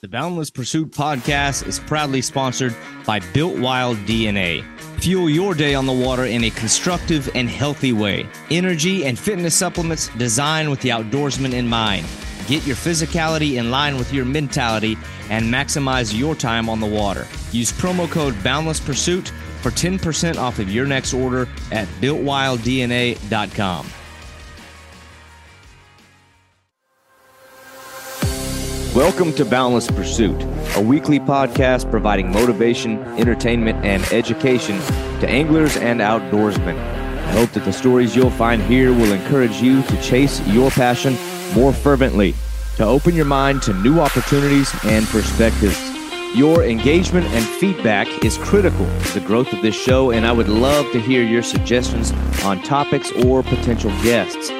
The Boundless Pursuit podcast is proudly sponsored by Built Wild DNA. Fuel your day on the water in a constructive and healthy way. Energy and fitness supplements designed with the outdoorsman in mind. Get your physicality in line with your mentality and maximize your time on the water. Use promo code Boundless Pursuit for 10% off of your next order at builtwilddna.com. Welcome to Boundless Pursuit, a weekly podcast providing motivation, entertainment, and education to anglers and outdoorsmen. I hope that the stories you'll find here will encourage you to chase your passion more fervently, to open your mind to new opportunities and perspectives. Your engagement and feedback is critical to the growth of this show, and I would love to hear your suggestions on topics or potential guests.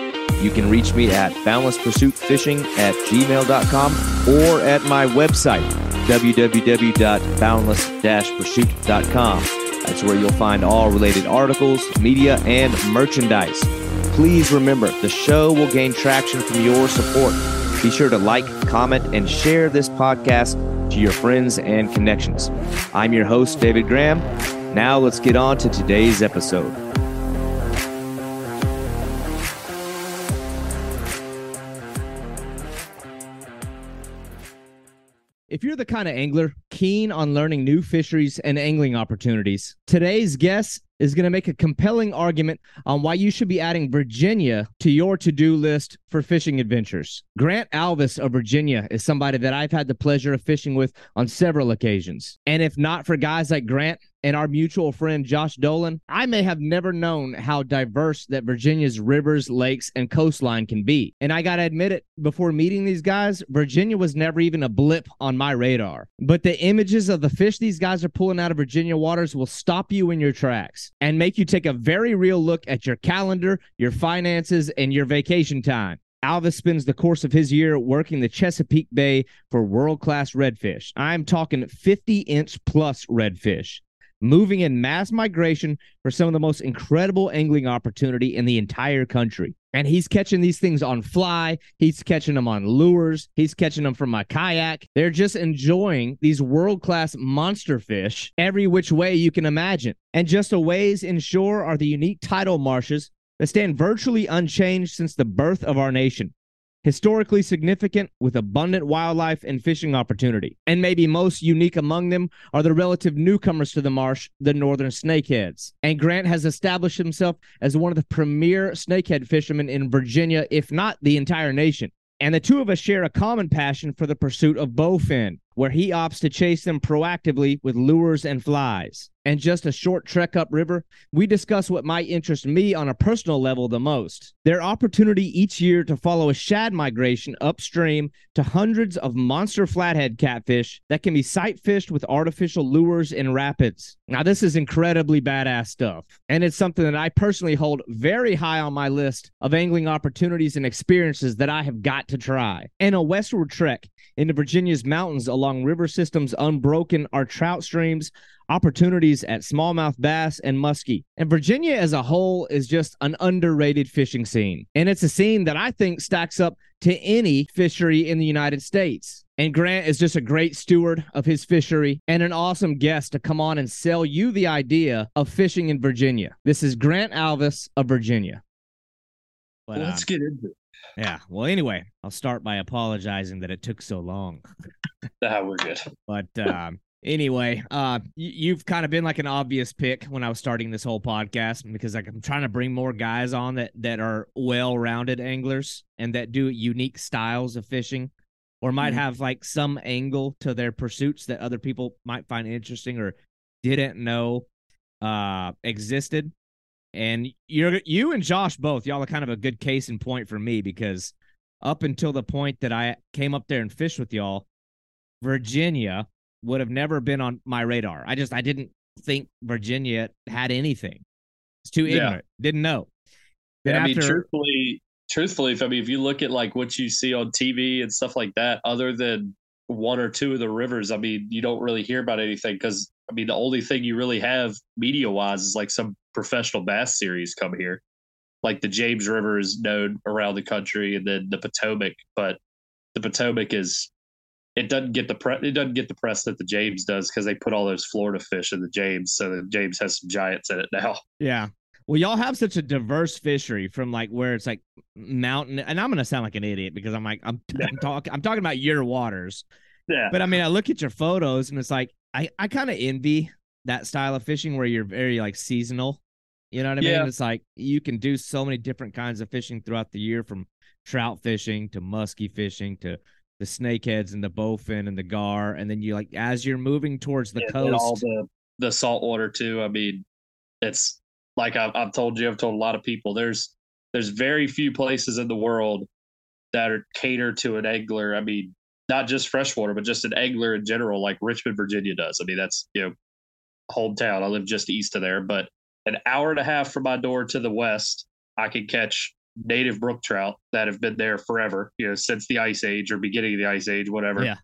You can reach me at boundlesspursuitfishing at gmail.com or at my website, www.boundless-pursuit.com. That's where you'll find all related articles, media, and merchandise. Please remember, the show will gain traction from your support. Be sure to like, comment, and share this podcast to your friends and connections. I'm your host, David Graham. Now let's get on to today's episode. If you're the kind of angler keen on learning new fisheries and angling opportunities, today's guest is going to make a compelling argument on why you should be adding Virginia to your to do list for fishing adventures. Grant Alvis of Virginia is somebody that I've had the pleasure of fishing with on several occasions. And if not for guys like Grant and our mutual friend Josh Dolan, I may have never known how diverse that Virginia's rivers, lakes, and coastline can be. And I got to admit it, before meeting these guys, Virginia was never even a blip on my radar. But the images of the fish these guys are pulling out of Virginia waters will stop you in your tracks and make you take a very real look at your calendar, your finances, and your vacation time. Alvis spends the course of his year working the Chesapeake Bay for world class redfish. I'm talking 50 inch plus redfish moving in mass migration for some of the most incredible angling opportunity in the entire country. And he's catching these things on fly. He's catching them on lures. He's catching them from my kayak. They're just enjoying these world class monster fish every which way you can imagine. And just a ways inshore are the unique tidal marshes that stand virtually unchanged since the birth of our nation historically significant with abundant wildlife and fishing opportunity. And maybe most unique among them are the relative newcomers to the marsh, the northern snakeheads. And Grant has established himself as one of the premier snakehead fishermen in Virginia, if not the entire nation. And the two of us share a common passion for the pursuit of bowfin, where he opts to chase them proactively with lures and flies and just a short trek upriver, we discuss what might interest me on a personal level the most. Their opportunity each year to follow a shad migration upstream to hundreds of monster flathead catfish that can be sight fished with artificial lures in rapids. Now, this is incredibly badass stuff, and it's something that I personally hold very high on my list of angling opportunities and experiences that I have got to try. And a westward trek into Virginia's mountains along river systems unbroken are trout streams opportunities at smallmouth bass and muskie. And Virginia as a whole is just an underrated fishing scene. And it's a scene that I think stacks up to any fishery in the United States. And Grant is just a great steward of his fishery and an awesome guest to come on and sell you the idea of fishing in Virginia. This is Grant Alvis of Virginia. But, Let's um, get into it. Yeah. Well, anyway, I'll start by apologizing that it took so long. ah, we're good. But um, anyway, uh, you've kind of been like an obvious pick when I was starting this whole podcast because like I'm trying to bring more guys on that that are well-rounded anglers and that do unique styles of fishing or might mm-hmm. have like some angle to their pursuits that other people might find interesting or didn't know uh existed. And you're you and Josh both, y'all are kind of a good case in point for me because up until the point that I came up there and fished with y'all, Virginia would have never been on my radar. I just I didn't think Virginia had anything. It's too ignorant. Yeah. Didn't know. Then yeah, I after... mean, truthfully, truthfully, if I mean, if you look at like what you see on TV and stuff like that, other than one or two of the rivers, I mean, you don't really hear about anything because I mean, the only thing you really have media wise is like some professional bass series come here, like the James River is known around the country, and then the Potomac, but the Potomac is it doesn't get the pre- it doesn't get the press that the James does because they put all those Florida fish in the James, so the James has some giants in it now. Yeah. Well, y'all have such a diverse fishery from like where it's like mountain, and I'm gonna sound like an idiot because I'm like I'm, I'm talking I'm talking about your waters. Yeah. But I mean, I look at your photos and it's like I I kind of envy that style of fishing where you're very like seasonal. You know what I yeah. mean? It's like you can do so many different kinds of fishing throughout the year from trout fishing to musky fishing to the snakeheads and the bowfin and the gar, and then you like as you're moving towards the yeah, coast, all the the salt water too. I mean, it's like I've, I've told you, I've told a lot of people. There's there's very few places in the world that are catered to an angler. I mean, not just freshwater, but just an angler in general, like Richmond, Virginia does. I mean, that's you know hometown. I live just east of there, but an hour and a half from my door to the west, I can catch native brook trout that have been there forever, you know, since the ice age or beginning of the ice age, whatever. Yeah.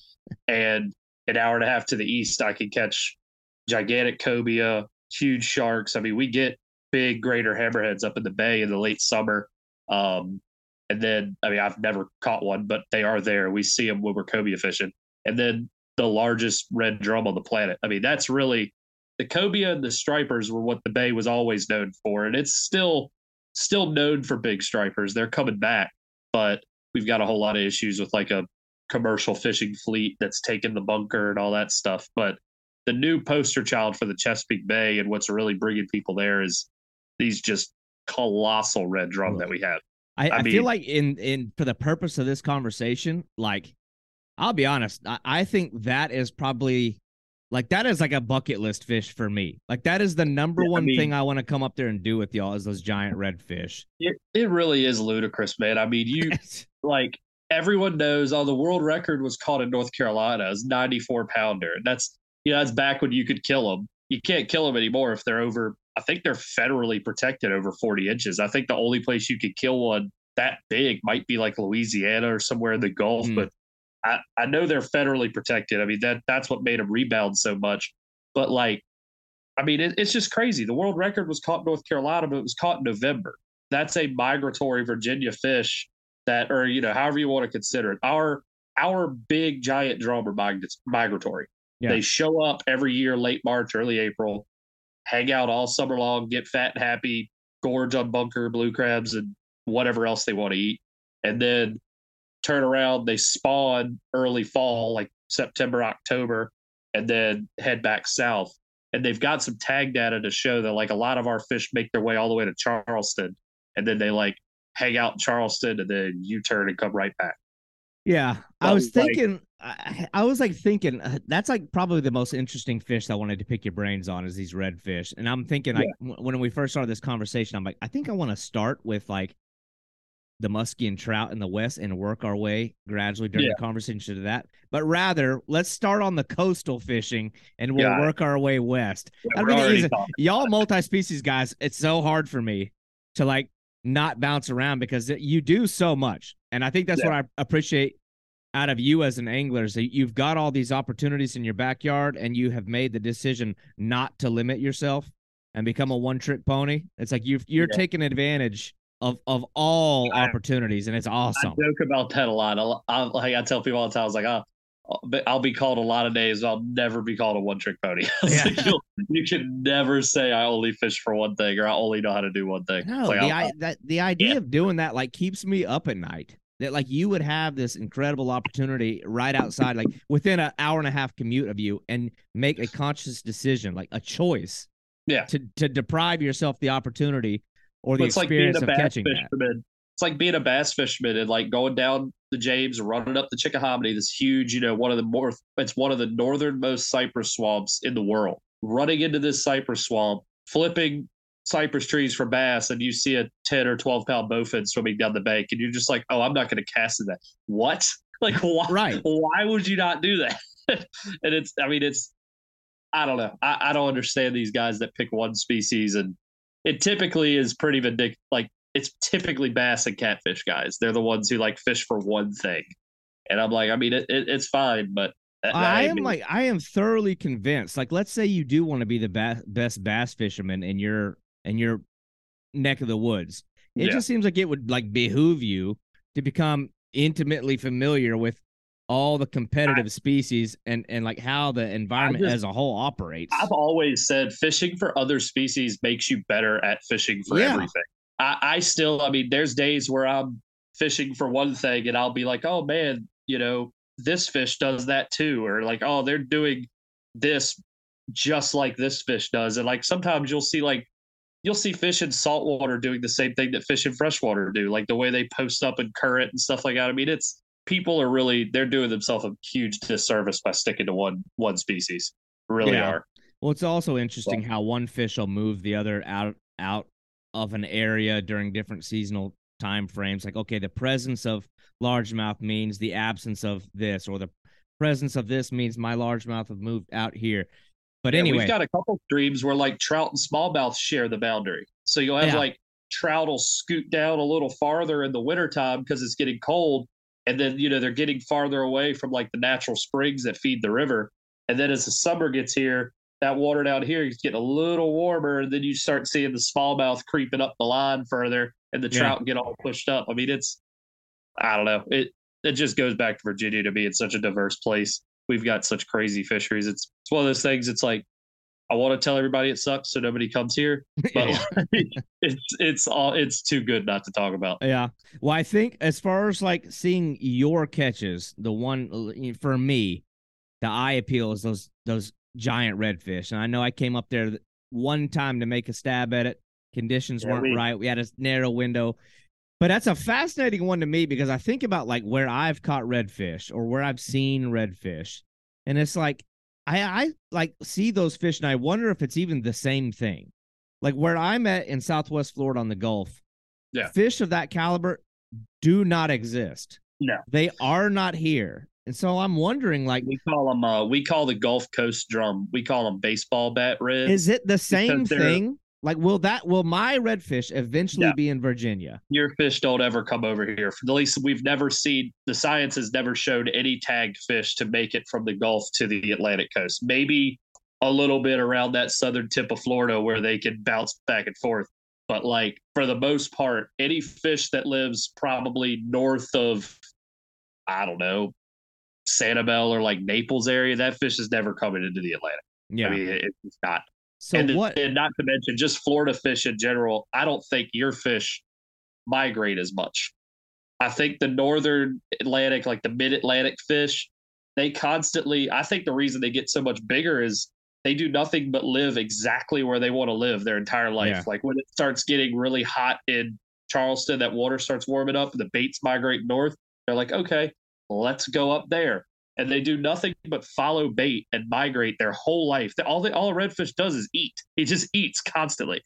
And an hour and a half to the east, I can catch gigantic cobia, huge sharks. I mean, we get big greater hammerheads up in the bay in the late summer. Um, and then, I mean, I've never caught one, but they are there. We see them when we're cobia fishing. And then the largest red drum on the planet. I mean, that's really the cobia and the stripers were what the bay was always known for. And it's still still known for big stripers. They're coming back, but we've got a whole lot of issues with like a commercial fishing fleet that's taken the bunker and all that stuff. But the new poster child for the Chesapeake Bay and what's really bringing people there is these just colossal red drum that we have. I, I, I mean, feel like in in for the purpose of this conversation, like I'll be honest, I, I think that is probably like that is like a bucket list fish for me. Like that is the number one I mean, thing I want to come up there and do with y'all is those giant red fish. It it really is ludicrous, man. I mean, you like everyone knows. Oh, the world record was caught in North Carolina as 94 pounder. That's you know that's back when you could kill them. You can't kill them anymore if they're over. I think they're federally protected over 40 inches. I think the only place you could kill one that big might be like Louisiana or somewhere in the Gulf, mm. but I, I know they're federally protected. I mean, that that's what made them rebound so much. But like, I mean, it, it's just crazy. The world record was caught in North Carolina, but it was caught in November. That's a migratory Virginia fish that, or you know, however you want to consider it. Our our big giant drum are migratory. Yeah. They show up every year, late March, early April, hang out all summer long, get fat and happy, gorge on bunker, blue crabs, and whatever else they want to eat. And then turn around, they spawn early fall, like September, October, and then head back south. And they've got some tag data to show that like a lot of our fish make their way all the way to Charleston, and then they like hang out in Charleston and then U turn and come right back. Yeah, I was thinking. I, I, was like thinking uh, that's like probably the most interesting fish I wanted to pick your brains on is these redfish. and I'm thinking yeah. like when we first started this conversation, I'm like I think I want to start with like the muskie and trout in the west and work our way gradually during yeah. the conversation to that. But rather, let's start on the coastal fishing and we'll yeah. work our way west. I mean, y'all multi-species guys, it's so hard for me to like not bounce around because you do so much. And I think that's what I appreciate out of you as an angler is that you've got all these opportunities in your backyard and you have made the decision not to limit yourself and become a one trick pony. It's like you've, you're taking advantage of of all I, opportunities, and it's awesome. I joke about that a lot. I, like I tell people all the time, I was like, oh, oh I'll be called a lot of days. I'll never be called a one trick pony. Yeah. like, you can never say I only fish for one thing or I only know how to do one thing. No, like, the, I, that, the idea yeah. of doing that like keeps me up at night. That like you would have this incredible opportunity right outside, like within an hour and a half commute of you, and make a conscious decision, like a choice. Yeah. To to deprive yourself the opportunity or the it's experience like of catching fisherman. that. It's like being a bass fisherman and like going down the James, running up the Chickahominy, this huge, you know, one of the more it's one of the northernmost cypress swamps in the world. Running into this cypress swamp, flipping cypress trees for bass, and you see a 10 or 12 pound bowfin swimming down the bank, and you're just like, oh, I'm not going to cast in that. What? Like, why? Right. Why would you not do that? and it's, I mean, it's, I don't know. I, I don't understand these guys that pick one species and it typically is pretty vindictive. Like it's typically bass and catfish guys. They're the ones who like fish for one thing, and I'm like, I mean, it, it, it's fine, but I, I am like, I am thoroughly convinced. Like, let's say you do want to be the ba- best bass fisherman in your in your neck of the woods. It yeah. just seems like it would like behoove you to become intimately familiar with all the competitive I, species and and like how the environment just, as a whole operates. I've always said fishing for other species makes you better at fishing for yeah. everything. I, I still, I mean, there's days where I'm fishing for one thing and I'll be like, oh man, you know, this fish does that too, or like, oh, they're doing this just like this fish does. And like sometimes you'll see like you'll see fish in saltwater doing the same thing that fish in freshwater do, like the way they post up in current and stuff like that. I mean, it's people are really they're doing themselves a huge disservice by sticking to one one species. Really yeah. are. Well, it's also interesting how one fish will move the other out out of an area during different seasonal time frames. Like, okay, the presence of largemouth means the absence of this, or the presence of this means my largemouth have moved out here. But yeah, anyway, we've got a couple streams where like trout and smallmouth share the boundary. So you'll have yeah. like trout will scoot down a little farther in the wintertime because it's getting cold. And then, you know, they're getting farther away from like the natural springs that feed the river. And then as the summer gets here, that water down here is getting a little warmer. And then you start seeing the smallmouth creeping up the line further and the yeah. trout get all pushed up. I mean, it's, I don't know. It, it just goes back to Virginia to being such a diverse place we've got such crazy fisheries. It's it's one of those things. It's like I want to tell everybody it sucks so nobody comes here, but like, it's it's all it's too good not to talk about. Yeah. Well, I think as far as like seeing your catches, the one for me, the eye appeal is those those giant redfish, and I know I came up there one time to make a stab at it. Conditions yeah, weren't we, right. We had a narrow window. But that's a fascinating one to me because I think about like where I've caught redfish or where I've seen redfish. And it's like I I like see those fish and I wonder if it's even the same thing. Like where I'm at in Southwest Florida on the Gulf, yeah. fish of that caliber do not exist. No. They are not here. And so I'm wondering, like we call them, uh, we call the Gulf Coast drum. We call them baseball bat red. Is it the same thing? Like, will that will my redfish eventually yeah. be in Virginia? Your fish don't ever come over here. At least we've never seen the science has never showed any tagged fish to make it from the Gulf to the Atlantic coast. Maybe a little bit around that southern tip of Florida where they can bounce back and forth. But like for the most part, any fish that lives probably north of, I don't know, Sanibel or like Naples area, that fish is never coming into the Atlantic. Yeah, I mean it's not. So and, what? And not to mention just Florida fish in general. I don't think your fish migrate as much. I think the northern Atlantic, like the mid Atlantic fish, they constantly. I think the reason they get so much bigger is they do nothing but live exactly where they want to live their entire life. Yeah. Like when it starts getting really hot in Charleston, that water starts warming up, the baits migrate north. They're like, okay, let's go up there and they do nothing but follow bait and migrate their whole life. All the all a redfish does is eat. He just eats constantly,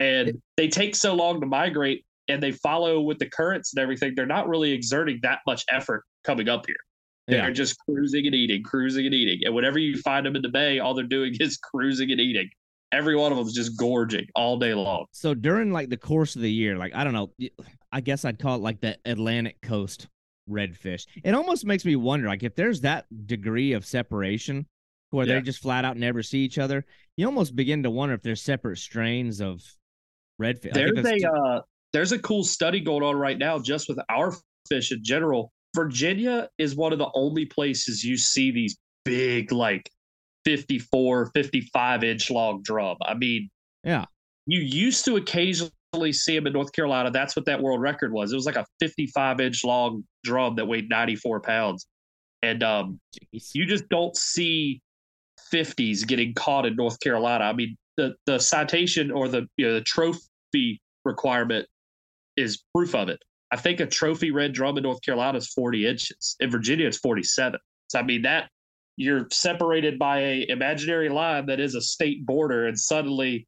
and they take so long to migrate, and they follow with the currents and everything. They're not really exerting that much effort coming up here. They're yeah. just cruising and eating, cruising and eating, and whenever you find them in the bay, all they're doing is cruising and eating. Every one of them is just gorging all day long. So during like the course of the year, like I don't know, I guess I'd call it like the Atlantic coast redfish. It almost makes me wonder, like, if there's that degree of separation where yeah. they just flat out never see each other, you almost begin to wonder if there's separate strains of redfish. There's like a uh, there's a cool study going on right now just with our fish in general. Virginia is one of the only places you see these big, like 54, 55 inch long drum. I mean, yeah, you used to occasionally see him in North Carolina. That's what that world record was. It was like a 55 inch long drum that weighed 94 pounds. And um, you just don't see 50s getting caught in North Carolina. I mean, the, the citation or the, you know, the trophy requirement is proof of it. I think a trophy red drum in North Carolina is 40 inches. In Virginia, it's 47. So, I mean, that you're separated by a imaginary line that is a state border, and suddenly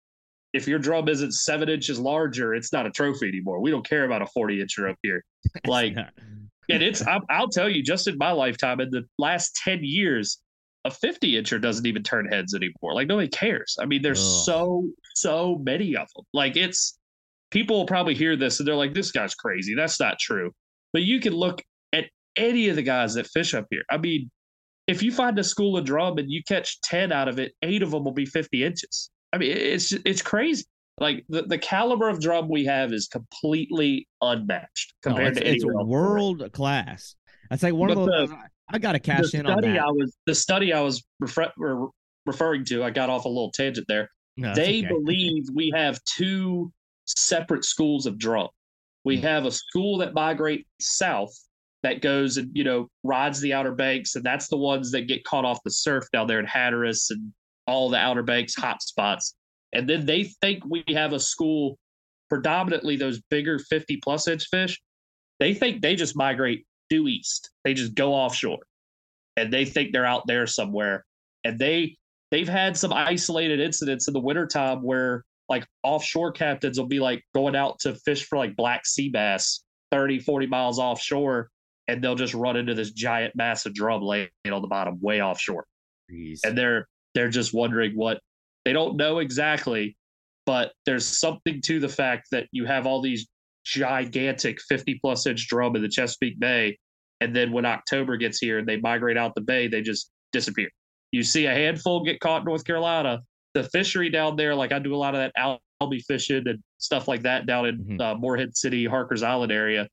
if your drum isn't seven inches larger, it's not a trophy anymore. We don't care about a 40 incher up here. Like, and it's, I'll, I'll, tell you, just in my lifetime, in the last 10 years, a 50 incher doesn't even turn heads anymore. Like, nobody cares. I mean, there's Ugh. so, so many of them. Like, it's, people will probably hear this and they're like, this guy's crazy. That's not true. But you can look at any of the guys that fish up here. I mean, if you find a school of drum and you catch 10 out of it, eight of them will be 50 inches. I mean, it's it's crazy. Like the, the caliber of drum we have is completely unmatched compared no, it's, to it's world class. That's like one but of those. The, I got to cash in on study that. I was the study I was refer, referring to. I got off a little tangent there. No, they okay. believe we have two separate schools of drum. We Hmm. have a school that migrates south that goes and you know rides the Outer Banks, and that's the ones that get caught off the surf down there in Hatteras and all the Outer Banks hot spots. And then they think we have a school, predominantly those bigger fifty plus inch fish. They think they just migrate due east. They just go offshore, and they think they're out there somewhere. And they they've had some isolated incidents in the wintertime where like offshore captains will be like going out to fish for like black sea bass 30 40 miles offshore and they'll just run into this giant massive drum laying on the bottom way offshore Jeez. and they're they're just wondering what they don't know exactly but there's something to the fact that you have all these gigantic 50 plus inch drum in the chesapeake bay and then when october gets here and they migrate out the bay they just disappear. You see a handful get caught in north carolina. The fishery down there like i do a lot of that albie fishing and stuff like that down in Mhm. uh, Morehead City harkers island area.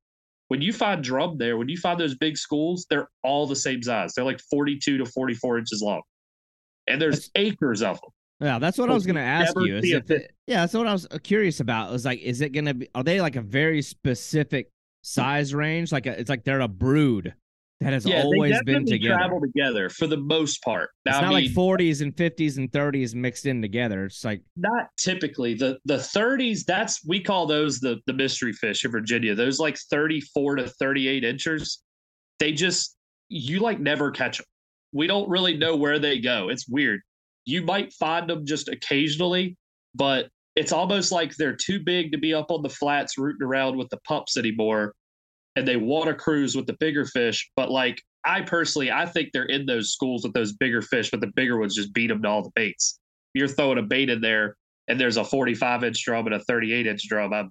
When you find drum there when you find those big schools they're all the same size. They're like 42 to 44 inches long and there's acres of them Yeah, that's what I was going to ask you. Is see a if it- yeah, that's what I was curious about. It was like, is it going to be? Are they like a very specific size range? Like a, it's like they're a brood that has yeah, always been together. travel together for the most part. Now, it's I not mean, like 40s and 50s and 30s mixed in together. It's like not typically the the 30s. That's we call those the the mystery fish in Virginia. Those like 34 to 38 inchers. They just you like never catch them. We don't really know where they go. It's weird. You might find them just occasionally, but it's almost like they're too big to be up on the flats rooting around with the pups anymore and they want to cruise with the bigger fish. But like I personally, I think they're in those schools with those bigger fish, but the bigger ones just beat them to all the baits. You're throwing a bait in there, and there's a 45 inch drum and a 38 inch drum. I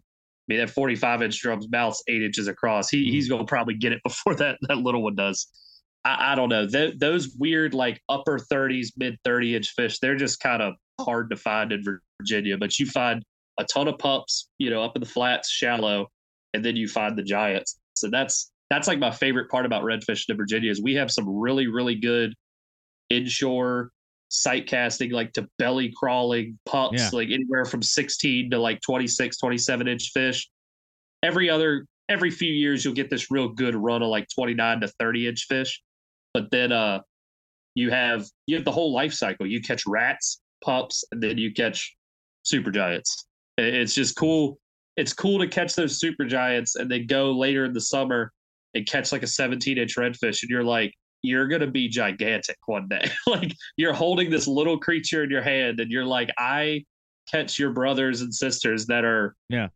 mean, that 45 inch drum's mouth's eight inches across. He mm-hmm. he's gonna probably get it before that that little one does. I, I don't know. Th- those weird like upper 30s, mid 30 inch fish, they're just kind of oh. hard to find in Virginia. But you find a ton of pups, you know, up in the flats, shallow, and then you find the giants. So that's that's like my favorite part about redfish in Virginia is we have some really really good inshore sight casting like to belly crawling pups Yeah. like anywhere from 16 to like 26 27 inch fish every other every few years you'll get this real good run of like 29 to 30 inch fish but then uh you have you have the whole life cycle. You catch rats pups and then you catch super giants. It's just cool. It's cool to catch those super giants and then go later in the summer and catch like a 17 inch redfish and you're like you're gonna be gigantic one day. Like you're holding this little creature in your hand and you're like i catch your brothers and sisters that are Yeah.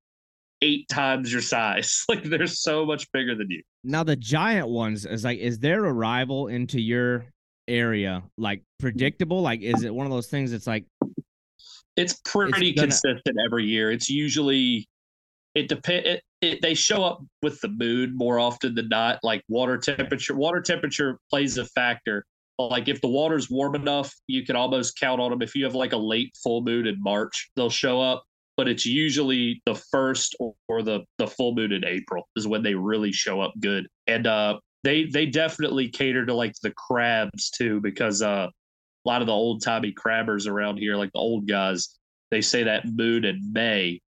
Eight times your size. Like they're so much bigger than you. Now the giant ones is like, is their arrival into your area like predictable? Like, is it one of those things that's like, it's pretty gonna- consistent every year. It's usually it depend it, it, they show up with the mood more often than not. Like water temperature water temperature plays a factor. Like if the water's warm enough you can almost count on them if you have like a late full moon in march they'll show up but it's usually the first or, or the the full moon in april is when they really show up good and uh they they definitely cater to like the crabs too because uh a lot of the old timey crabbers around here like the old guys they say that moon in may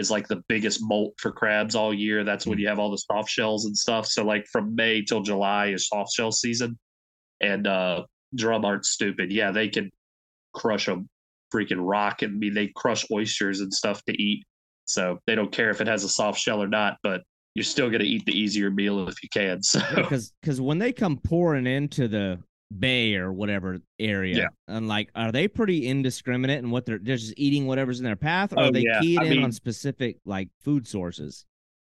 is like the biggest molt for crabs all year. That's when you have all the soft shells and stuff. So like from May till July is soft shell season. And uh drum aren't stupid. Yeah, they can crush a freaking rock and I mean they crush oysters and stuff to eat. So they don't care if it has a soft shell or not, but you're still gonna eat the easier meal if you can. So because because when they come pouring into the bay or whatever area, Yeah. and like, are they pretty indiscriminate in what they're, they're just eating whatever's in their path, or Oh, are they yeah. keyed I in mean- on specific like food sources?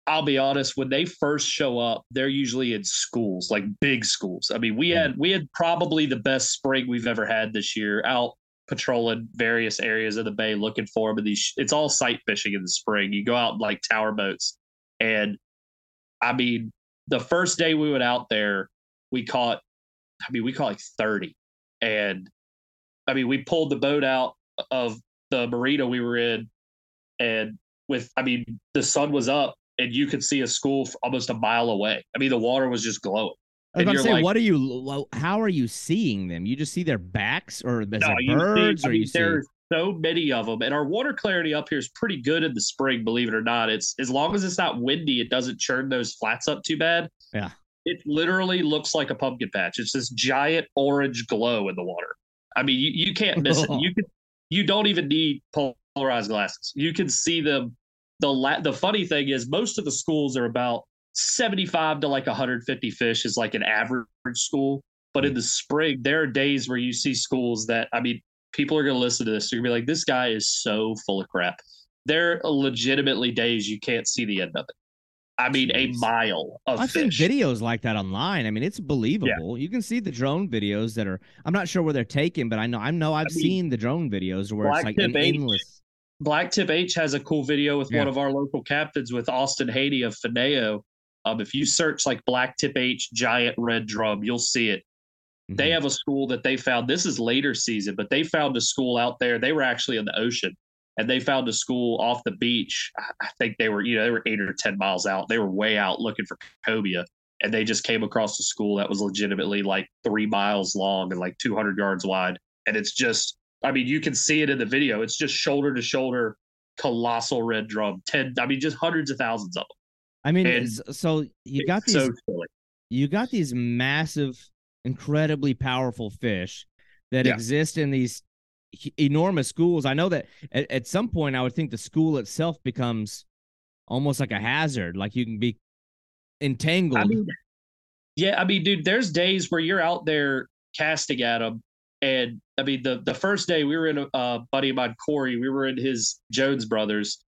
I'll be honest, when they first show up, they're usually in schools, like big schools. I mean, we had we had probably the best spring we've ever had this year out patrolling various areas of the bay looking for them. And these it's all sight fishing in the spring. You go out in like tower boats. And I mean, the first day we went out there, we caught I mean, we caught like 30. And I mean, we pulled the boat out of the marina we were in and with I mean, the sun was up and you could see a school almost a mile away. I mean, the water was just glowing. I was about to say, like, what are you? How are you seeing them? You just see their backs, or there's no, birds, see, or I mean, you see? so many of them, and our water clarity up here is pretty good in the spring. Believe it or not, it's as long as it's not windy, it doesn't churn those flats up too bad. Yeah, it literally looks like a pumpkin patch. It's this giant orange glow in the water. I mean, you, you can't miss it. You can you don't even need polarized glasses. You can see them. The la- the funny thing is, most of the schools are about 75 to like 150 fish is like an average school. But in mm. the spring, there are days where you see schools that I mean, people are going to listen to this. You're going to be like, this guy is so full of crap. There are legitimately days you can't see the end of it. I mean, Jeez. a mile of fish. I've fish. seen videos like that online. I mean, it's believable. Yeah. You can see the drone videos that are. I'm not sure where they're taken, but I know I know I've I mean, seen the drone videos where Black it's like an H, endless. Blacktip H has a cool video with yeah. one of our local captains with Austin Haney of Fineo. Um, if you search like Blacktip H giant red drum, you'll see it. Mm-hmm. They have a school that they found. This is later season, but they found a school out there. They were actually in the ocean and they found a school off the beach. I think they were, you know, they were eight or 10 miles out. They were way out looking for cobia. And they just came across a school that was legitimately like three miles long and like 200 yards wide. And it's just, I mean, you can see it in the video. It's just shoulder to shoulder, colossal red drum. 10, I mean, just hundreds of thousands of them. I mean, and so you got these, so you got these massive, incredibly powerful fish that yeah. exist in these enormous schools. I know that at, at some point I would think the school itself becomes almost like a hazard. Like you can be entangled. I mean, yeah, I mean, dude, there's days where you're out there casting at them, and I mean, the the first day we were in a uh, buddy of mine, Corey, we were in his Jones Brothers,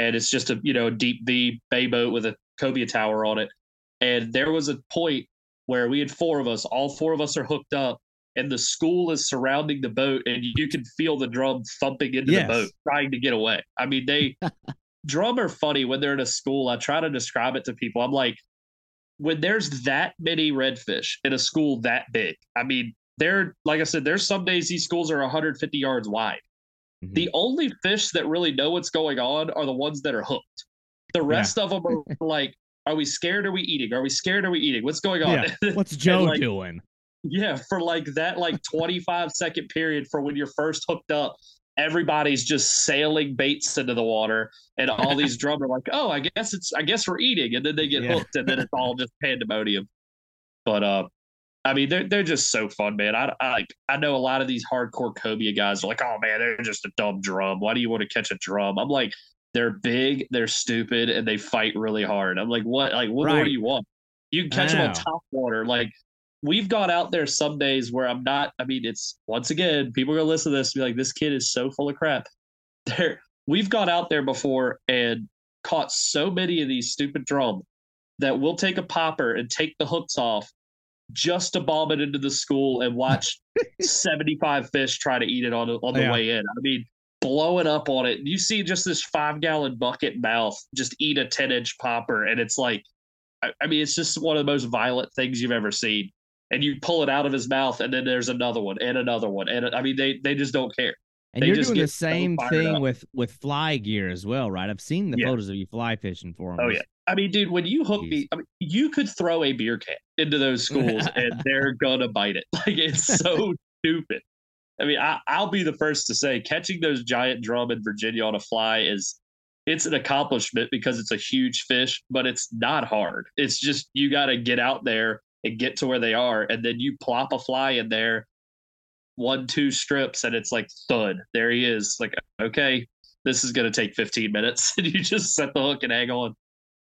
and it's just a you know deep V bay boat with a cobia tower on it, and there was a point where we had four of us, all four of us are hooked up, and the school is surrounding the boat and you can feel the drum thumping into yes. the boat trying to get away. I mean they drum are funny when they're in a school. I try to describe it to people. I'm like when there's that many redfish in a school that big i mean they're like i said there's some days these schools are 150 yards wide mm-hmm. the only fish that really know what's going on are the ones that are hooked the rest yeah. of them are like are we scared? Are we eating? Are we scared? Are we eating? What's going on? Yeah. What's Joe like, doing? Yeah, for like that like 25 second period for when you're first hooked up, everybody's just sailing baits into the water and all these drum are like, "Oh, I guess it's I guess we're eating." And then they get yeah. hooked and then it's all just pandemonium. But uh I mean, they're they're just so fun, man. I, I I know a lot of these hardcore cobia guys are like, "Oh man, they're just a dumb drum. Why do you want to catch a drum?" I'm like, "They're big, they're stupid, and they fight really hard." I'm like, "What? Like, what right. more do you want?" You can catch them on top water. Like we've gone out there some days where I'm not. I mean, it's once again, people are gonna listen to this and be like, "This kid is so full of crap." There, we've gone out there before and caught so many of these stupid drum that we'll take a popper and take the hooks off just to bomb it into the school and watch 75 fish try to eat it on on the yeah. way in. I mean, blowing up on it. You see just this five gallon bucket mouth just eat a 10 inch popper, and it's like, I, I mean, it's just one of the most violent things you've ever seen and you pull it out of his mouth, and then there's another one and another one, and I mean they they just don't care. And they you're doing the same so thing up. with with fly gear as well, right? I've seen the yeah. photos of you fly fishing for them. Oh yeah, I mean, dude, when you hook Jeez. me, I mean, you could throw a beer can into those schools, and they're gonna bite it. Like it's so stupid. I mean, I, I'll be the first to say catching those giant drum in Virginia on a fly is it's an accomplishment because it's a huge fish, but it's not hard. It's just you got to get out there and get to where they are, and then you plop a fly in there, one two strips, and it's like thud. There he is. Like okay, this is going to take 15 minutes, and you just set the hook and hang on.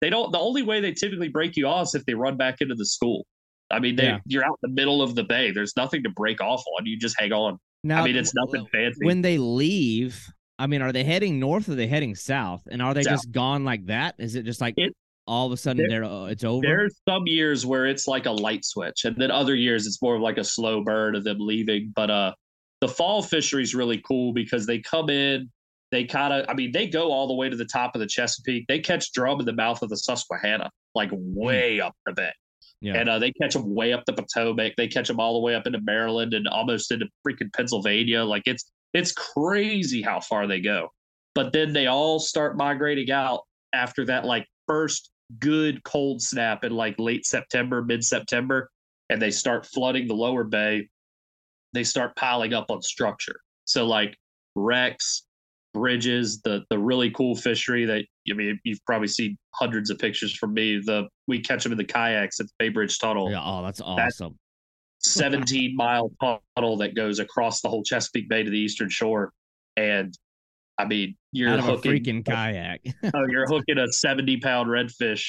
They don't. The only way they typically break you off is if they run back into the school. I mean, they yeah. you're out in the middle of the bay. There's nothing to break off on. You just hang on. Now, I mean, it's nothing fancy. When they leave, I mean, are they heading north or are they heading south? And are they south. just gone like that? Is it just like it, all of a sudden there, uh, it's over? There's some years where it's like a light switch, and then other years it's more of like a slow burn of them leaving. But uh, the fall fishery is really cool because they come in, they kind of, I mean, they go all the way to the top of the Chesapeake. They catch drum in the mouth of the Susquehanna, like hmm. way mm. up the bay. Yeah. And uh, they catch them way up the Potomac. They catch them all the way up into Maryland and almost into freaking Pennsylvania. Like it's it's crazy how far they go. But then they all start migrating out after that like first good cold snap in like late September, mid September. and they start flooding the lower bay, they start piling up on structure. So like wrecks, bridges, the the really cool fishery that I mean you've probably seen hundreds of pictures from me. The we catch them in the kayaks at the Bay Bridge Tunnel. Yeah, oh, that's awesome. That 17 mile tunnel that goes across the whole Chesapeake Bay to the eastern shore, and I mean you're Out of hooking a freaking kayak. oh, you're hooking a 70 pound redfish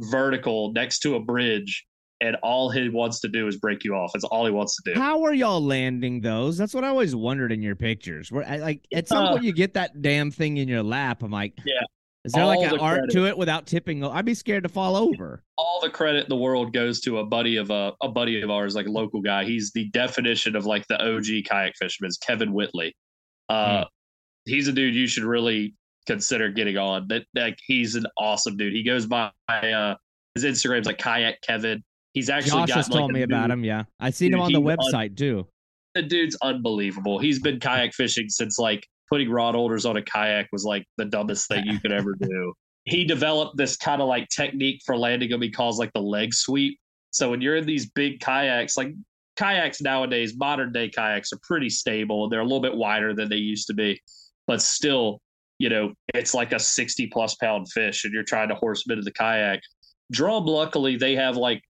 vertical next to a bridge and all he wants to do is break you off. That's all he wants to do. How are y'all landing those? That's what I always wondered in your pictures. Where like at some uh, point you get that damn thing in your lap. I'm like, yeah. Is there like an art credit. to it without tipping? I'd be scared to fall over. All the credit in the world goes to a buddy of a, a buddy of ours, like a local guy. He's the definition of like the OG kayak fisherman. Kevin Whitley. Uh, mm. He's a dude you should really consider getting on. That like he's an awesome dude. He goes by uh, his Instagram's like kayak Kevin. He's actually Josh has like, told me about him. Yeah, I've seen dude, him on the website un- too. The dude's unbelievable. He's been kayak fishing since like putting rod holders on a kayak was like the dumbest thing you could ever do. He developed this kind of like technique for landing them he calls like the leg sweep. So when you're in these big kayaks, like kayaks nowadays, modern day kayaks are pretty stable they're a little bit wider than they used to be, but still, you know, it's like a 60 plus pound fish and you're trying to horse them into the kayak. Drum, luckily, they have like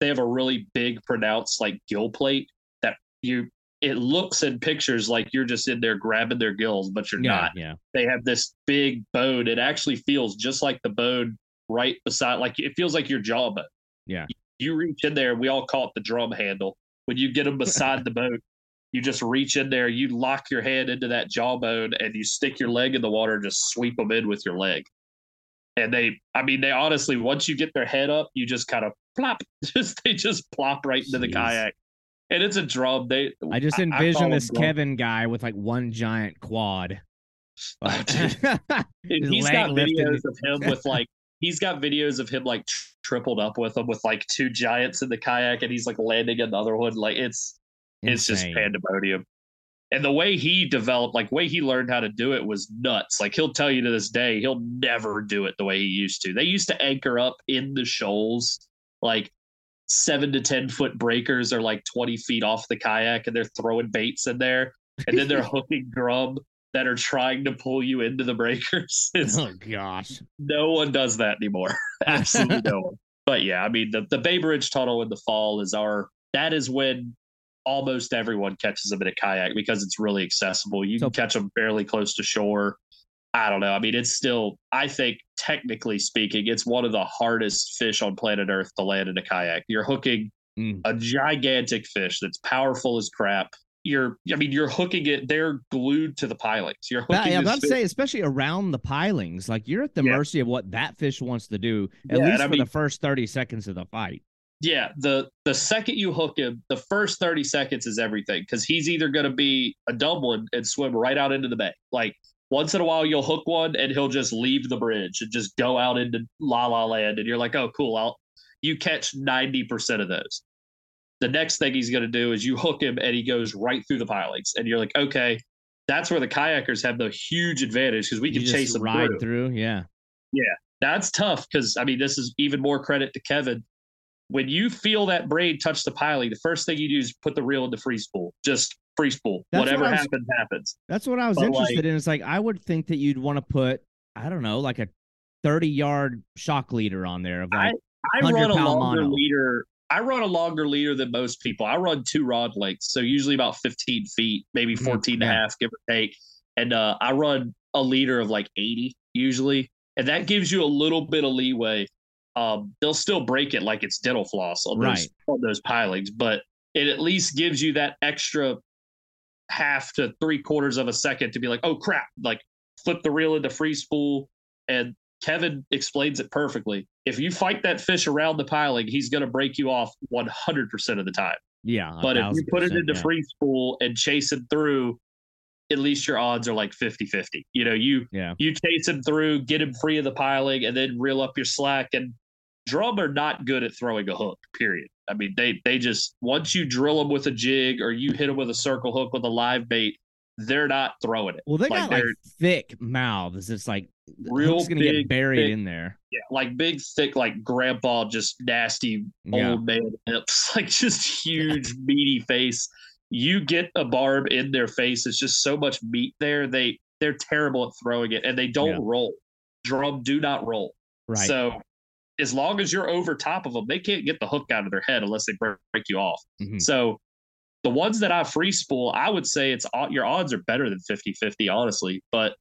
they have a really big pronounced like gill plate that you it looks in pictures like you're just in there grabbing their gills, but you're yeah, not. Yeah. They have this big bone. It actually feels just like the bone right beside like it feels like your jawbone. Yeah. You reach in there, we all call it the drum handle. When you get them beside the boat, you just reach in there, you lock your head into that jawbone and you stick your leg in the water and just sweep them in with your leg. And they I mean they honestly once you get their head up, you just kind of plop. Just they just plop right into Jeez. the kayak. And it's a drum. They I just envision I, this Kevin guy with like one giant quad. Oh, he's got videos of him with like he's got videos of him like tripled up with them with like two giants in the kayak and he's like landing another one. Like it's Insane. it's just pandemonium. And the way he developed, like way he learned how to do it was nuts. Like he'll tell you to this day, he'll never do it the way he used to. They used to anchor up in the shoals like seven to 10 foot breakers are like 20 feet off the kayak and they're throwing baits in there. And then they're hooking drum that are trying to pull you into the breakers. It's, oh, gosh. No one does that anymore. Absolutely no one. But yeah, I mean, the, the Bay Bridge Tunnel in the fall is our, that is when almost everyone catches them in a kayak because it's really accessible. You so, can catch them fairly close to shore. I don't know. I mean, it's still, I think, technically speaking, it's one of the hardest fish on planet Earth to land in a kayak. You're hooking mm. a gigantic fish that's powerful as crap. You're, I mean, you're hooking it. They're glued to the pilings. You're hooking. Yeah, I'm about to say, especially around the pilings, like you're at the yeah. mercy of what that fish wants to do, at yeah, least for I mean, the first 30 seconds of the fight. Yeah, the the second you hook him, the first 30 seconds is everything because he's either going to be a dumb one and swim right out into the bay, like once in a while you'll hook one and he'll just leave the bridge and just go out into la la land and you're like oh cool i'll you catch 90% of those. The next thing he's going to do is you hook him and he goes right through the pilings and you're like okay that's where the kayakers have the huge advantage because we can chase them right through. through yeah. Yeah that's tough because i mean this is even more credit to kevin when you feel that braid touch the piling the first thing you do is put the reel in the free spool just free spool. That's Whatever what was, happens, happens. That's what I was but interested like, in. It's like I would think that you'd want to put, I don't know, like a 30 yard shock leader on there of like I, I run a longer mono. leader. I run a longer leader than most people. I run two rod lengths, so usually about 15 feet, maybe mm-hmm. 14 mm-hmm. and a half, give or take. And uh, I run a leader of like 80 usually, and that gives you a little bit of leeway. Um, they'll still break it like it's dental floss on right. those on those pilings, but it at least gives you that extra half to three quarters of a second to be like, oh crap, like flip the reel into free spool. And Kevin explains it perfectly. If you fight that fish around the piling, he's going to break you off 100% of the time. Yeah. But if you put it into yeah. free spool and chase him through, at least your odds are like 50 50. You know, you yeah. you chase him through, get him free of the piling, and then reel up your slack. And drum are not good at throwing a hook, period. I mean, they they just once you drill them with a jig or you hit them with a circle hook with a live bait, they're not throwing it. Well, they like got like thick mouths. It's like real gonna big, get buried thick, in there. Yeah, like big, thick, like grandpa, just nasty Yeah. old man hips, like just huge meaty face. You get a barb in their face, it's just so much meat there. They they're terrible at throwing it, and they don't Yeah. roll. Drum do not roll. Right. So as long as you're over top of them, they can't get the hook out of their head unless they break, break you off. Mhm. So the ones that I free spool, I would say it's your odds are better than 50-50, honestly. But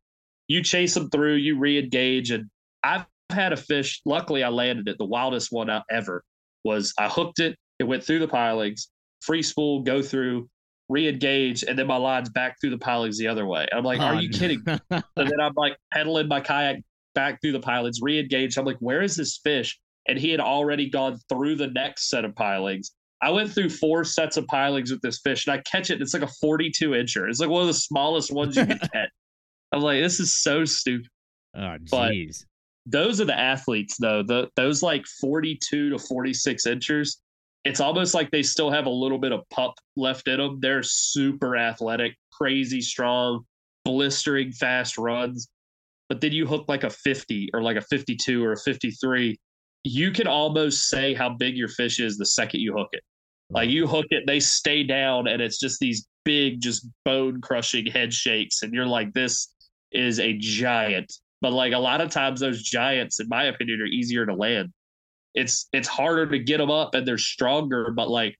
you chase them through, you re-engage, and I've had a fish. Luckily, I landed it. The wildest one out ever was I hooked it. It went through the pilings, free spool, go through, re-engage, and then my line's back through the pilings the other way. And I'm like, Oh, are you kidding? So then I'm like pedaling my kayak back through the pilings, re-engaged. I'm like, where is this fish? And he had already gone through the next set of pilings. I went through four sets of pilings with this fish, and I catch it. And it's like a 42 incher. It's like one of the smallest ones you can get. I'm like, this is so stupid. oh, But- jeez. Those are the athletes, though. The those like 42 to 46 inchers. It's almost like they still have a little bit of pup left in them. They're super athletic, crazy strong, blistering fast runs. But then you hook like a 50 or like a 52 or a 53, you can almost say how big your fish is the second you hook it. Like you hook it, they stay down, and it's just these big, just bone crushing head shakes. And you're like, this is a giant. But like a lot of times, those giants, in my opinion, are easier to land. It's it's harder to get them up, and they're stronger. But like,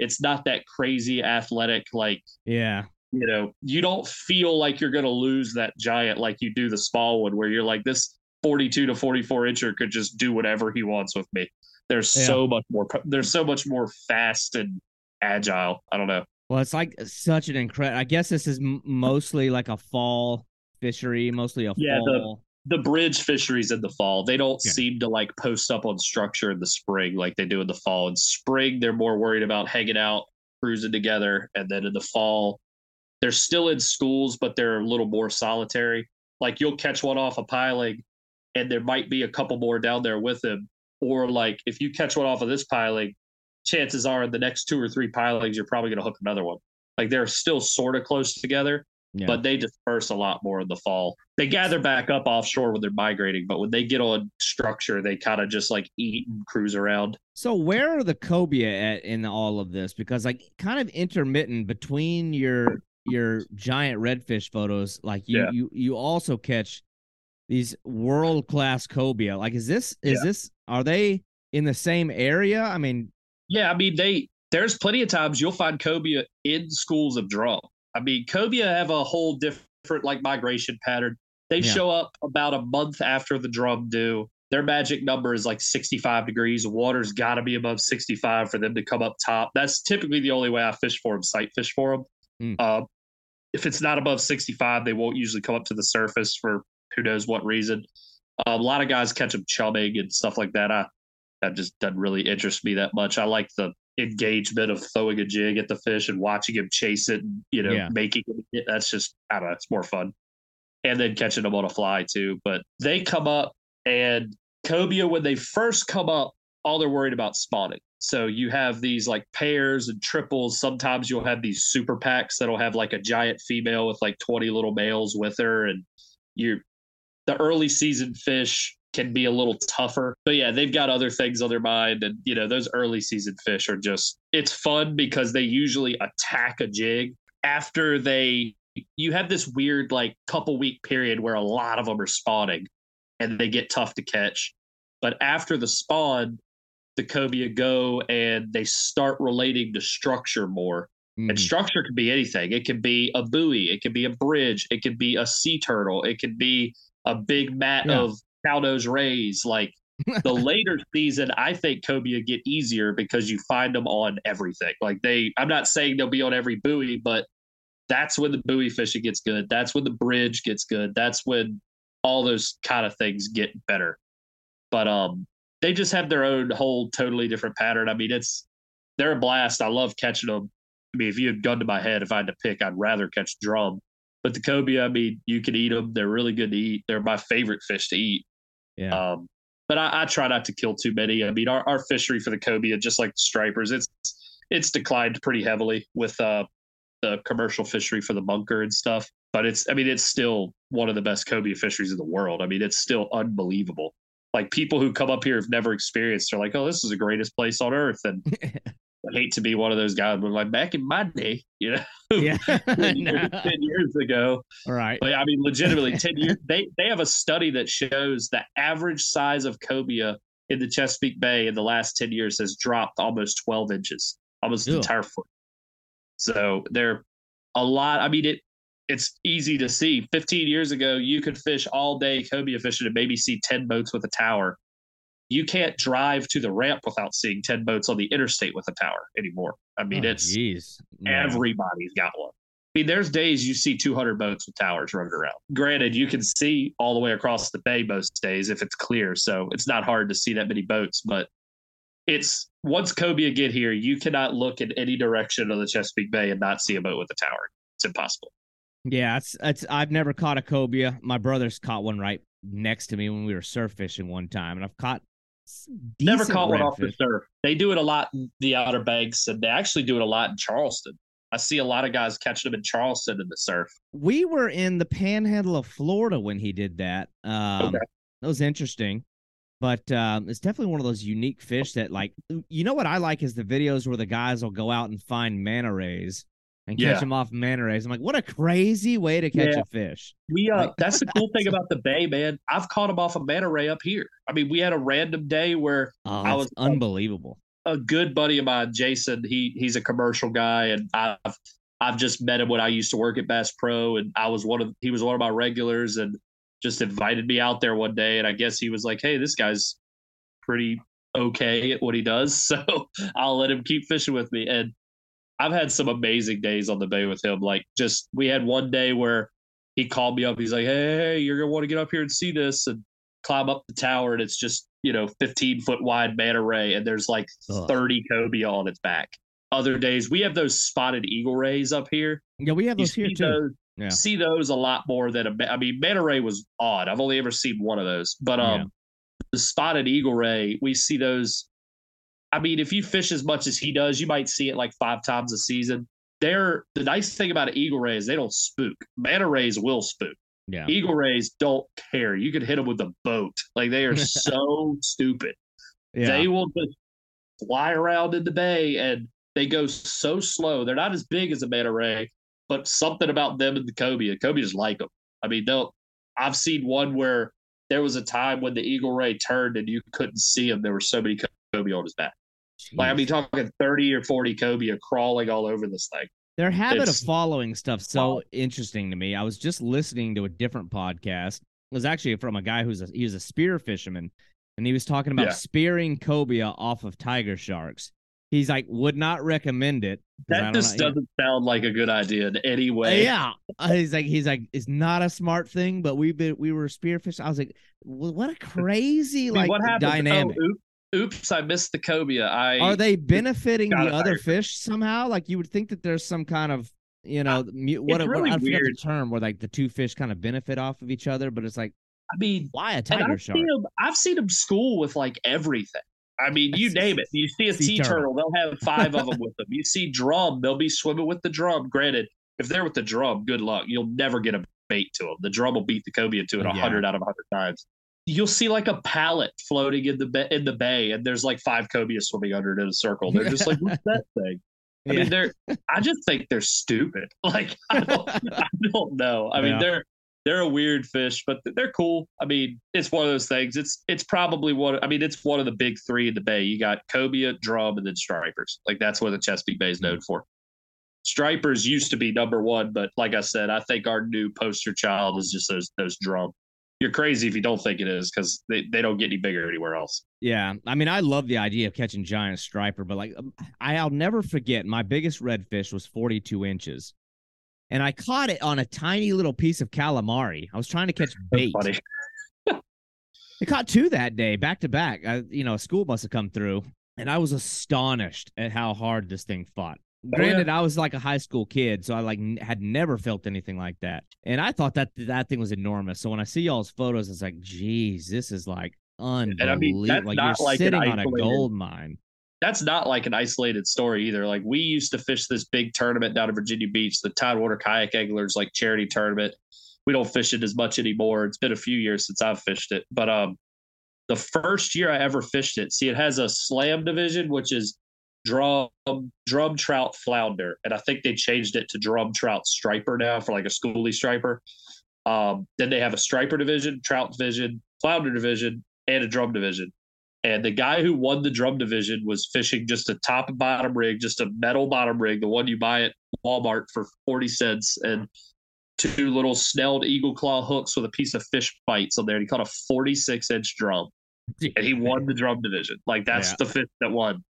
it's not that crazy athletic. Like Yeah. You know, you don't feel like you're going to lose that giant like you do the small one, where you're like this 42 to 44 incher could just do whatever he wants with me. There's Yeah. so much more. There's so much more fast and agile. I don't know. Well, it's like such an incredible. I guess this is m- mostly like a fall fishery, mostly a Yeah, the- fall. The bridge fisheries in the fall, they don't Yeah. seem to like post up on structure in the spring like they do in the fall. In spring, they're more worried about hanging out, cruising together, and then in the fall, they're still in schools, but they're a little more solitary. Like you'll catch one off a piling, and there might be a couple more down there with him. Or like if you catch one off of this piling, chances are in the next two or three pilings, you're probably going to hook another one. Like they're still sort of close together, Yeah. but they disperse a lot more in the fall. They gather back up offshore when they're migrating, but when they get on structure, they kind of just like eat and cruise around. So where are the cobia at in all of this? Because like kind of intermittent between your your giant redfish photos, like you Yeah. you you also catch these world class cobia. Like is this is this are they in the same area? I mean, Yeah, I mean they there's plenty of times you'll find cobia in schools of drum. I mean, cobia have a whole different like migration pattern. They Yeah. show up about a month after the drum do. Their magic number is like 65 degrees. Water's got to be above 65 for them to come up top. That's typically the only way I fish for them, sight fish for them. Mm. Uh, if it's not above 65, they won't usually come up to the surface for who knows what reason. Uh, a lot of guys catch them chumming and stuff like that. I that just doesn't really interest me that much. I like the engagement of throwing a jig at the fish and watching him chase it and you know Yeah. making it. That's just I don't know. It's more fun, and then catching them on a fly too. But they come up and cobia when they first come up, all they're worried about spawning. So you have these like pairs and triples. Sometimes you'll have these super packs that'll have like a giant female with like 20 little males with her. And you the early season fish can be a little tougher. But yeah, they've got other things on their mind. And you know, those early season fish are just it's fun because they usually attack a jig after they you have this weird like couple week period where a lot of them are spawning and they get tough to catch. But after the spawn, the cobia go and they start relating to structure more. And mhm. structure can be anything. It can be a buoy, it can be a bridge, it could be a sea turtle, it could be a big mat Yeah. of cownose rays. Like the later season, I think cobia get easier because you find them on everything. Like they, I'm not saying they'll be on every buoy, but that's when the buoy fishing gets good. That's when the bridge gets good. That's when all those kind of things get better. But um, they just have their own whole totally different pattern. I mean, it's they're a blast. I love catching them. I mean, if you had gun to my head, if I had to pick, I'd rather catch drum. But the cobia, I mean, you can eat them. They're really good to eat. They're my favorite fish to eat. yeah. Um, but I, I try not to kill too many. I mean, our, our fishery for the cobia, just like the stripers, it's it's declined pretty heavily with uh, the commercial fishery for the bunker and stuff. but it's I mean it's still one of the best cobia fisheries in the world. I mean it's still unbelievable. Like people who come up here have never experienced, they're like, "Oh, this is the greatest place on earth," and I hate to be one of those guys, but like back in my day, you know, yeah, 10 years ago. All right. But I mean, legitimately, 10 years, they, they have a study that shows the average size of cobia in the Chesapeake Bay in the last 10 years has dropped almost 12 inches, almost an entire foot. So they're a lot. I mean, it it's easy to see. 15 years ago, you could fish all day cobia fishing and maybe see 10 boats with a tower you can't drive to the ramp without seeing 10 boats on the interstate with a tower anymore. I mean, oh, it's geez. everybody's got one. I mean, there's days you see 200 boats with towers running around. Granted, you can see all the way across the bay most days if it's clear, so it's not hard to see that many boats. But it's once cobia get here, you cannot look in any direction of the Chesapeake Bay and not see a boat with a tower. It's impossible. Yeah, it's it's. I've never caught a cobia. My brother's caught one right next to me when we were surf fishing one time, and I've caught Never caught one off the surf. They do it a lot in the Outer Banks, and they actually do it a lot in Charleston. I see a lot of guys catching them in Charleston in the surf. We were in the panhandle of Florida when he did that. Um, okay. That was interesting. But um, it's definitely one of those unique fish that, like, you know what I like is the videos where the guys will go out and find manta rays and catch yeah. them off manta rays. I'm like, what a crazy way to catch yeah. a fish. We uh, like, that's the cool thing about the bay, man. I've caught them off a manta ray up here. I mean, we had a random day where oh, I was unbelievable. A, a good buddy of mine, Jason. He he's a commercial guy, and I've I've just met him when I used to work at Bass Pro, and I was one of he was one of my regulars, and just invited me out there one day, and I guess he was like, hey, this guy's pretty okay at what he does, so I'll let him keep fishing with me, and I've had some amazing days on the bay with him. Like just we had one day where he called me up. He's like, "Hey, hey you're gonna want to get up here and see this," and climb up the tower, and it's just you know 15 foot wide manta ray, and there's like Ugh. 30 cobia on its back. Other days we have those spotted eagle rays up here. Yeah, we have those here too. Those, yeah. See those a lot more than a. I mean, manta ray was odd. I've only ever seen one of those, but um, yeah. the spotted eagle ray we see those I mean, if you fish as much as he does, you might see it like five times a season. They're the nice thing about an eagle ray is they don't spook. Manta rays will spook. Yeah. Eagle rays don't care. You can hit them with a boat. Like they are so stupid. Yeah. They will just fly around in the bay and they go so slow. They're not as big as a manta ray, but something about them and the cobia. Cobia just like them. I mean, they'll. I've seen one where there was a time when the eagle ray turned and you couldn't see him. There were so many cobia on his back. Like I'd be talking thirty or forty cobia crawling all over this thing. Their habit it's, of following stuff so wow. interesting to me. I was just listening to a different podcast. It was actually from a guy who's a he was a spear fisherman, and he was talking about yeah. spearing cobia off of tiger sharks. He's like, would not recommend it. That just know, doesn't yeah. sound like a good idea in any way. Yeah, uh, he's like, he's like, it's not a smart thing, but we've been, we were spearfish. I was like, well, what a crazy like what oh, dynamic. Oh, oops, I missed the cobia. I are they benefiting the other fish somehow? Like you would think that there's some kind of you know uh, what, it's really what I weird. the term where like the two fish kind of benefit off of each other, but it's like I mean, why a tiger I've shark? Seen them, I've seen them school with like everything. I mean, you name it. You see a sea, sea turtle. turtle, they'll have five of them with them. You see drum, they'll be swimming with the drum. Granted, if they're with the drum, good luck. You'll never get a bait to them. The drum will beat the cobia to it a hundred yeah. out of a hundred times you'll see like a pallet floating in the bay, in the bay, and there's like five cobia swimming under it in a circle. They're just like, what's that thing? I yeah. mean, they're. I just think they're stupid. Like, I don't, I don't know. I mean, they're they're a weird fish, but they're cool. I mean, it's one of those things. It's it's probably one. I mean, it's one of the big three in the bay. You got cobia, drum, and then stripers. Like that's what the Chesapeake Bay is known for. Stripers used to be number one, but like I said, I think our new poster child is just those those drum you're crazy if you don't think it is because they, they don't get any bigger anywhere else. Yeah. I mean, I love the idea of catching giant striper, but like um, I'll never forget my biggest redfish was 42 inches. And I caught it on a tiny little piece of calamari. I was trying to catch bait. I caught two that day back to back. I, you know, a school must have come through, and I was astonished at how hard this thing fought. Granted, oh, yeah. I was like a high school kid, so I like n- had never felt anything like that, and I thought that that thing was enormous. So when I see y'all's photos, it's like, geez, this is like unbelievable. I mean, like you're like sitting on a gold mine. that's not like an isolated story either. Like we used to fish this big tournament down in Virginia Beach, the Tidewater Kayak Anglers like charity tournament. We don't fish it as much anymore. It's been a few years since I've fished it, but um, the first year I ever fished it, see, it has a slam division, which is drum drum trout flounder, and I think they changed it to drum trout striper now for like a schoolie striper. Um, then they have a striper division, trout division, flounder division, and a drum division. And the guy who won the drum division was fishing just a top and bottom rig, just a metal bottom rig, the one you buy at Walmart for 40 cents, and two little snelled eagle claw hooks with a piece of fish bites on there. And he caught a 46 inch drum. And he won the drum division. Like that's yeah. the fish that won.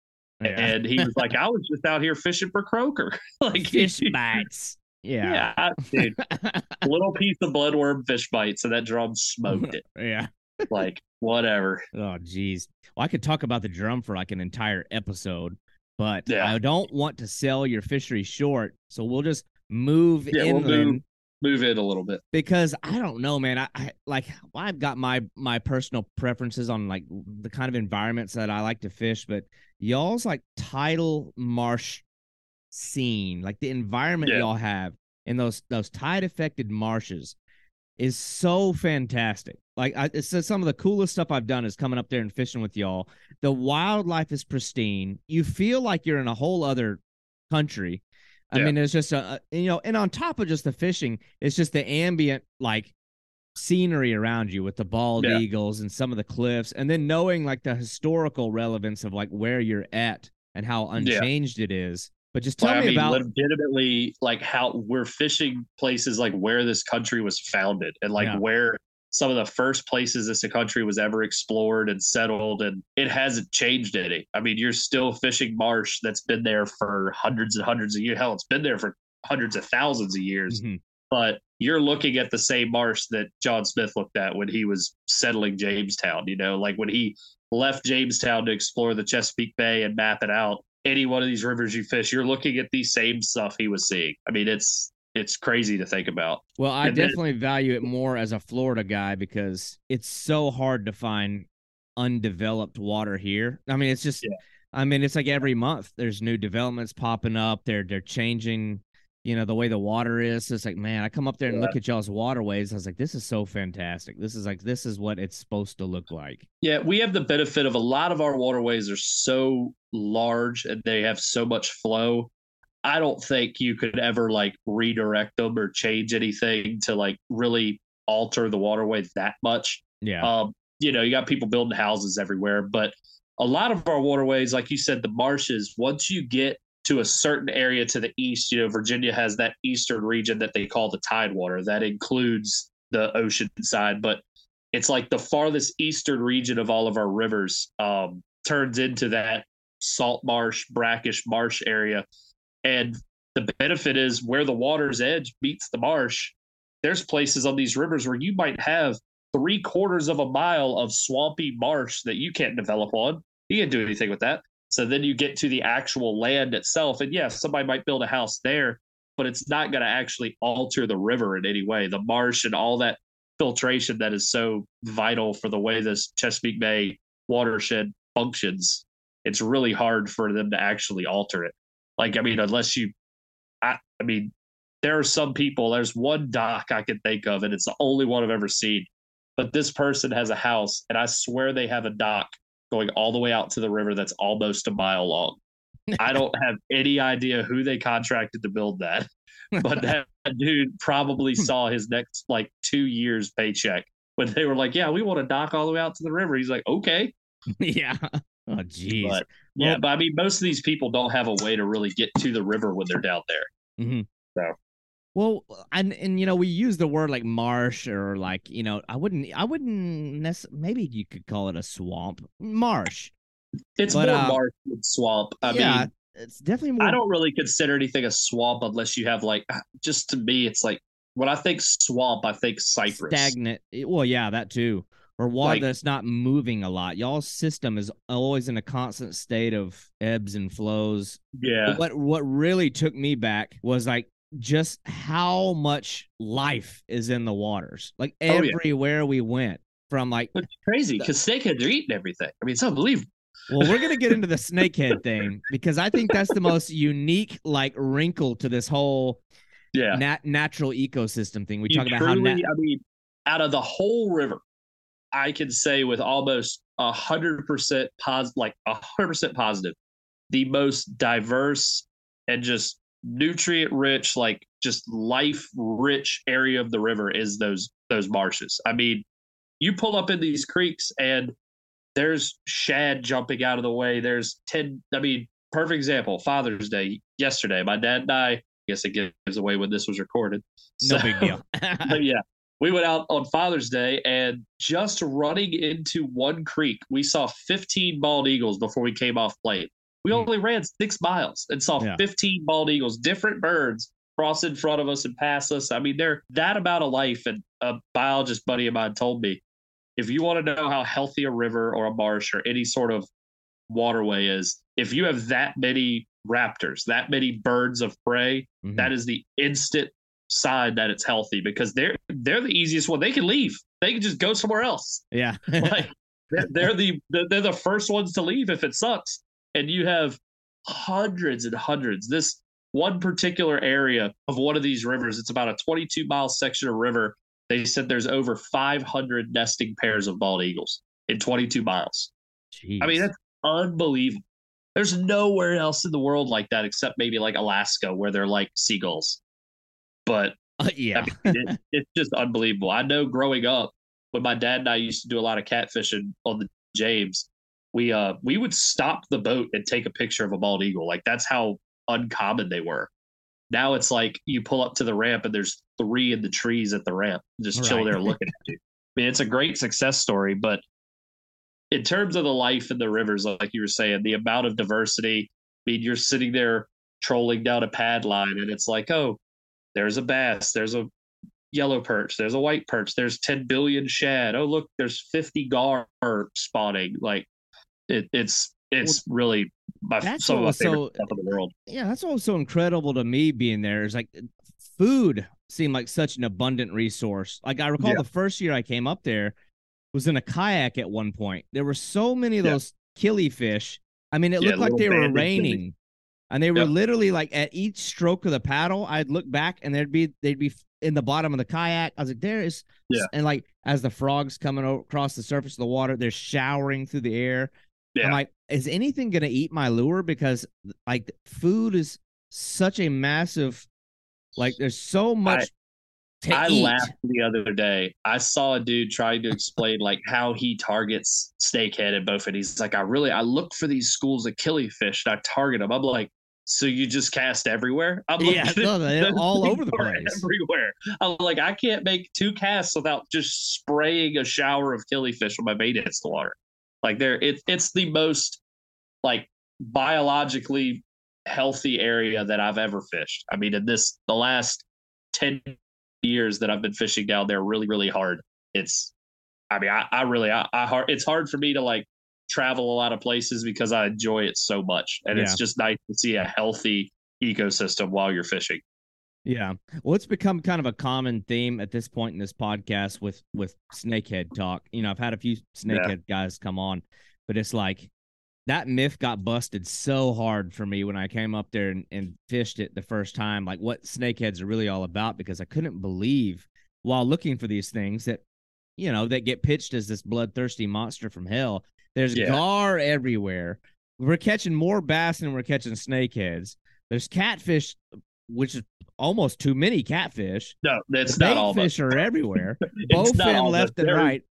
Yeah. And he was like, I was just out here fishing for croaker. like fish bites. Yeah. Yeah, dude. little piece of bloodworm fish bites, and that drum smoked it. yeah. Like, whatever. Oh, geez. Well, I could talk about the drum for like an entire episode, but yeah. I don't want to sell your fishery short. So we'll just move yeah, inland. We'll move, move in a little bit because I don't know, man. I, I like I've got my my personal preferences on like the kind of environments that I like to fish, but y'all's like tidal marsh scene, like the environment yeah. y'all have in those those tide affected marshes is so fantastic. Like I, it's some of the coolest stuff I've done is coming up there and fishing with y'all. The wildlife is pristine. You feel like you're in a whole other country. I yeah. mean, it's just a, you know, and on top of just the fishing, it's just the ambient like scenery around you with the bald yeah. eagles and some of the cliffs, and then knowing like the historical relevance of like where you're at and how unchanged yeah. it is. But just tell well, me I mean, about legitimately like how we're fishing places like where this country was founded and like where some of the first places this country was ever explored and settled and it hasn't changed any. I mean, you're still fishing marsh that's been there for hundreds and hundreds of years. Hell, it's been there for hundreds of thousands of years. Mm-hmm. But you're looking at the same marsh that John Smith looked at when he was settling Jamestown, you know, like when he left Jamestown to explore the Chesapeake Bay and map it out any one of these rivers you fish, you're looking at the same stuff he was seeing. I mean, it's it's crazy to think about. Well, I and definitely then, value it more as a Florida guy because it's so hard to find undeveloped water here. I mean, it's just yeah. I mean, it's like every month there's new developments popping up. They're they're changing you know the way the water is it's like man i come up there and yeah. look at y'all's waterways i was like this is so fantastic this is like this is what it's supposed to look like yeah we have the benefit of a lot of our waterways are so large and they have so much flow i don't think you could ever like redirect them or change anything to like really alter the waterway that much yeah um you know you got people building houses everywhere but a lot of our waterways like you said the marshes once you get to a certain area to the east. You know, Virginia has that eastern region that they call the Tidewater. That includes the ocean side, but it's like the farthest eastern region of all of our rivers um, turns into that salt marsh, brackish marsh area. And the benefit is where the water's edge meets the marsh, there's places on these rivers where you might have three quarters of a mile of swampy marsh that you can't develop on. You can't do anything with that. So then you get to the actual land itself. And yes, somebody might build a house there, but it's not going to actually alter the river in any way. The marsh and all that filtration that is so vital for the way this Chesapeake Bay watershed functions, it's really hard for them to actually alter it. Like, I mean, unless you, I, I mean, there are some people, there's one dock I can think of, and it's the only one I've ever seen. But this person has a house, and I swear they have a dock going all the way out to the river that's almost a mile long. I don't have any idea who they contracted to build that, but that dude probably hmm. saw his next like two years paycheck when they were like, "Yeah, we want to dock all the way out to the river." He's like, "Okay." yeah. Oh, jeez. But, yeah, well, but I mean, most of these people don't have a way to really get to the river when they're down there. Mm-hmm. So well, and and you know we use the word like marsh or like you know I wouldn't I wouldn't necessarily maybe you could call it a swamp marsh. It's but, more uh, marsh than swamp. I yeah, mean, it's definitely more. I don't really consider anything a swamp unless you have like just to me it's like when I think swamp I think cypress stagnant. Well, yeah, that too. Or water like, that's not moving a lot. Y'all's system is always in a constant state of ebbs and flows. Yeah. But what what really took me back was like just how much life is in the waters. Like everywhere oh, yeah. we went, from like it's crazy because snakeheads are eating everything. I mean, it's unbelievable. Well, we're gonna get into the snakehead thing because I think that's the most unique like wrinkle to this whole yeah nat- natural ecosystem thing. We You talk about truly, how nat- I mean, out of the whole river, I can say with almost a hundred percent positive, like a hundred percent positive, the most diverse and just nutrient rich, like just life rich area of the river is those those marshes. I mean, you pull up in these creeks and there's shad jumping out of the way. There's ten. I mean, perfect example. Father's Day yesterday. My dad and I. I guess it gives away when this was recorded. no So- big deal. yeah, we went out on Father's Day and just running into one creek, we saw 15 bald eagles before we came off plane. We Hmm. only ran six miles and saw Yeah. 15 bald eagles, different birds cross in front of us and pass us. I mean, they're that amount of life. And a biologist buddy of mine told me if you want to know how healthy a river or a marsh or any sort of waterway is, if you have that many raptors, that many birds of prey, Mhm. that is the instant sign that it's healthy because they're they're the easiest one. They can leave. They can just go somewhere else. yeah. Like they're, they're the they're the first ones to leave if it sucks. And you have hundreds and hundreds. This one particular area of one of these rivers, it's about a 22 mile section of river. They said there's over 500 nesting pairs of bald eagles in 22 miles. I mean, that's unbelievable. There's nowhere else in the world like that except maybe like Alaska where they're like seagulls. But Uh, yeah. I mean, it, it's just unbelievable. I know growing up, when my dad and I used to do a lot of catfishing on the James, we uh we would stop the boat and take a picture of a bald eagle. Like that's how uncommon they were. Now it's like you pull up to the ramp and there's three in the trees at the ramp, just chill Right. there looking at you. I mean, it's a great success story, but in terms of the life in the rivers, like you were saying, the amount of diversity. I mean, you're sitting there trolling down a pad line, and it's like, oh, there's a bass, there's a yellow perch, there's a white perch, there's 10 billion shad. Oh, look, there's 50 gar spawning. Like it, it's it's really my that's some of my favorite so- stuff in the world. yeah, that's what was so incredible to me being there is like food seemed like such an abundant resource. Like I recall Yeah. the first year I came up there was in a kayak at one point. There were so many of Yeah. those killifish. I mean, it Yeah, looked like they were raining. killie. And they were Yep. literally like at each stroke of the paddle, I'd look back and there'd be they'd be in the bottom of the kayak. I was like, there is Yeah. and like as the frogs coming across the surface of the water, they're showering through the air. yeah. I'm like, is anything gonna eat my lure? Because like food is such a massive, like there's so much to I eat. laughed the other day. I saw a dude trying to explain like how he targets snakehead and bowfin. He's like, I really I look for these schools of killifish and I target them. I'm like, so you just cast everywhere? I'm like, Yeah, no, they're all over the place." Everywhere. I'm like, I can't make two casts without just spraying a shower of killifish when my bait hits the water. Like there, it's it's the most like biologically healthy area that I've ever fished. I mean, in this the last ten years that I've been fishing down there really, really hard. It's, I mean, I, I really, I, I hard, it's hard for me to like travel a lot of places because I enjoy it so much. And Yeah. it's just nice to see a healthy ecosystem while you're fishing. Yeah. Well, it's become kind of a common theme at this point in this podcast with with snakehead talk. You know, I've had a few snakehead guys come on, but it's like that myth got busted so hard for me when I came up there and, and fished it the first time, like what snakeheads are really all about, because I couldn't believe while looking for these things that, you know, that get pitched as this bloodthirsty monster from hell. There's Yeah. gar everywhere. We're catching more bass than we're catching snakeheads. There's catfish, which is almost too many catfish. No, that's The not all fish are everywhere. Bowfin left and right.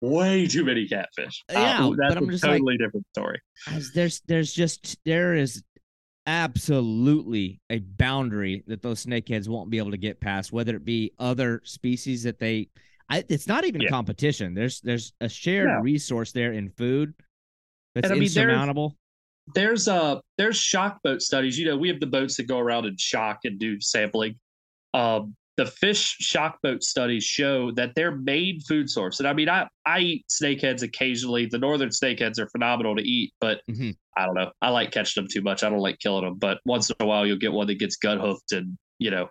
Way too many catfish. Uh, Yeah, that's but I'm a just like- totally different story. There's there's just there is absolutely a boundary that those snakeheads won't be able to get past, whether it be other species that they. I, it's not even Yeah. competition. There's there's a shared No. resource there in food that's And I mean, there's- insurmountable. there's uh there's shock boat studies. You know, we have the boats that go around and shock and do sampling. Um, the fish shock boat studies show that their main food source, and I mean, I I eat snakeheads occasionally. The northern snakeheads are phenomenal to eat, but Mhm. I don't know. I like catching them too much. I don't like killing them. But once in a while, you'll get one that gets gut hooked, and you know,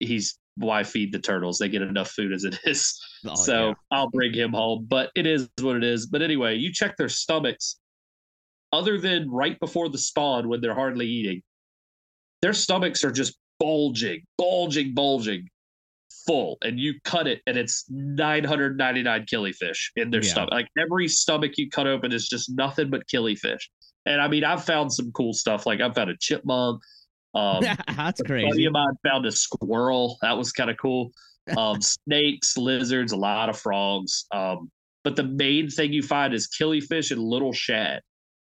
he's why feed the turtles? They get enough food as it is Oh, so yeah. I'll bring him home. But it is what it is. But anyway, you check their stomachs. other than right before the spawn when they're hardly eating, their stomachs are just bulging, bulging, bulging, full. And you cut it, and it's 999 killifish in their yeah. stomach. Like every stomach you cut open is just nothing but killifish. And I mean, I've found some cool stuff. Like I've found a chipmunk. Um, That's crazy. Buddy of mine found a squirrel. That was kind of cool. Um, snakes, lizards, a lot of frogs. Um, but the main thing you find is killifish and little shad.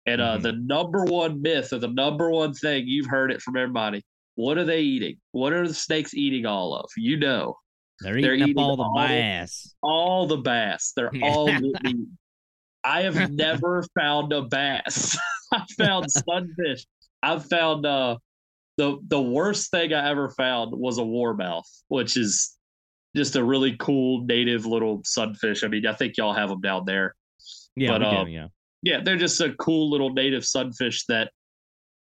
And uh, mm-hmm. the number one myth or the number one thing you've heard it from everybody. What are they eating? What are the snakes eating all of? You know, they're eating, they're eating all the all, bass. All the bass. They're all eating. I have never found a bass. I found sunfish. I've found uh, the the worst thing I ever found was a warmouth, which is just a really cool native little sunfish. I mean, I think y'all have them down there. Yeah, but, um, do, yeah yeah, they're just a cool little native sunfish that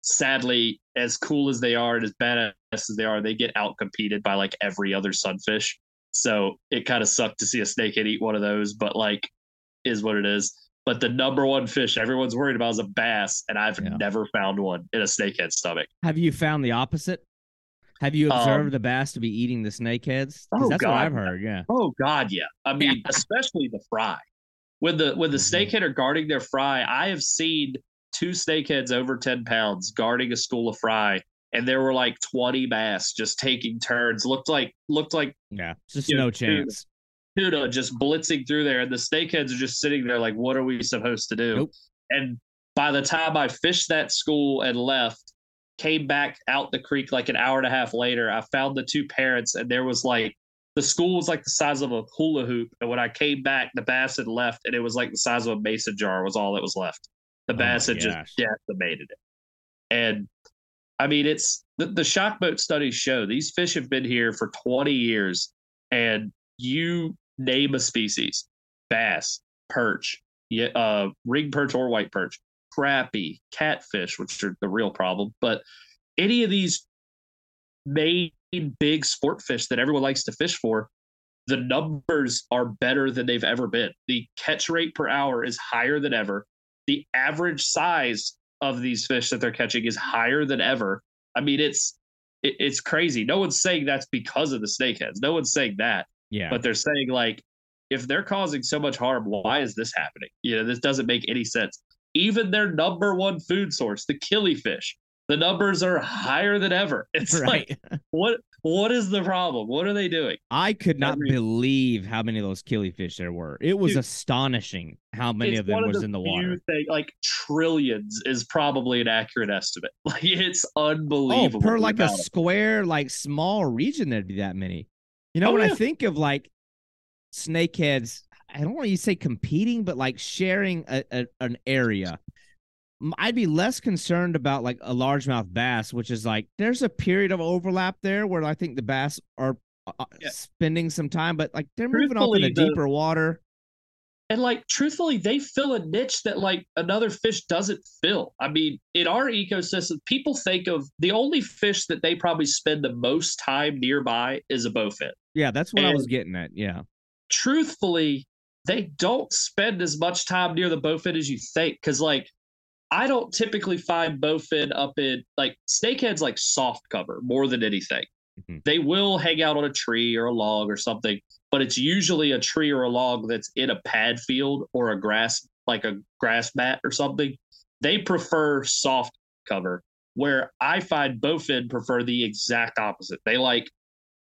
sadly, as cool as they are and as badass as they are, they get outcompeted by like every other sunfish. So it kind of sucked to see a snakehead eat one of those, but like is what it is. But the number one fish everyone's worried about is a bass, and I've yeah. never found one in a snakehead stomach. Have you found the opposite? Have you observed um, the bass to be eating the snakeheads? Oh, that's God. what I've heard. Yeah. Oh God, yeah. I mean, especially the fry when the when the mm-hmm. snakehead are guarding their fry, I have seen two snakeheads over 10 pounds guarding a school of fry and there were like 20 bass just taking turns looked like looked like yeah just no know, chance just blitzing through there and the snakeheads are just sitting there like what are we supposed to do nope. and by the time i fished that school and left came back out the creek like an hour and a half later i found the two parents and there was like the school was like the size of a hula hoop. And when I came back, the bass had left and it was like the size of a mason jar was all that was left. The oh bass oh had gosh. just decimated it. And I mean, it's the, the shock boat studies show these fish have been here for 20 years. And you name a species bass, perch, uh, ring perch or white perch, crappie, catfish, which are the real problem. But any of these main big sport fish that everyone likes to fish for, the numbers are better than they've ever been. The catch rate per hour is higher than ever. The average size of these fish that they're catching is higher than ever. I mean, it's it, it's crazy. No one's saying that's because of the snakeheads. No one's saying that. Yeah. But they're saying like, if they're causing so much harm, why is this happening? You know, this doesn't make any sense. Even their number one food source, the killifish, the numbers are higher than ever. It's right. like what what is the problem? What are they doing? I could not Every, believe how many of those killifish there were. It was dude, astonishing how many of them was the in the water. Thing, like trillions is probably an accurate estimate. Like it's unbelievable. Oh, per like a square, like small region, there'd be that many. You know, oh, when yeah. I think of like snakeheads, I don't want you to say competing, but like sharing a, a, an area. I'd be less concerned about like a largemouth bass, which is like there's a period of overlap there where I think the bass are uh, uh yeah. spending some time, but like they're moving up in a deeper water. And like truthfully, they fill a niche that like another fish doesn't fill. I mean, in our ecosystem, people think of the only fish that they probably spend the most time nearby is a bowfin. Yeah, that's what and I was getting at. Yeah. Truthfully, they don't spend as much time near the bowfin as you think. Cause like I don't typically find bowfin up in like snakeheads like soft cover more than anything. Mm-hmm. They will hang out on a tree or a log or something, but it's usually a tree or a log that's in a pad field or a grass like a grass mat or something. They prefer soft cover, where I find bowfin prefer the exact opposite. They like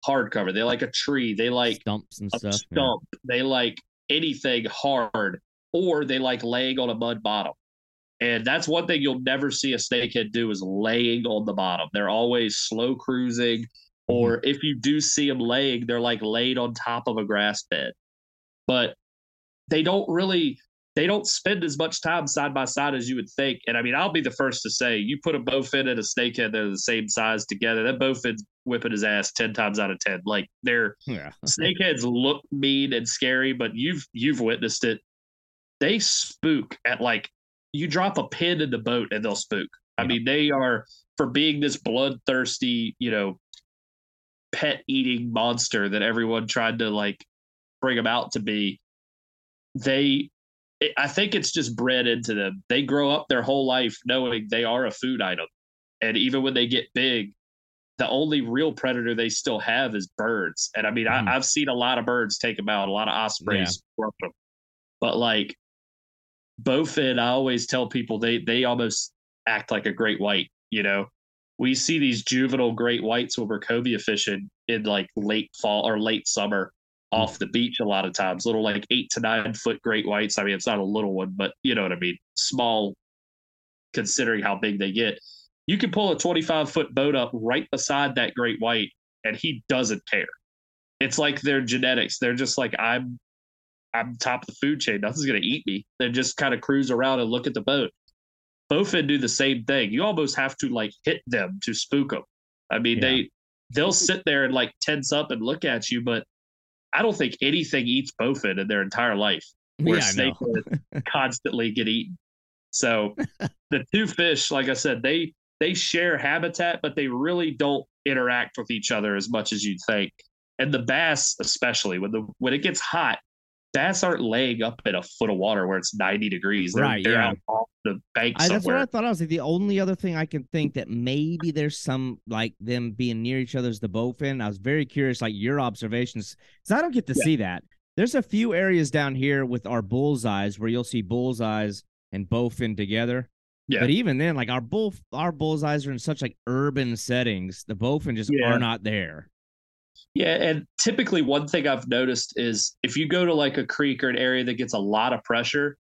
hard cover. They like a tree. They like stumps and stuff. Stump. Yeah. They like anything hard, or they like laying on a mud bottom. And that's one thing you'll never see a snakehead do is laying on the bottom. They're always slow cruising. Mm-hmm. or if you do see them laying, they're like laid on top of a grass bed. But they don't really they don't spend as much time side by side as you would think. And I mean, I'll be the first to say, you put a bowfin and a snakehead, they're the same size together. That bowfin's whipping his ass ten times out of ten. Like they're yeah. snakeheads look mean and scary, but you've you've witnessed it. They spook at like you drop a pin in the boat and they'll spook. I yeah. mean, they are for being this bloodthirsty, you know, pet eating monster that everyone tried to like bring them out to be. They it, I think it's just bred into them. They grow up their whole life knowing they are a food item, and even when they get big, the only real predator they still have is birds. And I mean, mm. I, have seen a lot of birds take them out, a lot of ospreys yeah. them. But like bowfin, I always tell people they they almost act like a great white. You know, we see these juvenile great whites when we're cobia fishing in like late fall or late summer mm. off the beach a lot of times. Little like eight to nine foot great whites. I mean, it's not a little one, but you know what I mean. Small, considering how big they get you can pull a 25 foot boat up right beside that great white and he doesn't care. It's like their genetics. They're just like, I'm I'm top of the food chain. Nothing's gonna eat me. They just kind of cruise around and look at the boat. Bowfin do the same thing. You almost have to like hit them to spook them. I mean, yeah. they they'll sit there and like tense up and look at you, but I don't think anything eats bowfin in their entire life. Where yeah, snake constantly get eaten. So the two fish, like I said, they they share habitat, but they really don't interact with each other as much as you'd think. And the bass, especially when the when it gets hot, bass aren't laying up at a foot of water where it's 90 degrees. They're, right, they're yeah. off the bank I, That's what I thought. I was like, the only other thing I can think that maybe there's some like them being near each other is the bowfin. I was very curious, like your observations, because I don't get to yeah. see that. There's a few areas down here with our bullseyes where you'll see bullseyes and bowfin together. Yeah. But even then, like our bull our bullseyes are in such like urban settings, the bowfin just yeah. are not there. Yeah, and typically one thing I've noticed is if you go to like a creek or an area that gets a lot of pressure,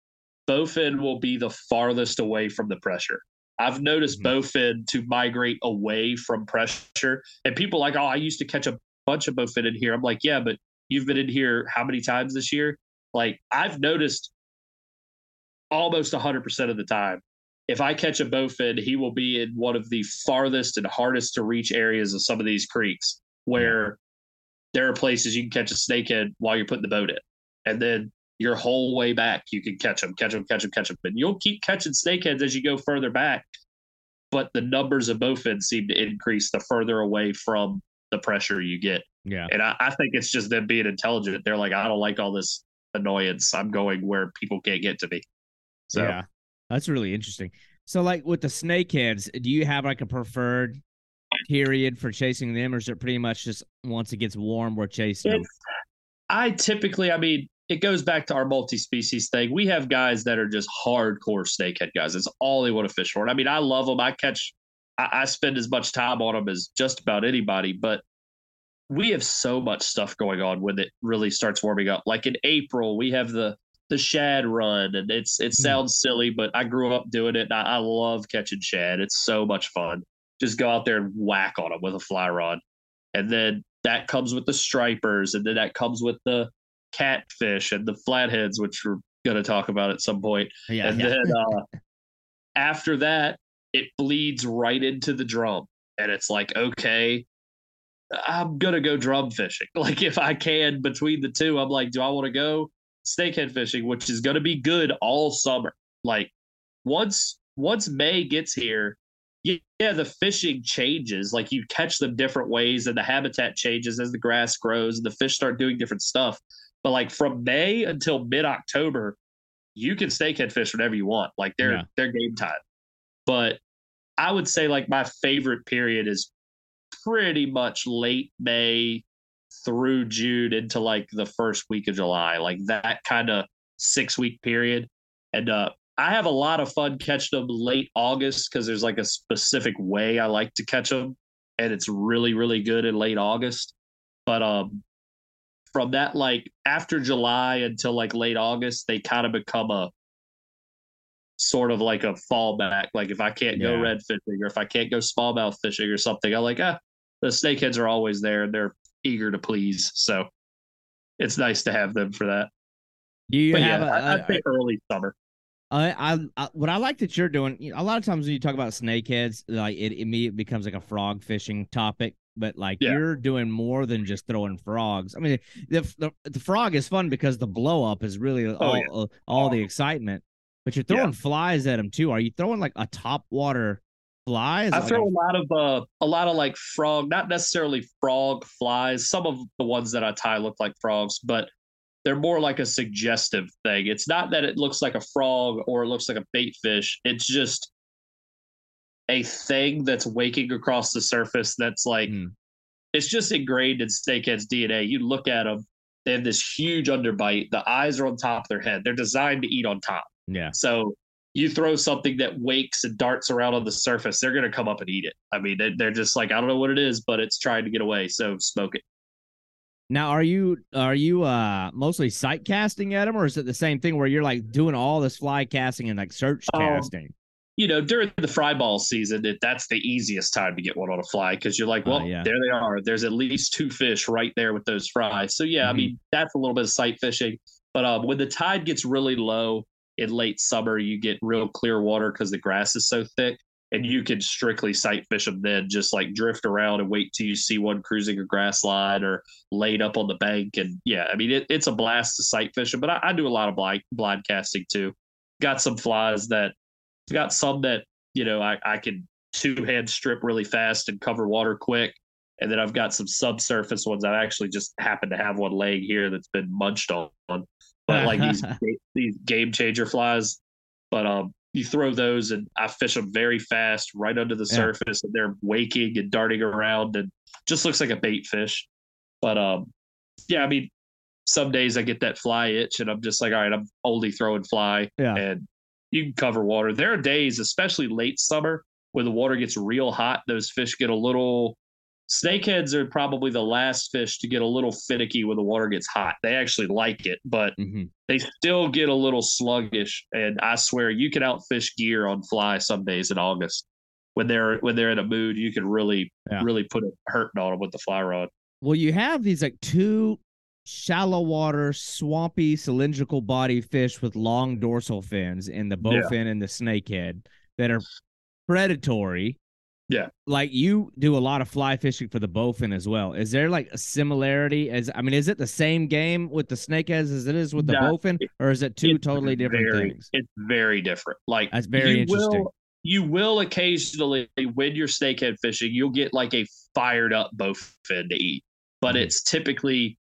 bowfin will be the farthest away from the pressure. I've noticed mm-hmm. bowfin to migrate away from pressure, and people like, oh, I used to catch a bunch of bowfin in here. I'm like, yeah, but you've been in here how many times this year? Like I've noticed almost 100% of the time if I catch a bowfin, he will be in one of the farthest and hardest to reach areas of some of these creeks where there are places you can catch a snakehead while you're putting the boat in. And then your whole way back, you can catch them, catch them, catch them, catch them. And you'll keep catching snakeheads as you go further back. But the numbers of bowfins seem to increase the further away from the pressure you get. Yeah. And I, I think it's just them being intelligent. They're like, I don't like all this annoyance. I'm going where people can't get to me. So yeah. That's really interesting. So, like with the snakeheads, do you have like a preferred period for chasing them, or is it pretty much just once it gets warm, we're chasing them? I typically, I mean, it goes back to our multi-species thing. We have guys that are just hardcore snakehead guys. It's all they want to fish for. And I mean, I love them. I catch, I, I spend as much time on them as just about anybody. But we have so much stuff going on when it really starts warming up. Like in April, we have the the shad run, and it's it hmm. sounds silly, but I grew up doing it, and I, I love catching shad. It's so much fun. Just go out there and whack on them with a fly rod, and then that comes with the stripers, and then that comes with the catfish and the flatheads, which we're going to talk about at some point. Yeah, and yeah. then uh, after that, it bleeds right into the drum, and it's like, okay, I'm gonna go drum fishing. Like if I can between the two, I'm like, do I want to go snakehead fishing, which is going to be good all summer. Like once once May gets here, yeah, the fishing changes. Like you catch them different ways, and the habitat changes as the grass grows, and the fish start doing different stuff. But like from May until mid October, you can snakehead fish whenever you want. Like they're yeah. they're game time. But I would say like my favorite period is pretty much late May through June into like the first week of July, like that kind of six week period. And uh, I have a lot of fun catching them late August because there's like a specific way I like to catch them, and it's really really good in late August. But um, from that like after July until like late August, they kind of become a sort of like a fallback. Like if I can't yeah. go red fishing or if I can't go smallmouth fishing or something, I like ah the snakeheads are always there and they're eager to please. So it's nice to have them for that. Do you but have yeah, a, I, I think early summer. I, I, what I like that you're doing. You know, a lot of times when you talk about snakeheads, like it immediately becomes like a frog fishing topic. But like yeah. you're doing more than just throwing frogs. I mean, the, the, the frog is fun because the blow up is really oh, all yeah. uh, all the excitement. But you're throwing flies at them too. Are you throwing like a top water flies? I throw a lot of uh, a lot of like frog, not necessarily frog flies. Some of the ones that I tie look like frogs, but they're more like a suggestive thing. It's not that it looks like a frog or it looks like a bait fish. It's just a thing that's waking across the surface that's like mm. it's just ingrained in snakehead's DNA. You look at them, they have this huge underbite. The eyes are on top of their head. They're designed to eat on top. Yeah. So you throw something that wakes and darts around on the surface, they're going to come up and eat it. I mean, they're just like, I don't know what it is, but it's trying to get away. So smoke it. Now, are you are you uh mostly sight casting at them, or is it the same thing where you're like doing all this fly casting and like search um, casting? You know, during the fry ball season, it, that's the easiest time to get one on a fly because you're like, uh, well, uh, yeah. there they are. There's at least two fish right there with those fries. So yeah, mm-hmm. I mean that's a little bit of sight fishing. But um, when the tide gets really low in late summer, you get real clear water because the grass is so thick and you can strictly sight fish them then just like drift around and wait till you see one cruising a grass line or laid up on the bank and yeah i mean it, it's a blast to sight fish them but I, I, do a lot of blind, blind casting too. Got some flies that got some that you know i, I can two hand strip really fast and cover water quick and then i've got some subsurface ones. I actually just happen to have one laying here that's been munched on but like these these game changer flies. But um you throw those and I fish them very fast right under the yeah. surface and they're waking and darting around and just looks like a bait fish. But um yeah, I mean some days I get that fly itch and I'm just like, all right, I'm only throwing fly yeah. and you can cover water. There are days, especially late summer, when the water gets real hot, those fish get a little Snakeheads are probably the last fish to get a little finicky when the water gets hot. They actually like it, but mm-hmm. they still get a little sluggish. And I swear you can outfish gear on fly some days in August. When they're when they're in a mood, you can really yeah. really put a hurting on them with the fly rod. Well, you have these like two shallow water, swampy, cylindrical body fish with long dorsal fins in the bowfin yeah. and the snakehead that are predatory yeah. Like you do a lot of fly fishing for the bowfin as well. Is there like a similarity as I mean, is it the same game with the snakeheads as it is with the bowfin, or is it two totally different very, things? It's very different. Like that's very interesting. Will, you will occasionally when you're snakehead fishing, you'll get like a fired up bowfin to eat. But mm-hmm. it's typically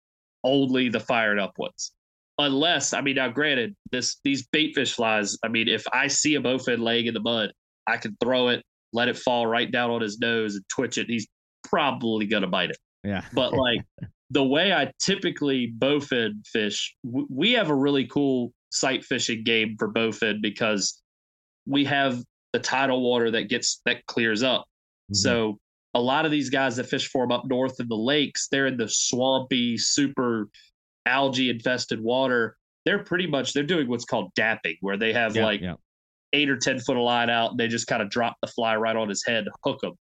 only the fired up ones. Unless, I mean, now granted, this these bait fish flies, I mean, if I see a bowfin laying in the mud, I can throw it let it fall right down on his nose and twitch it, he's probably going to bite it. Yeah. But like the way I typically bowfin fish, w- we have a really cool sight fishing game for bowfin because we have the tidal water that gets that clears up. Mm-hmm. So a lot of these guys that fish for them up north in the lakes, they're in the swampy, super algae infested water. They're pretty much they're doing what's called dapping, where they have yeah, like yeah eight or 10 foot of line out. They just kind of drop the fly right on his head, hook him.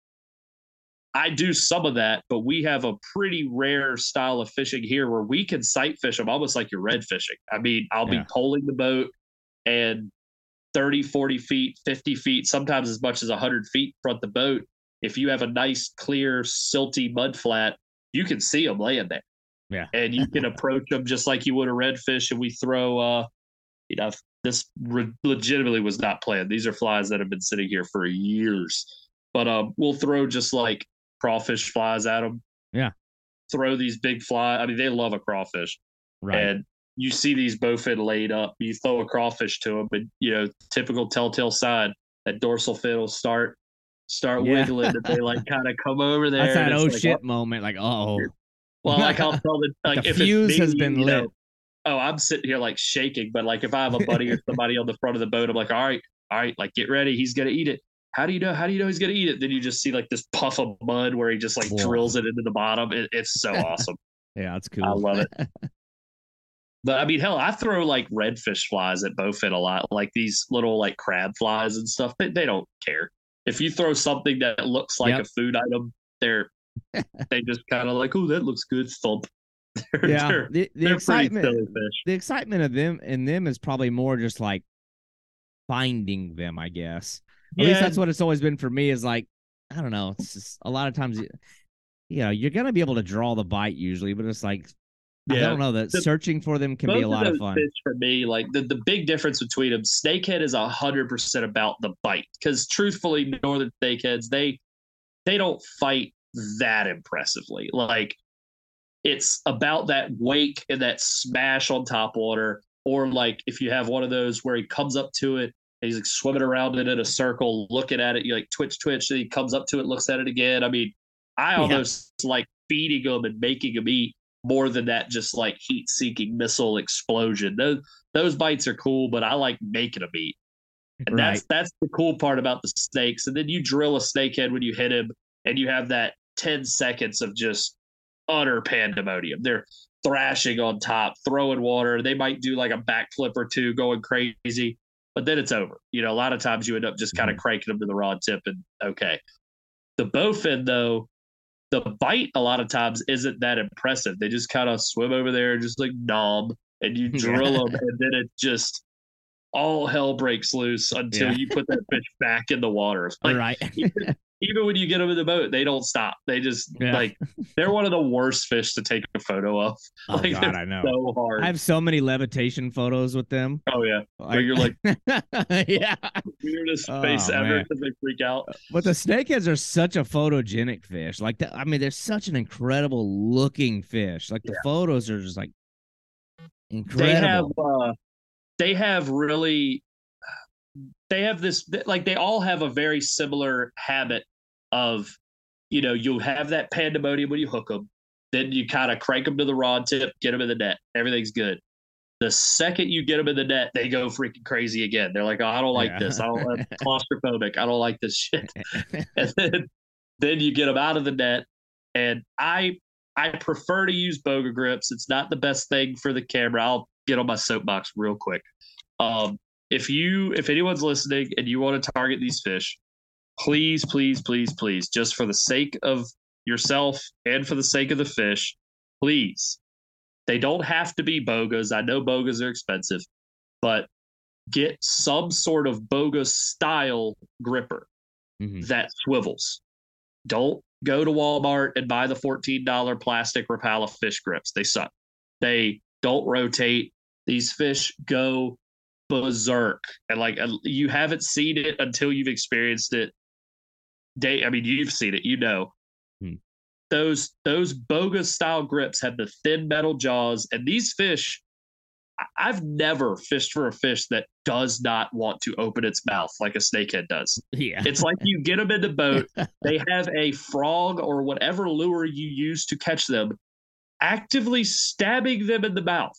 I do some of that, but we have a pretty rare style of fishing here where we can sight fish them almost like you're red fishing. I mean, I'll yeah. be poling the boat and 30, 40 feet, 50 feet, sometimes as much as 100 feet front the boat. If you have a nice, clear, silty mud flat, you can see them laying there. Yeah. and you can approach them just like you would a redfish. And we throw, uh, you know, this re- legitimately was not planned. These are flies that have been sitting here for years. But um, we'll throw just like crawfish flies at them. Yeah. Throw these big fly. I mean, they love a crawfish. Right. And you see these bowfin laid up. You throw a crawfish to them, but you know, typical telltale sign that dorsal fin will start start yeah. wiggling. and they like kind of come over there. That's that oh like, shit moment. Like oh. Well, like I'll tell the like the if fuse has been lit. Know, oh, I'm sitting here like shaking, but like if I have a buddy or somebody on the front of the boat, I'm like, all right, all right, like get ready, he's gonna eat it. How do you know? How do you know he's gonna eat it? Then you just see like this puff of mud where he just like Whoa. drills it into the bottom. It, it's so awesome. yeah, that's cool. I love it. but I mean, hell, I throw like redfish flies at bowfin a lot, like these little like crab flies and stuff. They, they don't care if you throw something that looks like yep. a food item. They're they just kind of like, oh, that looks good. Thump. They're, yeah, they're, the, the excitement, the excitement of them and them is probably more just like finding them. I guess. At yeah. least that's what it's always been for me. Is like I don't know. It's just a lot of times, you know, you're gonna be able to draw the bite usually, but it's like yeah. I don't know that the, searching for them can be a lot of, of fun. for me, like the, the big difference between them, snakehead is a hundred percent about the bite. Because truthfully, northern snakeheads they they don't fight that impressively. Like it's about that wake and that smash on top water. Or like if you have one of those where he comes up to it and he's like swimming around it in a circle, looking at it, you like twitch, twitch, and he comes up to it, looks at it again. I mean, I almost yeah. like feeding him and making them eat more than that just like heat seeking missile explosion. Those those bites are cool, but I like making them eat. And right. that's that's the cool part about the snakes. And then you drill a snakehead when you hit him, and you have that 10 seconds of just utter pandemonium. They're thrashing on top, throwing water. They might do like a backflip or two, going crazy, but then it's over. You know, a lot of times you end up just kind of mm-hmm. cranking them to the rod tip and okay. The bowfin, though, the bite a lot of times isn't that impressive. They just kind of swim over there and just like nom, and you drill them, and then it just all hell breaks loose until yeah. you put that fish back in the water. Like, right. even, even, when you get them in the boat, they don't stop. They just yeah. like they're one of the worst fish to take a photo of. Oh like, God, I know. So hard. I have so many levitation photos with them. Oh yeah, where you're like, yeah, weirdest oh, face ever because they freak out. But the snakeheads are such a photogenic fish. Like, the, I mean, they're such an incredible looking fish. Like the yeah. photos are just like incredible. They have. Uh, they have really they have this like they all have a very similar habit of you know you have that pandemonium when you hook them then you kind of crank them to the rod tip get them in the net everything's good. The second you get them in the net they go freaking crazy again. They're like oh, i don't like yeah. this. I don't I'm claustrophobic. I don't like this shit. And then, then you get them out of the net and i i prefer to use boga grips. It's not the best thing for the camera. I'll get on my soapbox real quick. Um, if you, if anyone's listening and you want to target these fish, please, please, please, please, just for the sake of yourself and for the sake of the fish, please. They don't have to be bogas. I know bogas are expensive, but get some sort of boga style gripper mm-hmm. that swivels. Don't go to Walmart and buy the $14 plastic Rapala fish grips. They suck. They don't rotate. These fish go berserk, and like you haven't seen it until you've experienced it. Day, I mean, you've seen it, you know. Hmm. Those those bogas style grips have the thin metal jaws, and these fish. I've never fished for a fish that does not want to open its mouth like a snakehead does. Yeah. It's like you get them in the boat, they have a frog or whatever lure you use to catch them actively stabbing them in the mouth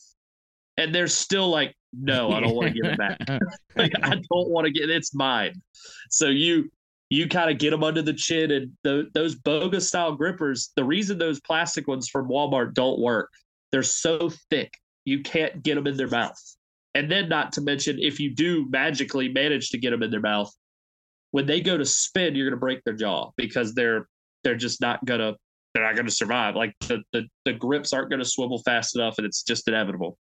and they're still like, no, I don't want to give it back. like, I don't want to get it's mine. So you you kind of get them under the chin, and the, those boga style grippers. The reason those plastic ones from Walmart don't work, they're so thick you can't get them in their mouth. And then, not to mention, if you do magically manage to get them in their mouth, when they go to spin, you're going to break their jaw because they're they're just not gonna they're not gonna survive. Like the the, the grips aren't going to swivel fast enough, and it's just inevitable.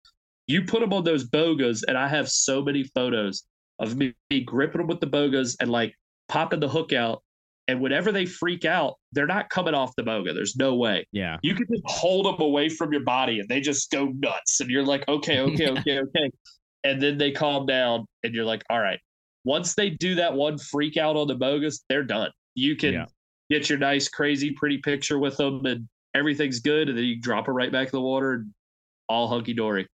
You put them on those bogas, and I have so many photos of me gripping them with the bogas and like popping the hook out. And whenever they freak out, they're not coming off the boga. There's no way. Yeah. You can just hold them away from your body and they just go nuts. And you're like, okay, okay, okay, okay. And then they calm down and you're like, all right. Once they do that one freak out on the bogas, they're done. You can yeah. get your nice, crazy, pretty picture with them and everything's good. And then you drop it right back in the water and all hunky dory.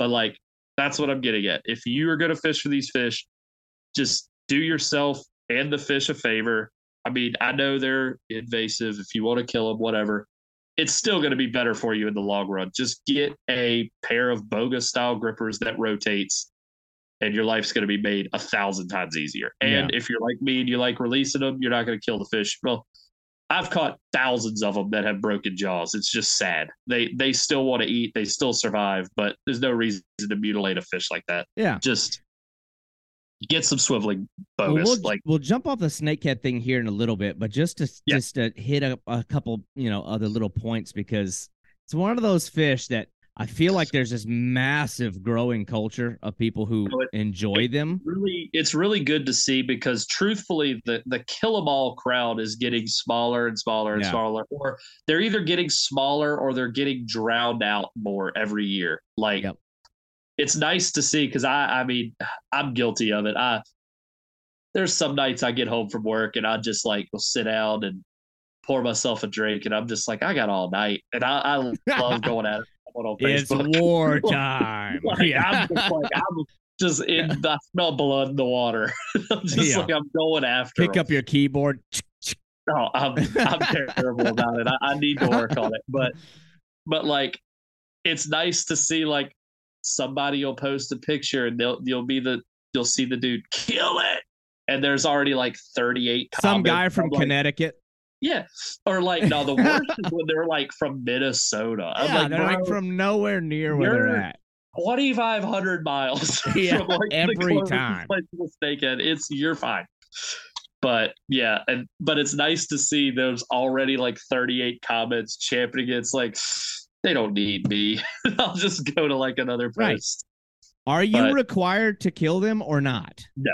But like that's what I'm getting at. If you are going to fish for these fish, just do yourself and the fish a favor. I mean, I know they're invasive. If you want to kill them, whatever, it's still going to be better for you in the long run. Just get a pair of boga style grippers that rotates, and your life's going to be made a thousand times easier. And yeah. if you're like me and you like releasing them, you're not going to kill the fish. Well, I've caught thousands of them that have broken jaws. It's just sad. They they still want to eat, they still survive, but there's no reason to mutilate a fish like that. Yeah, just get some swiveling bogas. Well, we'll, like we'll jump off the snakehead thing here in a little bit, but just to yeah. just to hit a, a couple, you know, other little points because it's one of those fish that I feel like there's this massive growing culture of people who it, enjoy them. Really, it's really good to see because truthfully, the the kill 'em all crowd is getting smaller and smaller and yeah. smaller, or they're either getting smaller or they're getting drowned out more every year. Like, yep. it's nice to see because I, I mean, I'm guilty of it. I there's some nights I get home from work and I just like will sit down and pour myself a drink, and I'm just like, I got all night, and I, I love going at it on Facebook. It's war time. like, yeah. I'm just like, I'm just in. I smell blood in the water. I'm just yeah. like, I'm going after. Pick them. up your keyboard. Oh, I'm I'm terrible about it. I, I need to work on it, but but like, it's nice to see like somebody will post a picture and they'll you'll be the you'll see the dude kill it and there's already like 38 some guy from like, Connecticut yeah or like no the worst is when they're like from Minnesota I'm yeah, like, they're like from nowhere near where they're at 2500 miles yeah, from like every time snakehead it's you're fine but yeah and but it's nice to see those already like 38 comments championing it's like they don't need me. I'll just go to like another place. Right. Are you but, required to kill them or not? No,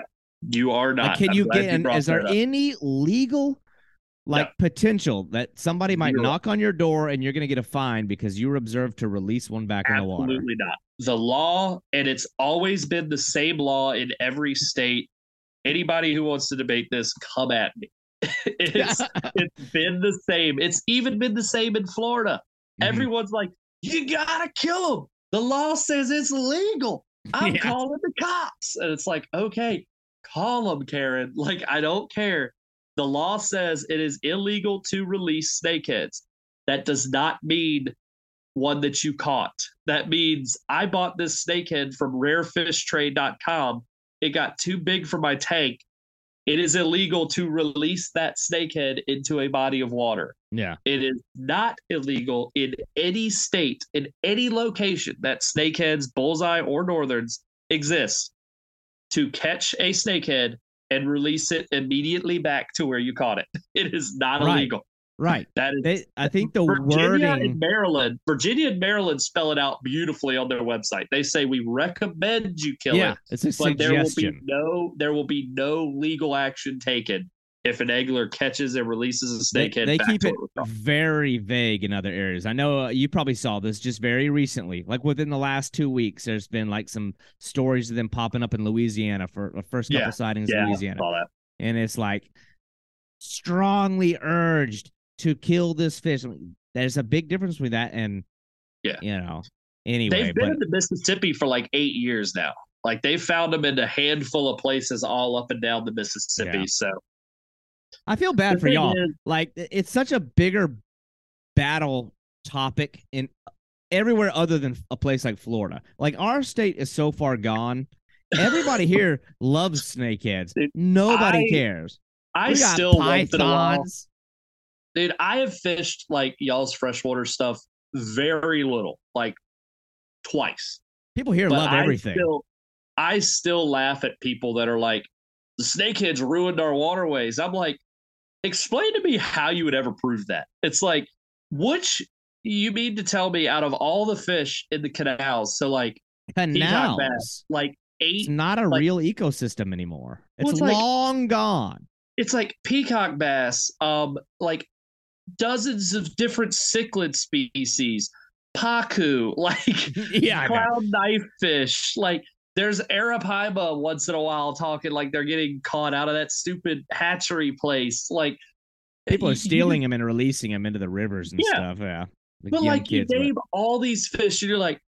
you are not. Can I'm you get? You is there any legal like no. potential that somebody might knock on your door and you're going to get a fine because you were observed to release one back Absolutely in the water? Absolutely not. The law, and it's always been the same law in every state. Anybody who wants to debate this, come at me. it's it's been the same. It's even been the same in Florida. Mm-hmm. Everyone's like, you gotta kill them. The law says it's legal. I'm yeah. calling the cops. And it's like, okay, call them, Karen. Like, I don't care. The law says it is illegal to release snakeheads. That does not mean one that you caught. That means I bought this snakehead from rarefishtrade.com. It got too big for my tank it is illegal to release that snakehead into a body of water. Yeah. It is not illegal in any state, in any location that snakeheads, bullseye, or northerns exist to catch a snakehead and release it immediately back to where you caught it. It is not right. illegal. Right. That is. They, I think the Virginia wording. And Maryland, Virginia and Maryland spell it out beautifully on their website. They say we recommend you kill yeah, it. it's a but suggestion. there will be no there will be no legal action taken if an angler catches and releases a snakehead. They, they keep it, very vague in other areas. I know uh, you probably saw this just very recently, like within the last two weeks. There's been like some stories of them popping up in Louisiana for the first couple yeah, sightings yeah, in Louisiana, and it's like strongly urged to kill this fish. There's a big difference between that and yeah, you know. Anyway, they've been but, in the Mississippi for like eight years now. Like they found them in a handful of places all up and down the Mississippi. Yeah. So I feel bad for y'all. Is, like it's such a bigger battle topic in everywhere other than a place like Florida. Like our state is so far gone. Everybody here loves snakeheads. Nobody I, cares. I still pythons. Dude, I have fished like y'all's freshwater stuff very little, like twice. People here but love I everything. Still, I still laugh at people that are like, the snakeheads ruined our waterways. I'm like, explain to me how you would ever prove that. It's like, which you mean to tell me out of all the fish in the canals, so like canals, bass, like eight, it's not a like, real ecosystem anymore. It's, well, it's long like, gone. It's like peacock bass, um, like dozens of different cichlid species, pacu, like yeah, clown knife fish, like there's arapaima once in a while talking like they're getting caught out of that stupid hatchery place. Like people are stealing you, them and releasing them into the rivers and yeah. stuff. Yeah. Like but like kids, you name but... all these fish and you're like,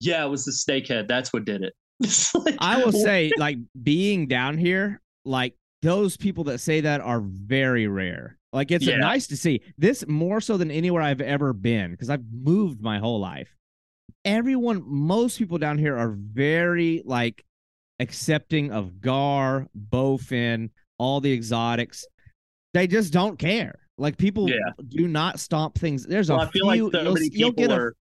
yeah, it was the snakehead. That's what did it. like, I will say, like being down here, like those people that say that are very rare. Like it's yeah. nice to see this more so than anywhere I've ever been because I've moved my whole life. Everyone, most people down here are very like accepting of gar, bowfin, all the exotics. They just don't care. Like people yeah. do not stomp things. There's well, a I feel few. Like so you'll, you'll get a,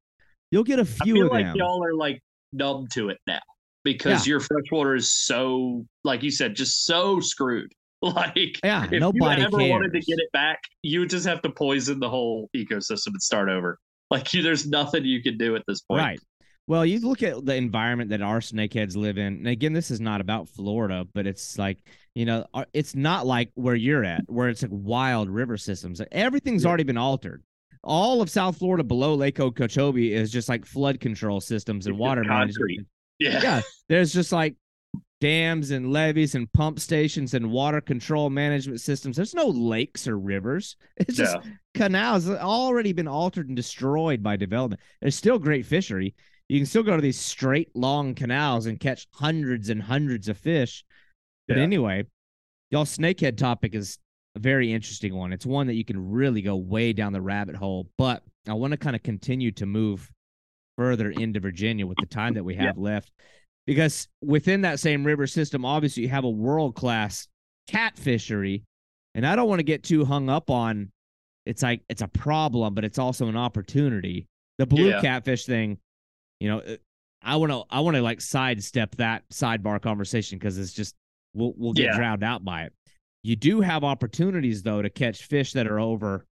you'll get a few I feel of like them. Y'all are like numb to it now because yeah. your freshwater is so, like you said, just so screwed. Like, yeah, if nobody you ever cares. wanted to get it back, you would just have to poison the whole ecosystem and start over. Like, you, there's nothing you can do at this point. Right. Well, you look at the environment that our snakeheads live in. And again, this is not about Florida, but it's like, you know, uh, it's not like where you're at, where it's like wild river systems. Everything's yeah. already been altered. All of South Florida below Lake Okeechobee is just like flood control systems and it's water management. Yeah. Yeah. There's just like dams and levees and pump stations and water control management systems. There's no lakes or rivers. It's just canals already been altered and destroyed by development. There's still great fishery. You can still go to these straight long canals and catch hundreds and hundreds of fish. But yeah. anyway, y'all snakehead topic is a very interesting one. It's one that you can really go way down the rabbit hole. But I want to kind of continue to move further into Virginia with the time that we have yeah. left. Because within that same river system, obviously you have a world class cat fishery. And I don't want to get too hung up on it's like it's a problem, but it's also an opportunity. The blue yeah. catfish thing, you know, I want to I want to like sidestep that sidebar conversation because it's just we'll we'll get yeah. drowned out by it. You do have opportunities though to catch fish that are over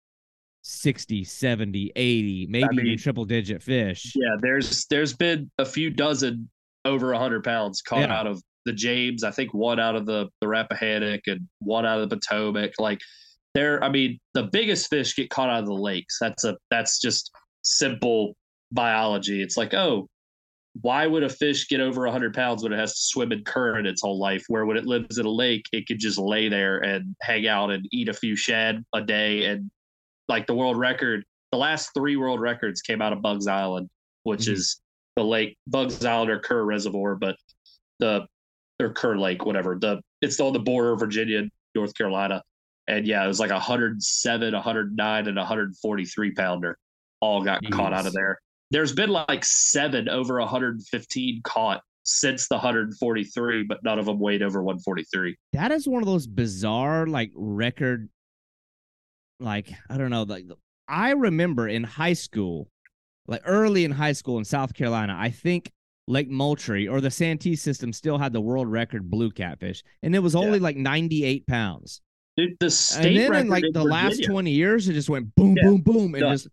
60, 70, 80, maybe I mean, even triple digit fish. Yeah, there's there's been a few dozen over 100 pounds caught yeah. out of the James. I think one out of the the Rappahannock and one out of the Potomac. Like there, I mean, the biggest fish get caught out of the lakes. That's a that's just simple biology. It's like, oh, why would a fish get over 100 pounds when it has to swim in current its whole life? Where when it lives in a lake, it could just lay there and hang out and eat a few shad a day. And like the world record, the last three world records came out of Bugs Island, which mm-hmm. is the lake Bugs Island or Kerr Reservoir, but the or Kerr Lake, whatever. The it's on the border of Virginia, North Carolina. And yeah, it was like 107, 109, and 143 pounder all got Jeez. caught out of there. There's been like seven over 115 caught since the 143, but none of them weighed over 143. That is one of those bizarre like record, like I don't know, like I remember in high school, like early in high school in South Carolina, I think Lake Moultrie or the Santee system still had the world record blue catfish, and it was only yeah. like 98 pounds. Dude, the state and then in like in the Virginia, last 20 years, it just went boom, yeah. boom, boom, and the, just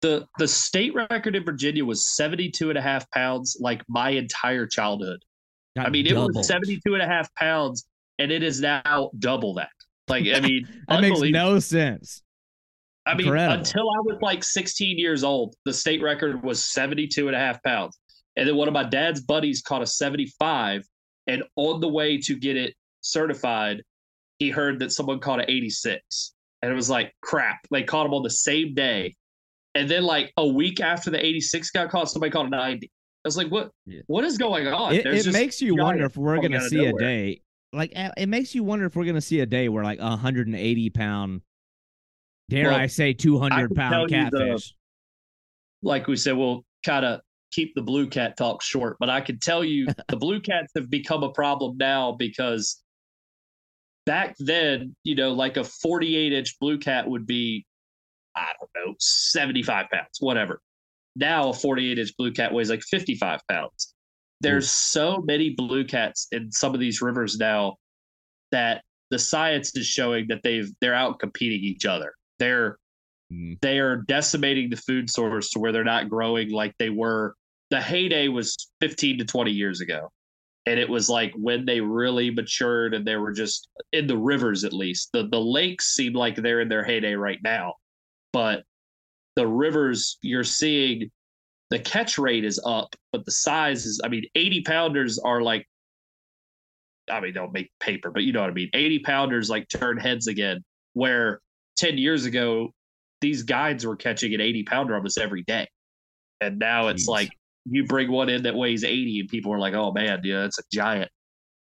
the the state record in Virginia was 72 and a half pounds like my entire childhood. I mean, doubled. it was 72 and a half pounds, and it is now double that. Like, I mean, that makes no sense. I mean, Incredible. until I was like 16 years old, the state record was 72 and a half pounds. And then one of my dad's buddies caught a 75. And on the way to get it certified, he heard that someone caught an 86. And it was like, crap. They caught him on the same day. And then, like a week after the 86 got caught, somebody caught a 90. I was like, what? Yeah. What is going on? It, it makes you wonder if we're going to see a day. Like, it makes you wonder if we're going to see a day where, like, a 180 pound, dare well, I say, 200 pound catfish. The, like we said, we'll kind of keep the blue cat talk short, but I can tell you the blue cats have become a problem now because back then, you know, like a 48 inch blue cat would be, I don't know, 75 pounds, whatever. Now a 48 inch blue cat weighs like 55 pounds. There's mm. so many blue cats in some of these rivers now that the science is showing that they've they're out competing each other. They're mm. they are decimating the food source to where they're not growing like they were. The heyday was 15 to 20 years ago and it was like when they really matured and they were just in the rivers at least. The the lakes seem like they're in their heyday right now but the rivers you're seeing the catch rate is up but the size is i mean 80 pounders are like i mean don't make paper but you know what i mean. 80 pounders like turn heads again where 10 years ago these guides were catching an 80 pounder almost every day. And now Jeez. it's like you bring one in that weighs 80 and people are like, oh man, yeah, that's a giant.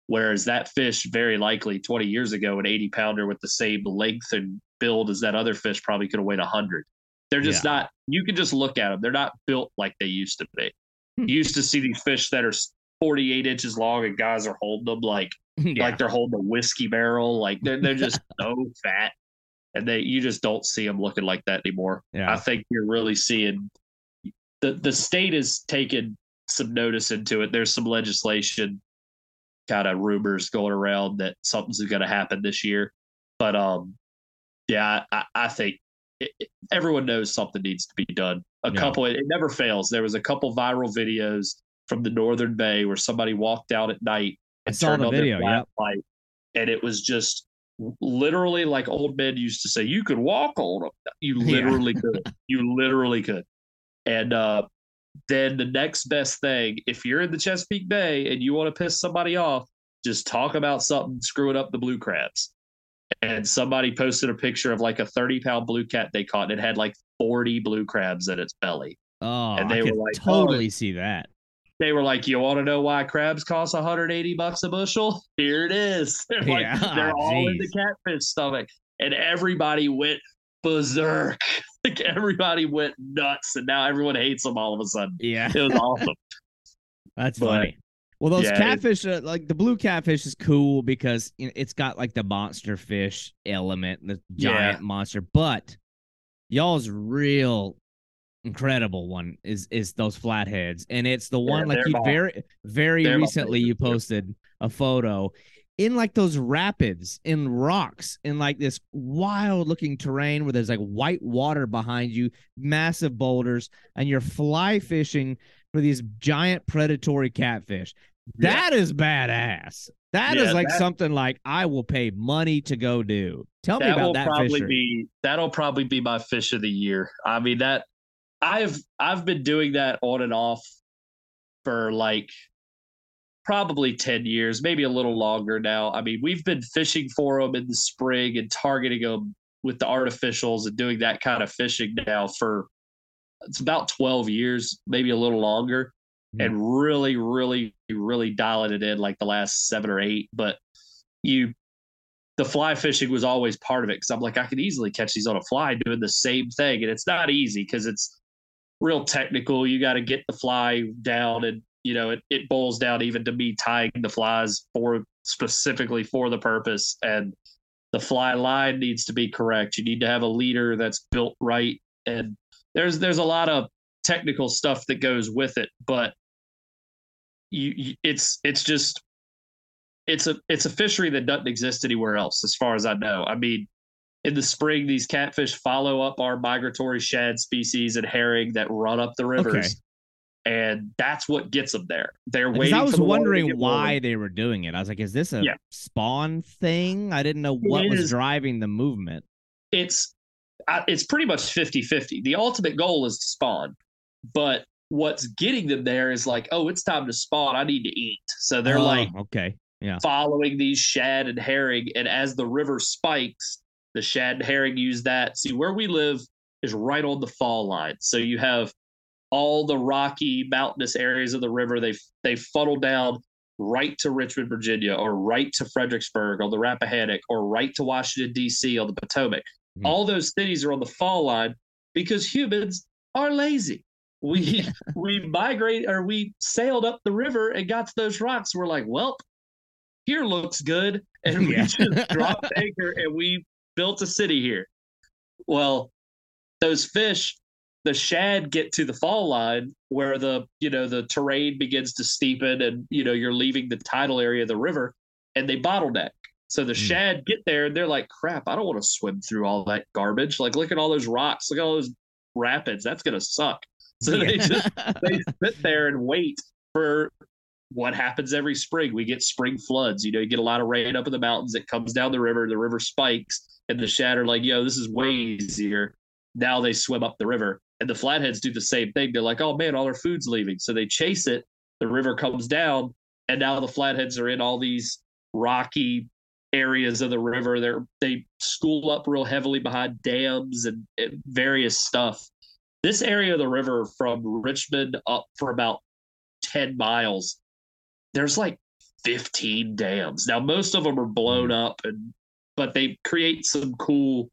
Whereas that fish, very likely 20 years ago, an 80 pounder with the same length and build as that other fish probably could have weighed 100. They're just yeah. not, you can just look at them. They're not built like they used to be. Hmm. you used to see these fish that are 48 inches long and guys are holding them like, yeah. like they're holding a whiskey barrel. Like they're, they're just so fat. And they, you just don't see them looking like that anymore. Yeah. I think you're really seeing the the state has taken some notice into it. There's some legislation, kind of rumors going around that something's going to happen this year. But um, yeah, I, I think it, everyone knows something needs to be done. A yeah. couple, it, it never fails. There was a couple viral videos from the Northern Bay where somebody walked out at night and turned on video, their yep. light, and it was just literally like old men used to say, "You could walk on them." You literally yeah. could. You literally could. And uh, then the next best thing, if you're in the Chesapeake Bay and you want to piss somebody off, just talk about something screwing up the blue crabs. and somebody posted a picture of like a 30 pound blue cat they caught and it had like 40 blue crabs in its belly. Oh, and they I were like, totally oh, see that. They were like, "You want to know why crabs cost 180 bucks a bushel? Here it is. They're like, yeah, they're all in the catfish stomach." And everybody went berserk. Like everybody went nuts, and now everyone hates them all of a sudden. Yeah, it was awesome. That's but, funny. Well, those yeah, catfish, uh, like the blue catfish, is cool because it's got like the monster fish element, the giant yeah. monster. But y'all's real incredible one is is those flatheads, and it's the one yeah, like you very very they're recently you posted a photo in like those rapids in rocks in like this wild looking terrain where there's like white water behind you, massive boulders, and you're fly fishing for these giant predatory catfish. That yeah. is badass. That yeah, is like that, something like I will pay money to go do. Tell me about that. Probably fishery. be that'll probably be my fish of the year. I mean that I've I've been doing that on and off for like probably 10 years, maybe a little longer now. I mean, we've been fishing for them in the spring and targeting them with the artificials and doing that kind of fishing now for it's about 12 years, maybe a little longer, mm. and really, really, really dialing it in like the last seven or eight. But you, the fly fishing was always part of it because I'm like, I could easily catch these on a fly doing the same thing. And it's not easy because it's real technical. You got to get the fly down and, you know, it, it boils down even to me tying the flies for specifically for the purpose. And the fly line needs to be correct. You need to have a leader that's built right and there's there's a lot of technical stuff that goes with it, but you, you it's it's just it's a it's a fishery that doesn't exist anywhere else as far as I know. I mean, in the spring, these catfish follow up our migratory shad species and herring that run up the rivers. Okay. And that's what gets them there. They're waiting. I was wondering why they were doing it. I was like, "Is this a yeah. spawn thing?" I didn't know what it was is, driving the movement. It's it's pretty much 50 50. The ultimate goal is to spawn, but what's getting them there is like, oh, it's time to spawn. I need to eat. So they're oh, like, okay, yeah, following these shad and herring. And as the river spikes, the shad and herring use that. See, where we live is right on the fall line. So you have all the rocky mountainous areas of the river. They they funnel down right to Richmond, Virginia, or right to Fredericksburg on the Rappahannock, or right to Washington D.C. on the Potomac. Mm-hmm. All those cities are on the fall line because humans are lazy. We we migrate or we sailed up the river and got to those rocks. We're like, well, here looks good, and we yeah. just dropped anchor and we built a city here. Well, those fish, the shad get to the fall line where the you know the terrain begins to steepen and you know you're leaving the tidal area of the river, and they bottleneck. So the mm. shad get there and they're like, crap, I don't want to swim through all that garbage. Like, look at all those rocks, look at all those rapids. That's gonna suck. So yeah. they just they sit there and wait for what happens every spring. We get spring floods. You know, you get a lot of rain up in the mountains. It comes down the river. The river spikes, and the shad are like, "Yo, this is way easier." Now they swim up the river, and the flatheads do the same thing. They're like, "Oh man, all our food's leaving," so they chase it. The river comes down, and now the flatheads are in all these rocky areas of the river. They're, they school up real heavily behind dams and, and, various stuff. This area of the river from Richmond up for about 10 miles, there's like 15 dams. Now most of them are blown mm. up and but they create some cool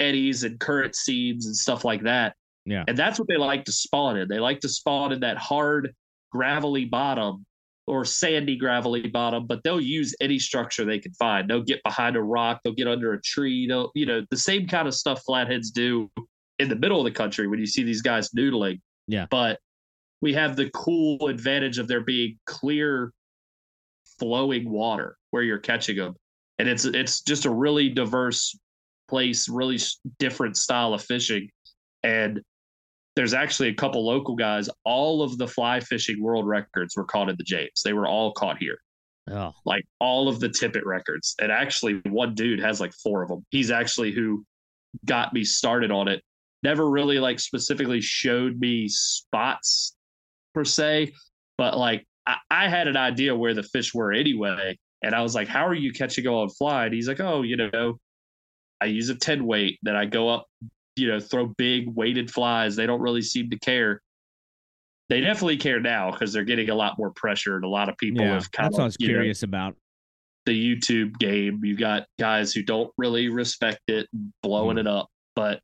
eddies and current seams and stuff like that. Yeah. And that's what they like to spawn in. They like to spawn in that hard gravelly bottom or sandy gravelly bottom, but they'll use any structure they can find. They'll get behind a rock, they'll get under a tree, they'll, you know, the same kind of stuff flatheads do in the middle of the country when you see these guys noodling. Yeah. But we have the cool advantage of there being clear flowing water where you're catching them. And it's it's just a really diverse place, really different style of fishing. And there's actually a couple local guys. All of the fly fishing world records were caught in the James. They were all caught here. Oh. Like all of the tippet records. And actually, one dude has like four of them. He's actually who got me started on it. Never really like specifically showed me spots per se, but like I, I had an idea where the fish were anyway. And I was like, How are you catching on fly? And he's like, Oh, you know, I use a 10 weight, then I go up, you know, throw big weighted flies. They don't really seem to care. They definitely care now because they're getting a lot more pressure, and a lot of people Yeah, have kind that's of what I was curious about. the YouTube game. You got guys who don't really respect it, blowing Mm. it up, but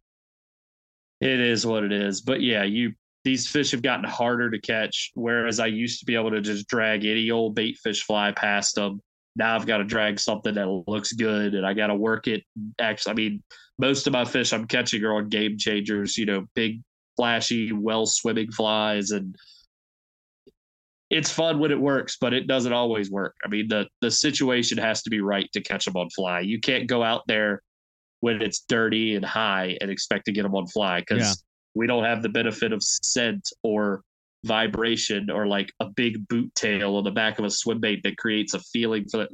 it is what it is. But yeah, you these fish have gotten harder to catch, whereas I used to be able to just drag any old bait fish fly past them. Now I've got to drag something that looks good, and I got to work it. Actually, I mean, most of my fish I'm catching are on game changers. You know, big, flashy, well swimming flies, and it's fun when it works, but it doesn't always work. I mean, the the situation has to be right to catch them on fly. You can't go out there when it's dirty and high and expect to get them on fly because Yeah. we don't have the benefit of scent or vibration or like a big boot tail on the back of a swim bait that creates a feeling for it.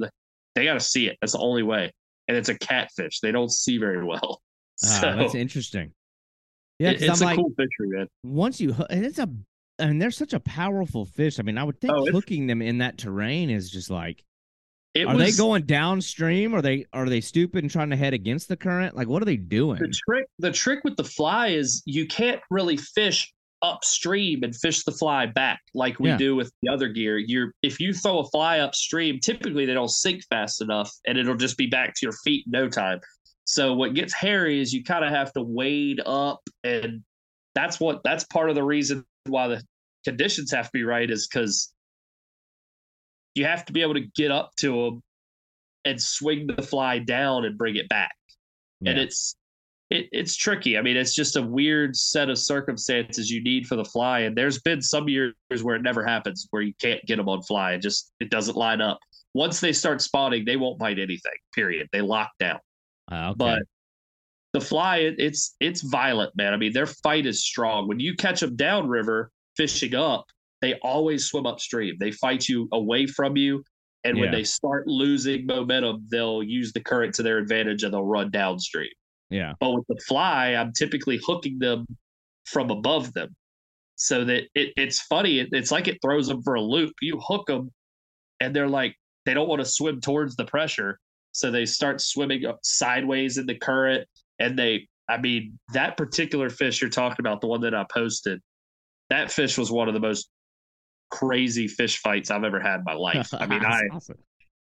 They got to see it. That's the only way. And it's a catfish. They don't see very well. Ah, So that's interesting. Yeah, it- it's I'm a like, cool fishery, man. once you and it's a and they're such a powerful fish. I mean, I would think Oh, hooking them in that terrain is just like It are was, they going downstream? Are they are they stupid and trying to head against the current? Like what are they doing? the trick the trick with the fly is you can't really fish upstream and fish the fly back like we Yeah. do with the other gear. You're if you throw a fly upstream typically they don't sink fast enough and it'll just be back to your feet in no time. So what gets hairy is you kind of have to wade up and that's what that's part of the reason why the conditions have to be right is because you have to be able to get up to them and swing the fly down and bring it back. And it's it, it's tricky. I mean, it's just a weird set of circumstances you need for the fly. And there's been some years where it never happens, where you can't get them on fly. It just it doesn't line up. Once they start spawning, they won't bite anything. Period. They lock down. Ah, okay. But the fly, it, it's it's violent, man. I mean, their fight is strong. When you catch them downriver fishing up, they always swim upstream. They fight you away from you. And when they start losing momentum, they'll use the current to their advantage and they'll run downstream. Yeah. But with the fly, I'm typically hooking them from above them. So that it, it's funny. It, it's like it throws them for a loop. You hook them, and they're like, they don't want to swim towards the pressure. So they start swimming sideways in the current. And they, I mean, that particular fish you're talking about, the one that I posted, that fish was one of the most crazy fish fights I've ever had in my life. I mean, I, awesome.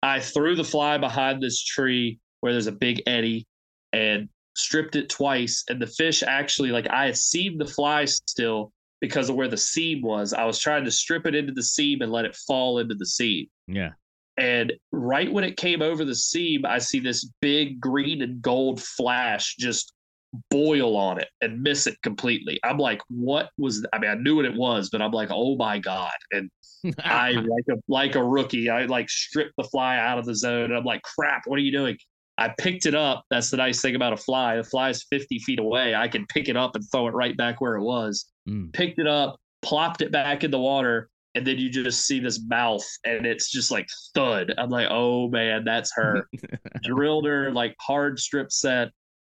I threw the fly behind this tree where there's a big eddy and stripped it twice. And the fish actually, like, I had seen the fly still because of where the seam was. I was trying to strip it into the seam and let it fall into the seam. Yeah. And right when it came over the seam, I see this big green and gold flash just boil on it and miss it completely. I'm like, what was? I mean, I knew what it was, but I'm like, oh my god! And I like a like a rookie. I like stripped the fly out of the zone. And I'm like, crap, what are you doing? I picked it up. That's the nice thing about a fly. The fly is 50 feet away. I can pick it up and throw it right back where it was. Mm. Picked it up, plopped it back in the water, and then you just see this mouth and it's just like thud. I'm like, oh man, that's her. Drilled her like hard strip set,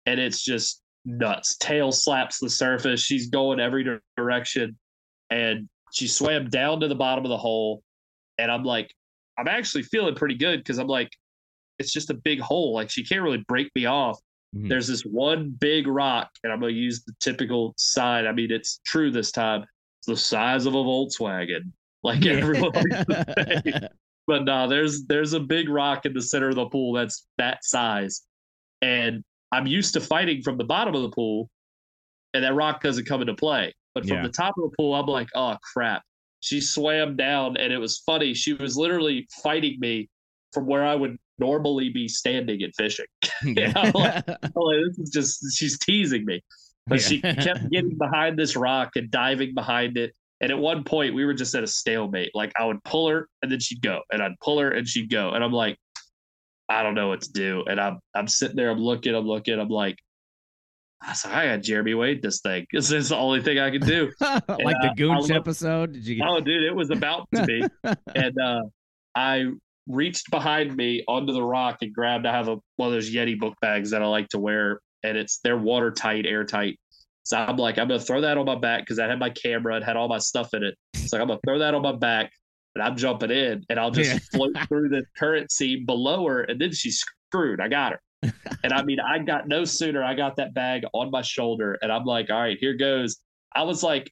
and it's just nuts. Tail slaps the surface. She's going every direction, and she swam down to the bottom of the hole. And I'm like, I'm actually feeling pretty good because I'm like, it's just a big hole. Like she can't really break me off. Mhm. There's this one big rock, and I'm gonna use the typical sign. I mean, it's true this time. It's the size of a Volkswagen. Like everyone to say. But no, there's there's a big rock in the center of the pool that's that size. And I'm used to fighting from the bottom of the pool, and that rock doesn't come into play. But from Yeah. the top of the pool, I'm like, oh crap. She swam down, and it was funny. She was literally fighting me from where I would normally be standing and fishing. Yeah. I'm like, oh, this is just she's teasing me. But she kept getting behind this rock and diving behind it. And at one point, we were just at a stalemate. Like I would pull her and then she'd go, and I'd pull her and she'd go, and I'm like, I don't know what to do. And I'm I'm sitting there, I'm looking, I'm looking, I'm like, I said, I got Jeremy Wade this thing. This is the only thing I can do. like uh, the Goonch look- episode. Did you get oh, dude, it was about to be. and uh, I reached behind me onto the rock and grabbed. I have a one of those Yeti book bags that I like to wear, and it's they're watertight, airtight. So I'm like, I'm gonna throw that on my back because I had my camera and had all my stuff in it. So I'm gonna throw that on my back, and I'm jumping in, and I'll just Yeah. float through the current seam below her, and then she's screwed. I got her. and I mean, I got no sooner I got that bag on my shoulder, and I'm like, all right, here goes. I was like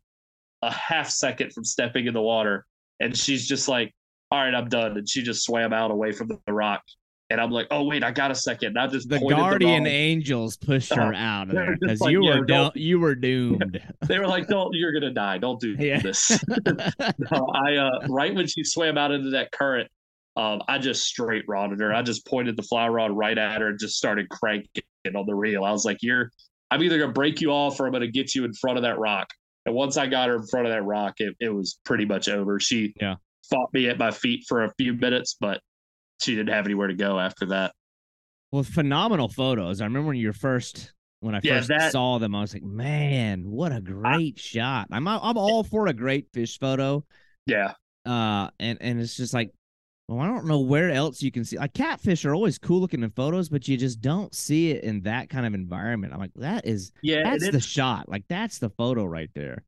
a half second from stepping in the water, and she's just like, all right, I'm done. And she just swam out away from the rock. And I'm like, oh wait, I got a second. I just the guardian angels pushed her out of there because like, you were do- you were doomed. they were like, don't, you're gonna die. Don't do yeah. this. no, I uh, right when she swam out into that current, um, I just straight rodded her. I just pointed the fly rod right at her and just started cranking on the reel. I was like, you're, I'm either gonna break you off or I'm gonna get you in front of that rock. And once I got her in front of that rock, it, it was pretty much over. She yeah. Fought me at my feet for a few minutes, but she didn't have anywhere to go after that. Well, phenomenal photos. I remember when you first when I yeah, first that, saw them, I was like, man, what a great I, shot. I'm I'm all for a great fish photo. Yeah. Uh and and it's just like well, I don't know where else you can see like catfish are always cool looking in photos, but you just don't see it in that kind of environment. I'm like, that is yeah, that's the shot. Like that's the photo right there.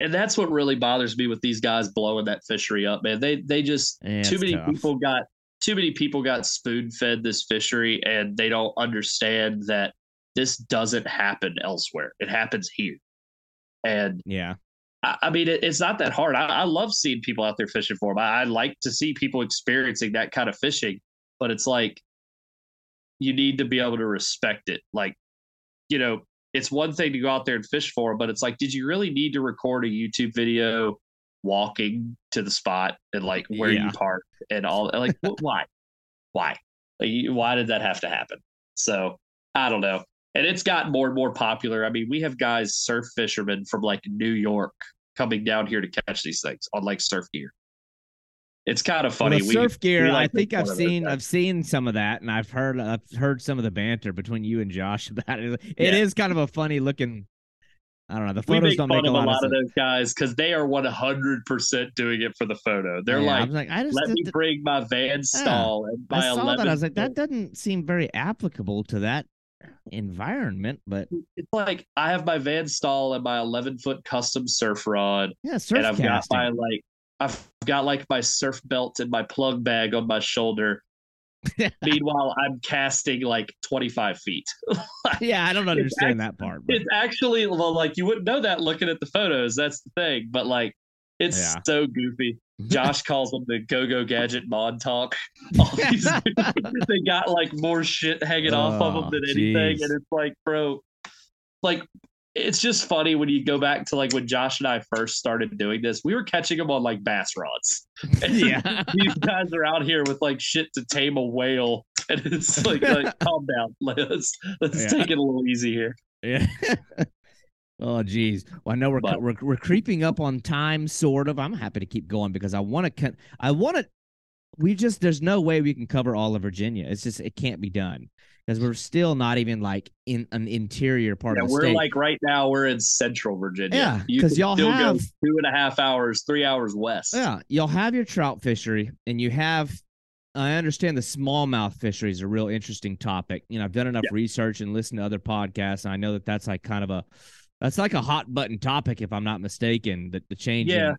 And that's what really bothers me with these guys blowing that fishery up, man. They they just yeah, too many tough. people got too many people got spoon fed this fishery and they don't understand that this doesn't happen elsewhere. It happens here. And yeah, I, I mean, it, it's not that hard. I, I, love seeing people out there fishing for them. I, I like to see people experiencing that kind of fishing, but it's like you need to be able to respect it. Like, you know, it's one thing to go out there and fish for but it's like, did you really need to record a YouTube video walking to the spot and like where yeah. you park and all like why? Why? Like, why did that have to happen? So i don't know. And it's gotten more and more popular. I mean we have guys surf fishermen from like new york coming down here to catch these things on like surf gear it's kind of funny. Well, surf we, gear. We like I think I've seen I've seen some of that, and I've heard I've heard some of the banter between you and Josh about it. It yeah. is kind of a funny looking I don't know. The photos we make don't fun make of a lot, of, of those guys because they are one hundred percent doing it for the photo. They're yeah, like, like, I just let me bring my Van Staal yeah, my I saw that. I was like, that doesn't seem very applicable to that environment. But it's like I have my Van Staal and my eleven foot custom surf rod. Yeah, surf and I've casting. got my like I've got like my surf belt and my plug bag on my shoulder Meanwhile, I'm casting like 25 feet. yeah, I don't understand that part. But. It's actually well, like you wouldn't know that looking at the photos. That's the thing. But like, it's yeah. so goofy. Josh calls them the Go Go Gadget Mod Talk. These, they got like more shit hanging oh, off of oh, them than anything, geez. and it's like, bro, like it's just funny when you go back to like when Josh and I first started doing this. We were catching them on like bass rods. yeah, these guys are out here with like shit to tame a whale, and it's like, like calm down. Let's let's yeah. take it a little easy here. Yeah. oh geez. Well, I know we're, but, we're we're creeping up on time, sort of. I'm happy to keep going because I want to. I want to. We just there's no way we can cover all of Virginia. It's just it can't be done because we're still not even like in an interior part yeah, of the we're state. like right now we're in central Virginia. Yeah, because y'all have two and a half hours, three hours west. Yeah, y'all have your trout fishery, and you have. I understand the smallmouth fishery is a real interesting topic. You know, I've done enough yeah. research and listened to other podcasts, and I know that that's like kind of a that's like a hot button topic, if I'm not mistaken. That the change. Yeah,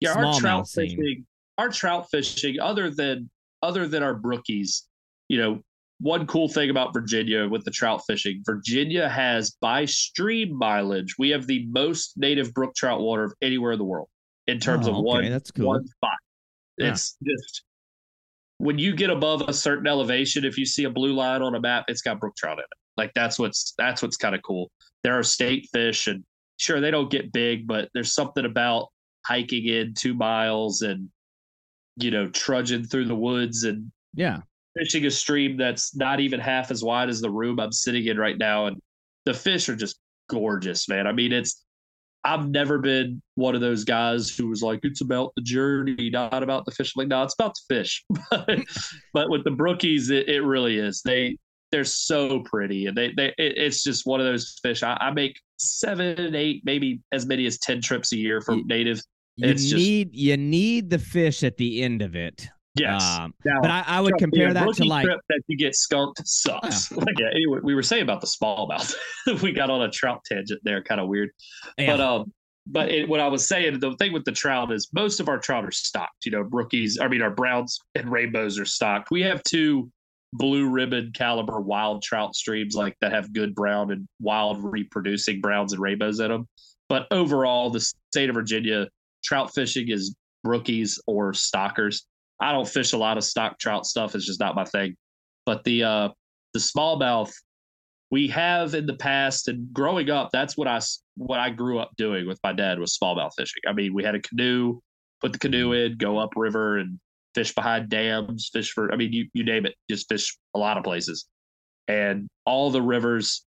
yeah. Our trout scene. fishing, our trout fishing, other than other than our brookies, you know, one cool thing about Virginia with the trout fishing, Virginia has by stream mileage, we have the most native brook trout water of anywhere in the world in terms oh, of okay. one, That's cool. one spot. Yeah. It's just when you get above a certain elevation, if you see a blue line on a map, it's got brook trout in it. Like that's what's that's what's kind of cool. There are state fish, and sure they don't get big, but there's something about hiking in two miles and you know trudging through the woods and yeah fishing a stream that's not even half as wide as the room I'm sitting in right now, and the fish are just gorgeous, man. I mean, it's I've never been one of those guys who was like, it's about the journey, not about the fish. I'm Like, no, it's about the fish. but, but with the brookies, it, it, really is. They they're so pretty, and they they it, it's just one of those fish. I, I, make seven, eight, maybe as many as ten trips a year from native. You it's need just, you need the fish at the end of it. Yes. Um, now, but I, I would compare that to like that you get skunked sucks. Yeah. like, yeah, anyway, we were saying about the smallmouth. we got on a trout tangent there, kind of weird. Yeah. But um, but it, what I was saying, the thing with the trout is most of our trout are stocked. You know, brookies, I mean, our browns and rainbows are stocked. We have two blue ribbon caliber wild trout streams like that have good brown and wild reproducing browns and rainbows in them. But overall, the state of Virginia trout fishing is brookies or stockers. I don't fish a lot of stock trout stuff; it's just not my thing. But the uh, the smallmouth we have in the past and growing up, that's what I what I grew up doing with my dad was smallmouth fishing. I mean, we had a canoe, put the canoe in, go up river and fish behind dams, fish for I mean, you you name it, just fish a lot of places. And all the rivers,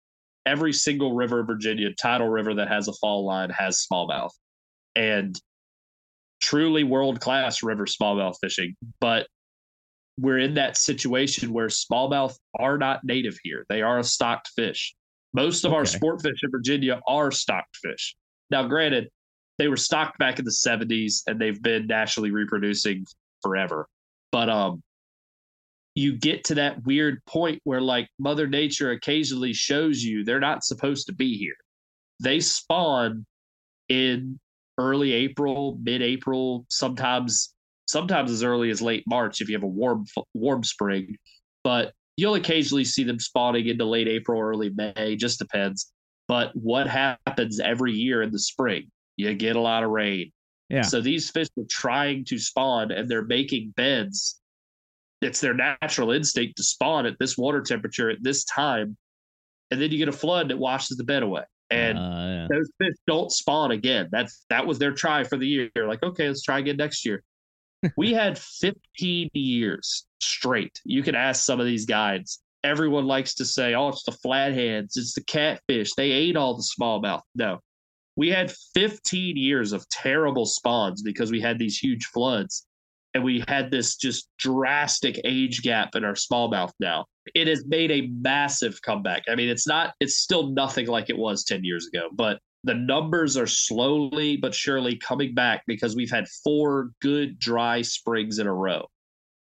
every single river in Virginia, tidal river that has a fall line has smallmouth. And truly world class river smallmouth fishing. But we're in that situation where smallmouth are not native here. They are a stocked fish. Most of okay. our sport fish in Virginia are stocked fish. Now, granted, they were stocked back in the 70s and they've been naturally reproducing forever. But um you get to that weird point where like mother nature occasionally shows you they're not supposed to be here. They spawn in early April, mid-April, sometimes sometimes as early as late March if you have a warm warm spring, but you'll occasionally see them spawning into late April, early May, just depends. But what happens every year in the spring? You get a lot of rain. Yeah. So these fish are trying to spawn and they're making beds. It's their natural instinct to spawn at this water temperature at this time. And then you get a flood that washes the bed away. And uh, yeah. those fish don't spawn again. That's that was their try for the year. Like, okay, let's try again next year we had 15 years straight. You can ask some of these guides. Everyone likes to say, oh, it's the flatheads, it's the catfish. They ate all the smallmouth. No, we had 15 years of terrible spawns because we had these huge floods and we had this just drastic age gap in our smallmouth now. It has made a massive comeback. I mean, it's not, it's still nothing like it was 10 years ago, but the numbers are slowly but surely coming back because we've had four good dry springs in a row.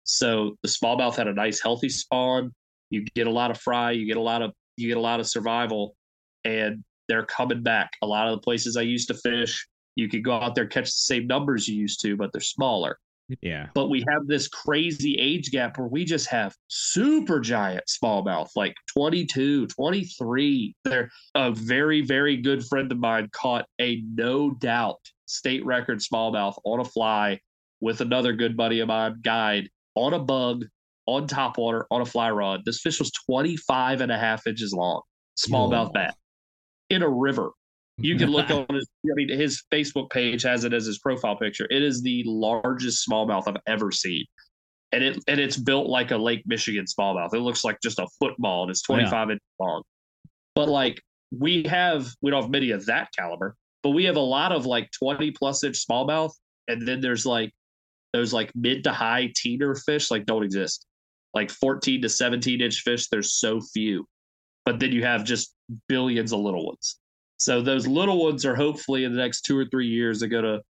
So the smallmouth had a nice healthy spawn. You get a lot of fry, you get a lot of you get a lot of survival, and they're coming back. A lot of the places I used to fish, you could go out there catch the same numbers you used to, but they're smaller. Yeah. But we have this crazy age gap where we just have super giant smallmouth, like 22, 23. They're a very, very good friend of mine caught a no doubt state record smallmouth on a fly with another good buddy of mine, guide, on a bug, on top water, on a fly rod. This fish was 25 and a half inches long, smallmouth bat in a river. You can look on his. I mean, his Facebook page has it as his profile picture. It is the largest smallmouth I've ever seen, and it and it's built like a Lake Michigan smallmouth. It looks like just a football, and it's twenty five yeah. inches long. But like we have, we don't have many of that caliber, but we have a lot of like twenty plus inch smallmouth, and then there's like those like mid to high teener fish like don't exist. Like fourteen to seventeen inch fish, there's so few, but then you have just billions of little ones. So those little ones are hopefully in the next two or three years are going to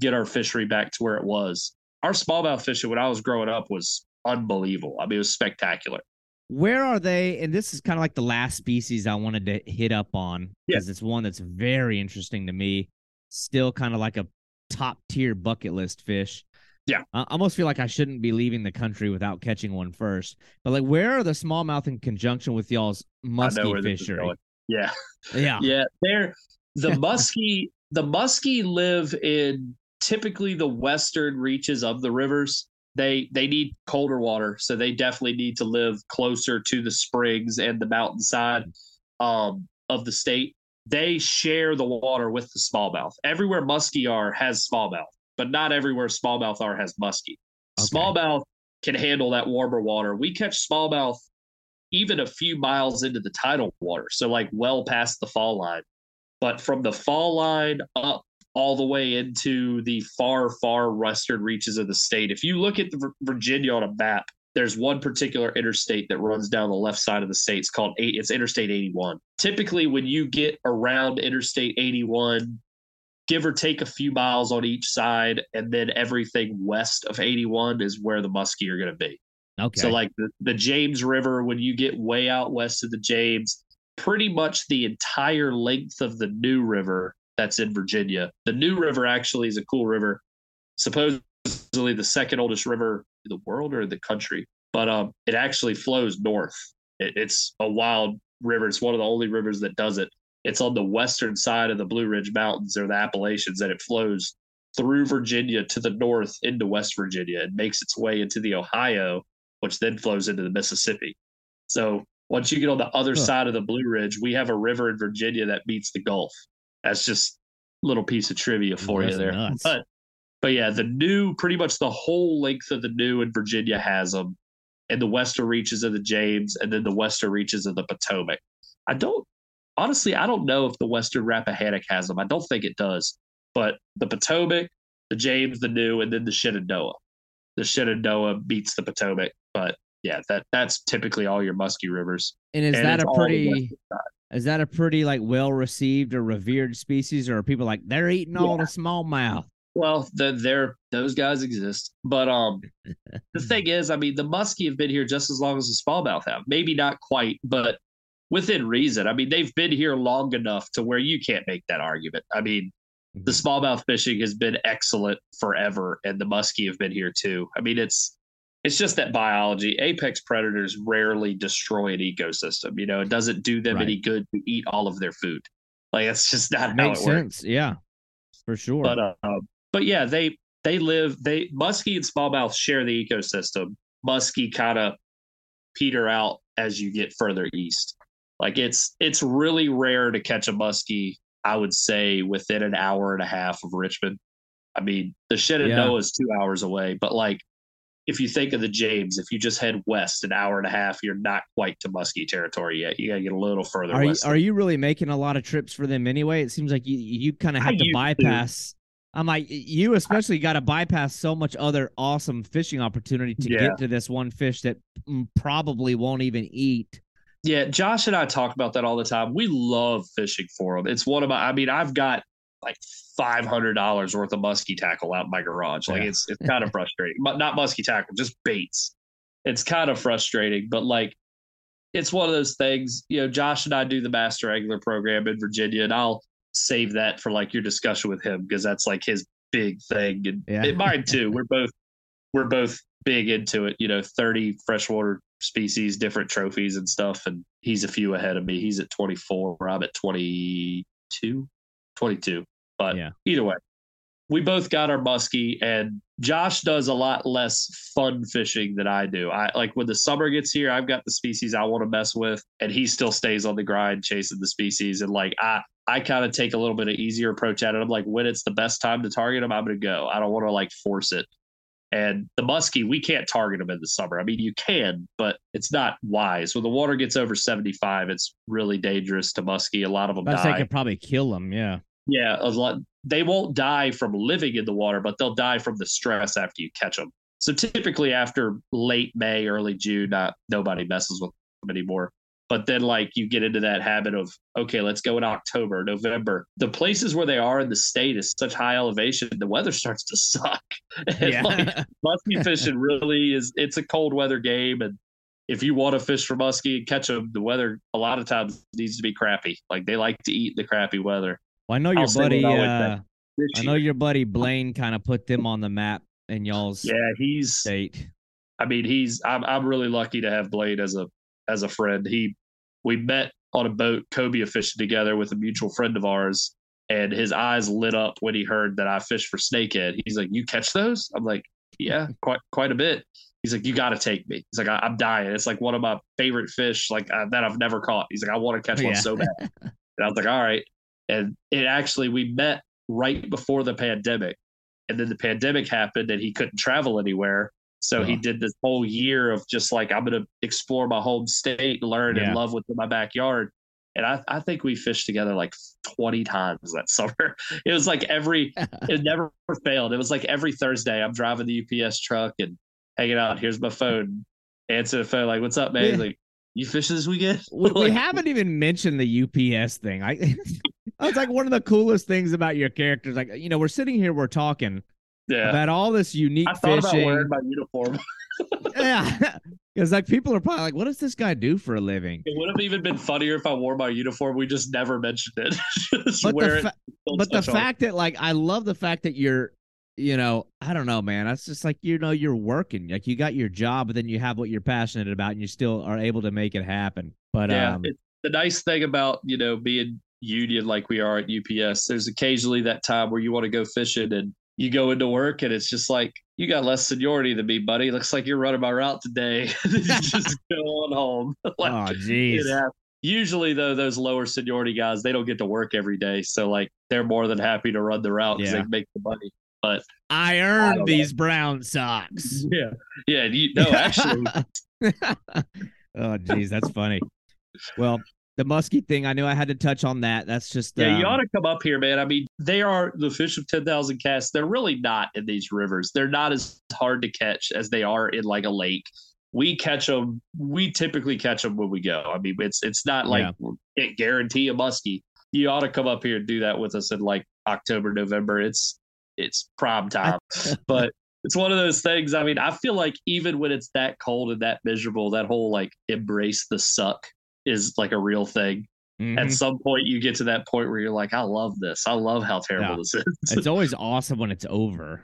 get our fishery back to where it was. Our smallmouth fishing when I was growing up was unbelievable. I mean, it was spectacular. Where are they? And this is kind of like the last species I wanted to hit up on because yeah. it's one that's very interesting to me. Still kind of like a top tier bucket list fish. Yeah. I almost feel like I shouldn't be leaving the country without catching one first. But like, where are the smallmouth in conjunction with y'all's musky fishery? Yeah. Yeah. Yeah. They're the muskie the muskie live in typically the western reaches of the rivers. They they need colder water, so they definitely need to live closer to the springs and the mountainside um, of the state. They share the water with the smallmouth. Everywhere muskie are has smallmouth, but not everywhere smallmouth are has muskie. Okay. Smallmouth can handle that warmer water. We catch smallmouth even a few miles into the tidal water. So, like, well past the fall line. But from the fall line up all the way into the far, far western reaches of the state, if you look at the Virginia on a map, there's one particular interstate that runs down the left side of the state. It's called eight. It's Interstate 81. Typically, when you get around Interstate 81, give or take a few miles on each side, and then everything west of 81 is where the muskie are going to be. Okay. So like the, the James River, when you get way out west of the James, pretty much the entire length of the New River that's in Virginia. The New River actually is a cool river. Supposedly the second oldest river in the world or the country. but um, it actually flows north. It, it's a wild river. It's one of the only rivers that does it. It's on the western side of the Blue Ridge Mountains or the Appalachians, and it flows through Virginia to the north into West Virginia and makes its way into the Ohio, which then flows into the Mississippi. So once you get on the other huh. side of the Blue Ridge, we have a river in Virginia that meets the Gulf. That's just a little piece of trivia for you there. Nuts. But but yeah, the new pretty much the whole length of the new in Virginia has them, and the western reaches of the James, and then the western reaches of the Potomac. I don't honestly, I don't know if the Western Rappahannock has them. I don't think it does, but the Potomac, the James, the new, and then the Shenandoah. The Shenandoah beats the Potomac, but yeah, that that's typically all your musky rivers. And is and that a pretty is that a pretty like well received or revered species, or are people like they're eating all yeah. the smallmouth? Well, the, they're those guys exist, but um, the thing is, I mean, the muskie have been here just as long as the smallmouth have. Maybe not quite, but within reason. I mean, they've been here long enough to where you can't make that argument. I mean, the smallmouth fishing has been excellent forever, and the muskie have been here too. I mean, it's it's just that biology. Apex predators rarely destroy an ecosystem. You know, it doesn't do them right. any good to eat all of their food. Like it's just not Makes how it sense. works. Yeah, for sure. But uh, but yeah, they they live. They muskie and smallmouth share the ecosystem. Muskie kind of peter out as you get further east. Like it's it's really rare to catch a muskie. I would say within an hour and a half of Richmond. I mean, the Shenandoah yeah. is two hours away, but like if you think of the James, if you just head west an hour and a half, you're not quite to muskie territory yet. You got to get a little further are west. You, are you really making a lot of trips for them anyway? It seems like you you kind of have I to bypass. To. I'm like you, especially got to bypass so much other awesome fishing opportunity to yeah. get to this one fish that mm, probably won't even eat yeah, Josh and I talk about that all the time. We love fishing for them. It's one of my. I mean, I've got like five hundred dollars worth of musky tackle out in my garage. Like yeah. it's it's kind of frustrating, but not musky tackle, just baits. It's kind of frustrating, but like it's one of those things. You know, Josh and I do the master angler program in Virginia, and I'll save that for like your discussion with him because that's like his big thing, and, yeah. mine too. We're both we're both big into it. You know, thirty freshwater species, different trophies and stuff. And he's a few ahead of me. He's at 24. I'm at 22. 22. But yeah. either way, we both got our muskie and Josh does a lot less fun fishing than I do. I like when the summer gets here, I've got the species I want to mess with and he still stays on the grind chasing the species and like I I kind of take a little bit of easier approach at it. I'm like when it's the best time to target them, I'm going to go. I don't want to like force it. And the muskie, we can't target them in the summer. I mean, you can, but it's not wise. When the water gets over 75, it's really dangerous to muskie. A lot of them That's die. could probably kill them. Yeah. Yeah. A lot, they won't die from living in the water, but they'll die from the stress after you catch them. So typically after late May, early June, not nobody messes with them anymore. But then, like, you get into that habit of, okay, let's go in October, November. The places where they are in the state is such high elevation, the weather starts to suck. And yeah. like, muskie fishing really is, it's a cold weather game. And if you want to fish for muskie and catch them, the weather a lot of times needs to be crappy. Like, they like to eat the crappy weather. Well, I know your I'll buddy, uh, I know your buddy Blaine kind of put them on the map in y'all's yeah, he's state. I mean, he's I'm I'm really lucky to have Blaine as a as a friend. He we met on a boat cobia fishing together with a mutual friend of ours and his eyes lit up when he heard that I fished for snakehead. He's like, "You catch those?" I'm like, "Yeah, quite quite a bit." He's like, "You got to take me." He's like, I- am dying. It's like one of my favorite fish, like uh, that I've never caught." He's like, "I want to catch one so bad," and I was like, "All right." And it actually we met right before the pandemic, and then the pandemic happened, and he couldn't travel anywhere. So he did this whole year of just like I'm going to explore my home state, learn yeah. and love within my backyard. And I, I think we fished together like 20 times that summer. It was like every, it never failed. It was like every Thursday I'm driving the UPS truck and hanging out. Here's my phone. Answer the phone, like, what's up, man? Yeah. Like, you fish this weekend? We, we haven't even mentioned the UPS thing. I, that's like one of the coolest things about your characters. Like, you know, we're sitting here, we're talking yeah. about all this unique I thought fishing. about wearing my uniform. yeah, because like people are probably like, "What does this guy do for a living?" It would have even been funnier if I wore my uniform. We just never mentioned it. but the, fa- but the fact that like I love the fact that you're you know, I don't know, man. That's just like you know, you're working, like you got your job, but then you have what you're passionate about, and you still are able to make it happen. But yeah, um, the nice thing about you know being union like we are at UPS, there's occasionally that time where you want to go fishing and you go into work and it's just like you got less seniority than me, buddy. Looks like you're running my route today. just go on home. like, oh, jeez. Usually, though, those lower seniority guys they don't get to work every day, so like they're more than happy to run the route because yeah. they make the money. But I earned I these know. brown socks. Yeah, yeah. You, no, actually. oh, geez, that's funny. Well, the muskie thing, I knew I had to touch on that. That's just yeah. Um, you ought to come up here, man. I mean, they are the fish of ten thousand casts. They're really not in these rivers. They're not as hard to catch as they are in like a lake. We catch them. We typically catch them when we go. I mean, it's it's not like yeah. can't guarantee a muskie. You ought to come up here and do that with us in like October, November. It's it's prime time, but it's one of those things. I mean, I feel like even when it's that cold and that miserable, that whole like embrace the suck is like a real thing. Mm-hmm. At some point, you get to that point where you're like, I love this. I love how terrible yeah. this is. it's always awesome when it's over.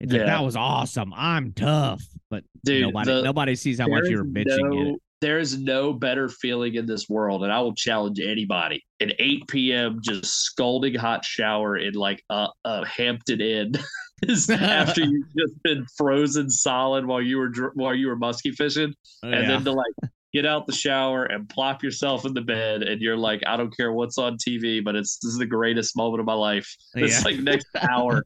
It's yeah. like, that was awesome. I'm tough. But Dude, nobody, the, nobody sees how much you're bitching. No, there is no better feeling in this world. And I will challenge anybody an 8 p.m. just scalding hot shower in like a, a Hampton Inn. is after you've just been frozen solid while you were while you were musky fishing, oh, and yeah. then to like get out the shower and plop yourself in the bed and you're like i don't care what's on tv but it's this is the greatest moment of my life. It's yeah. like next hour.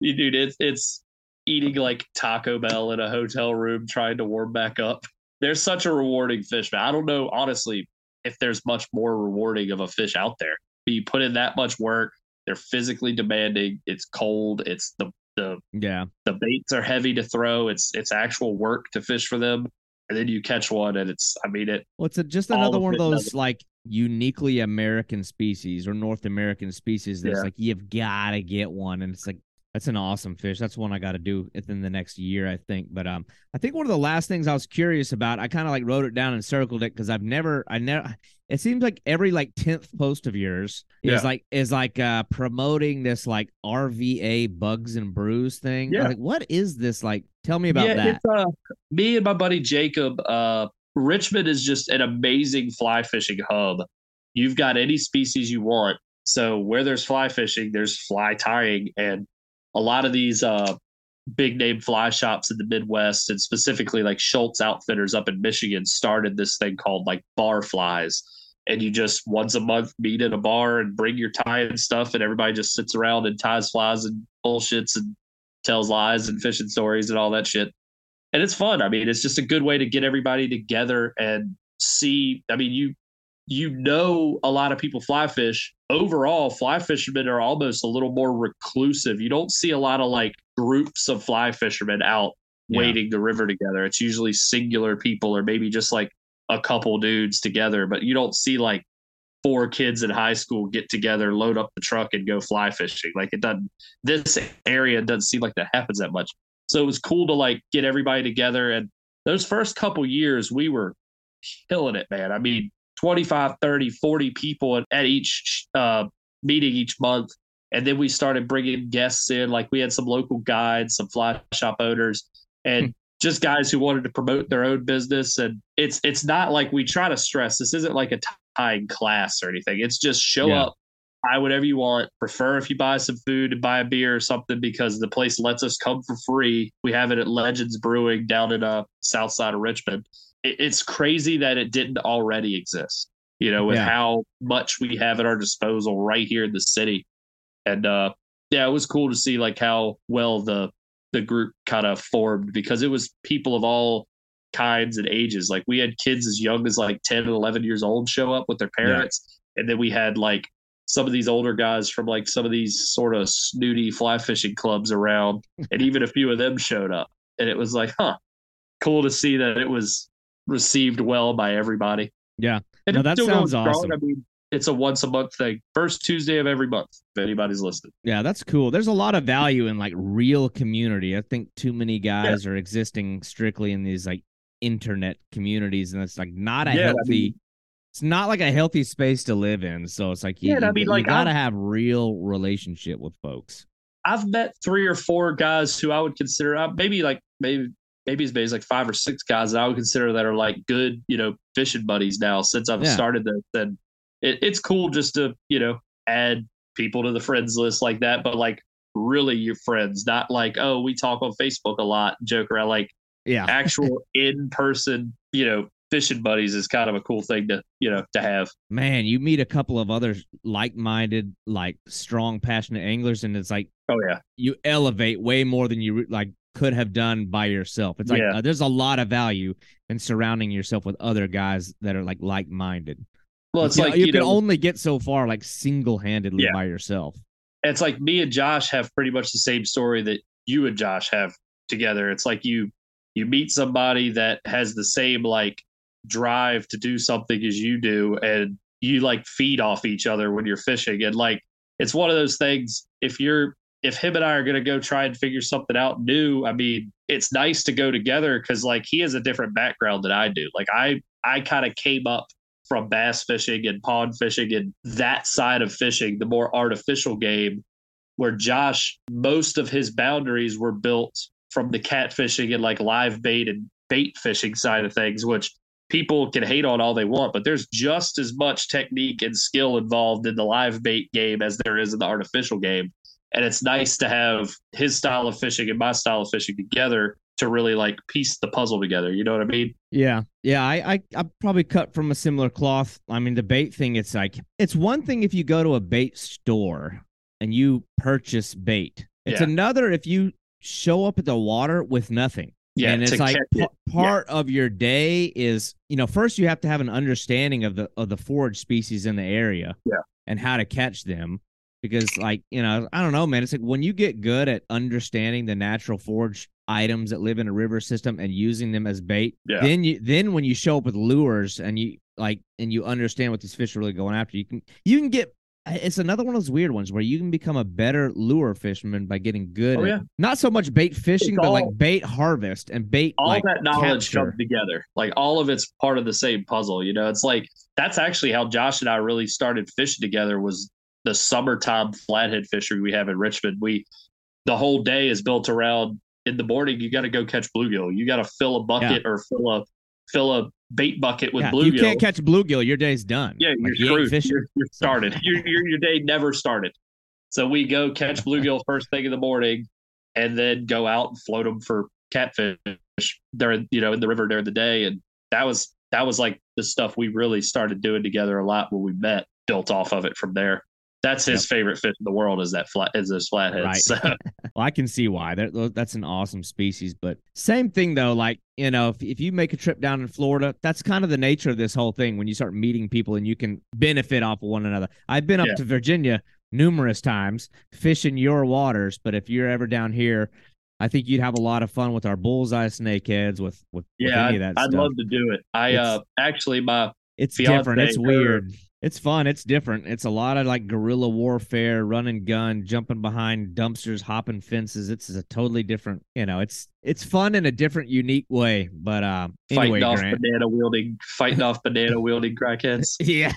You dude it's it's eating like taco bell in a hotel room trying to warm back up. There's such a rewarding fish but i don't know honestly if there's much more rewarding of a fish out there. You put in that much work they're physically demanding it's cold it's the the yeah. the baits are heavy to throw it's it's actual work to fish for them and then you catch one and it's i mean it well it's a, just another one of those like uniquely american species or north american species that's yeah. like you've got to get one and it's like that's an awesome fish. That's one i got to do within the next year i think. But um i think one of the last things i was curious about i kind of like wrote it down and circled it because i've never i never it seems like every like 10th post of yours yeah. is like is like uh promoting this like rva bugs and brews thing. Yeah. like what is this? Like tell me about yeah, that. it's, uh, me and my buddy jacob uh richmond is just an amazing fly fishing hub. You've got any species you want. So where there's fly fishing there's fly tying and a lot of these uh big name fly shops in the Midwest and specifically like Schultz Outfitters up in Michigan started this thing called like bar flies. And you just once a month meet in a bar and bring your tie and stuff, and everybody just sits around and ties flies and bullshits and tells lies and fishing stories and all that shit. And it's fun. I mean, it's just a good way to get everybody together and see. I mean, you you know a lot of people fly fish. Overall, fly fishermen are almost a little more reclusive. You don't see a lot of like groups of fly fishermen out yeah. wading the river together. It's usually singular people or maybe just like a couple dudes together, but you don't see like four kids in high school get together, load up the truck, and go fly fishing. Like it doesn't. This area doesn't seem like that happens that much. So it was cool to like get everybody together. And those first couple years, we were killing it, man. I mean, 25, 30, 40 people at each uh, meeting each month. And then we started bringing guests in, like we had some local guides, some fly shop owners, and hmm. just guys who wanted to promote their own business. And it's it's not like we try to stress this isn't like a tying class or anything. It's just show yeah. up, buy whatever you want. Prefer if you buy some food and buy a beer or something because the place lets us come for free. We have it at Legends Brewing down in uh south side of Richmond it's crazy that it didn't already exist you know with yeah. how much we have at our disposal right here in the city and uh yeah it was cool to see like how well the the group kind of formed because it was people of all kinds and ages like we had kids as young as like 10 and 11 years old show up with their parents yeah. and then we had like some of these older guys from like some of these sort of snooty fly fishing clubs around and even a few of them showed up and it was like huh cool to see that it was received well by everybody. Yeah. And no, that sounds awesome. I mean, it's a once a month thing. First Tuesday of every month, if anybody's listening. Yeah, that's cool. There's a lot of value in like real community. I think too many guys yeah. are existing strictly in these like internet communities, and it's like not a yeah, healthy. I mean, it's not like a healthy space to live in. So it's like you, yeah, I mean, you, like you gotta I'm, have real relationship with folks. I've met three or four guys who I would consider uh, maybe like maybe maybe as many as like five or six guys that I would consider that are like good, you know, fishing buddies now since I've yeah. started this. And it, it's cool just to, you know, add people to the friends list like that, but like really your friends, not like, oh, we talk on Facebook a lot, joke around, like yeah, actual in person, you know, fishing buddies is kind of a cool thing to, you know, to have. Man, you meet a couple of other like minded, like strong, passionate anglers, and it's like, oh yeah, you elevate way more than you like could have done by yourself. It's like yeah. uh, there's a lot of value in surrounding yourself with other guys that are like like minded. Well, it's you like you, you can know, only get so far like single handedly yeah. by yourself. It's like me and Josh have pretty much the same story that you and Josh have together. It's like you you meet somebody that has the same like drive to do something as you do and you like feed off each other when you're fishing and like it's one of those things if you're if him and I are going to go try and figure something out new, I mean, it's nice to go together because like he has a different background than I do. Like I, I kind of came up from bass fishing and pond fishing and that side of fishing, the more artificial game, where Josh, most of his boundaries were built from the catfishing and like live bait and bait fishing side of things, which people can hate on all they want, but there's just as much technique and skill involved in the live bait game as there is in the artificial game and it's nice to have his style of fishing and my style of fishing together to really like piece the puzzle together. You know what I mean? Yeah. Yeah. I, I, I probably cut from a similar cloth. I mean, the bait thing, it's like, it's one thing if you go to a bait store and you purchase bait, it's yeah. another if you show up at the water with nothing. Yeah. And it's like p- part yeah. of your day is, you know, first you have to have an understanding of the, of the forage species in the area. Yeah. And how to catch them because like you know i don't know man it's like when you get good at understanding the natural forage items that live in a river system and using them as bait yeah. then you then when you show up with lures and you like and you understand what these fish are really going after you can you can get eh, it's another one of those weird ones where you can become a better lure fisherman by getting good oh, at, yeah. not so much bait fishing, it's but like bait harvest and bait. All like, that knowledge comes together. Like all of it's part of the same puzzle. You know, it's like that's actually how Josh and I really started fishing together was the summertime flathead fishery we have in Richmond. We the whole day is built around in the morning you got to go catch bluegill. You got to fill a bucket yeah. or fill a fill a bait bucket with yeah, bluegill. You can't catch bluegill, your day's done. Yeah, like, you're you screwed. You're, you're, started. your, your your day never started. So we go catch bluegill first thing in the morning, and then go out and float them for catfish during you know in the river during the day, and that was that was like the stuff we really started doing together a lot when we met. Built off of it from there. That's his yep. favorite fish in the world is that flat is those flatheads. Right. So. well, I can see why. They're, that's an awesome species. But same thing though, like you know, if if you make a trip down in Florida, that's kind of the nature of this whole thing. When you start meeting people and you can benefit off of one another. I've been up yeah. to Virginia numerous times fishing your waters, but if you're ever down here, I think you'd have a lot of fun with our bullseye snakeheads with with, yeah, with I'd, I'd love to do it. I it's, uh actually my it's different. It's weird it's fun. It's different. It's a lot of like guerrilla warfare, run and gun, jumping behind dumpsters, hopping fences. It's a totally different, you know, it's it's fun in a different, unique way. But uh anyway, fighting off Grant. banana wielding, fighting off banana wielding crackheads. Yeah.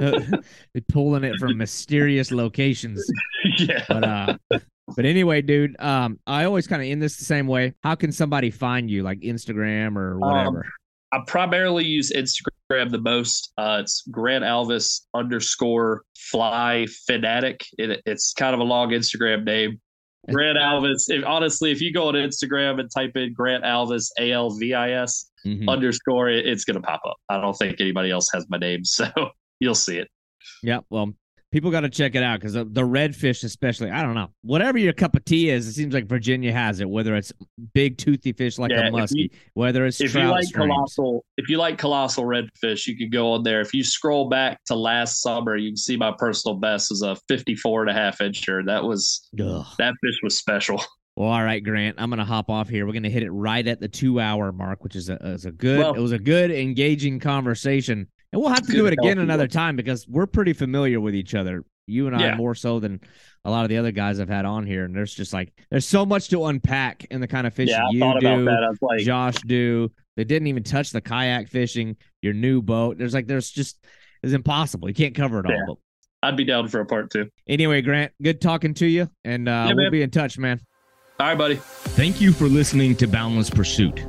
They're pulling it from mysterious locations. Yeah. But uh but anyway, dude, um, I always kind of end this the same way. How can somebody find you, like Instagram or um, whatever? Um, I primarily use Instagram the most. Uh, it's Grant Alvis underscore fly fanatic. It, it's kind of a long Instagram name. Grant Alvis. If, honestly, if you go on Instagram and type in Grant Alvis A L V I S mm-hmm. underscore, it, it's gonna pop up. I don't think anybody else has my name, so you'll see it. Yeah, well, people got to check it out because the, the redfish, especially, I don't know, whatever your cup of tea is, it seems like Virginia has it. Whether it's big toothy fish like yeah, a muskie, whether it's if you like streams. colossal, if you like colossal redfish, you could go on there. If you scroll back to last summer, you can see my personal best is a 54 and a half incher. That was Ugh. that fish was special. Well, all right, Grant. I'm gonna hop off here. We're gonna hit it right at the two hour mark, which is a, is a good. Well, it was a good engaging conversation, and we'll have to do it again another time because we're pretty familiar with each other. You and I yeah. more so than a lot of the other guys I've had on here. And there's just like there's so much to unpack in the kind of fishing yeah, you do, like, Josh do. They didn't even touch the kayak fishing, your new boat. There's like there's just it's impossible. You can't cover it all. I'd be down for a part two. Anyway, Grant, good talking to you, and uh, yeah, we'll be in touch, man. All right, buddy. Thank you for listening to Boundless Pursuit.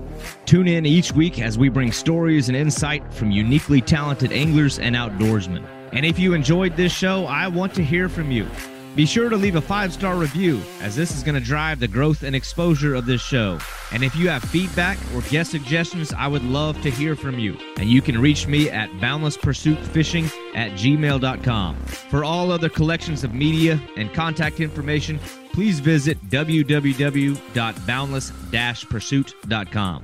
Tune in each week as we bring stories and insight from uniquely talented anglers and outdoorsmen. And if you enjoyed this show, I want to hear from you. Be sure to leave a five star review, as this is going to drive the growth and exposure of this show. And if you have feedback or guest suggestions, I would love to hear from you. And you can reach me at boundlesspursuitfishing at gmail.com. For all other collections of media and contact information, please visit www.boundless-pursuit.com.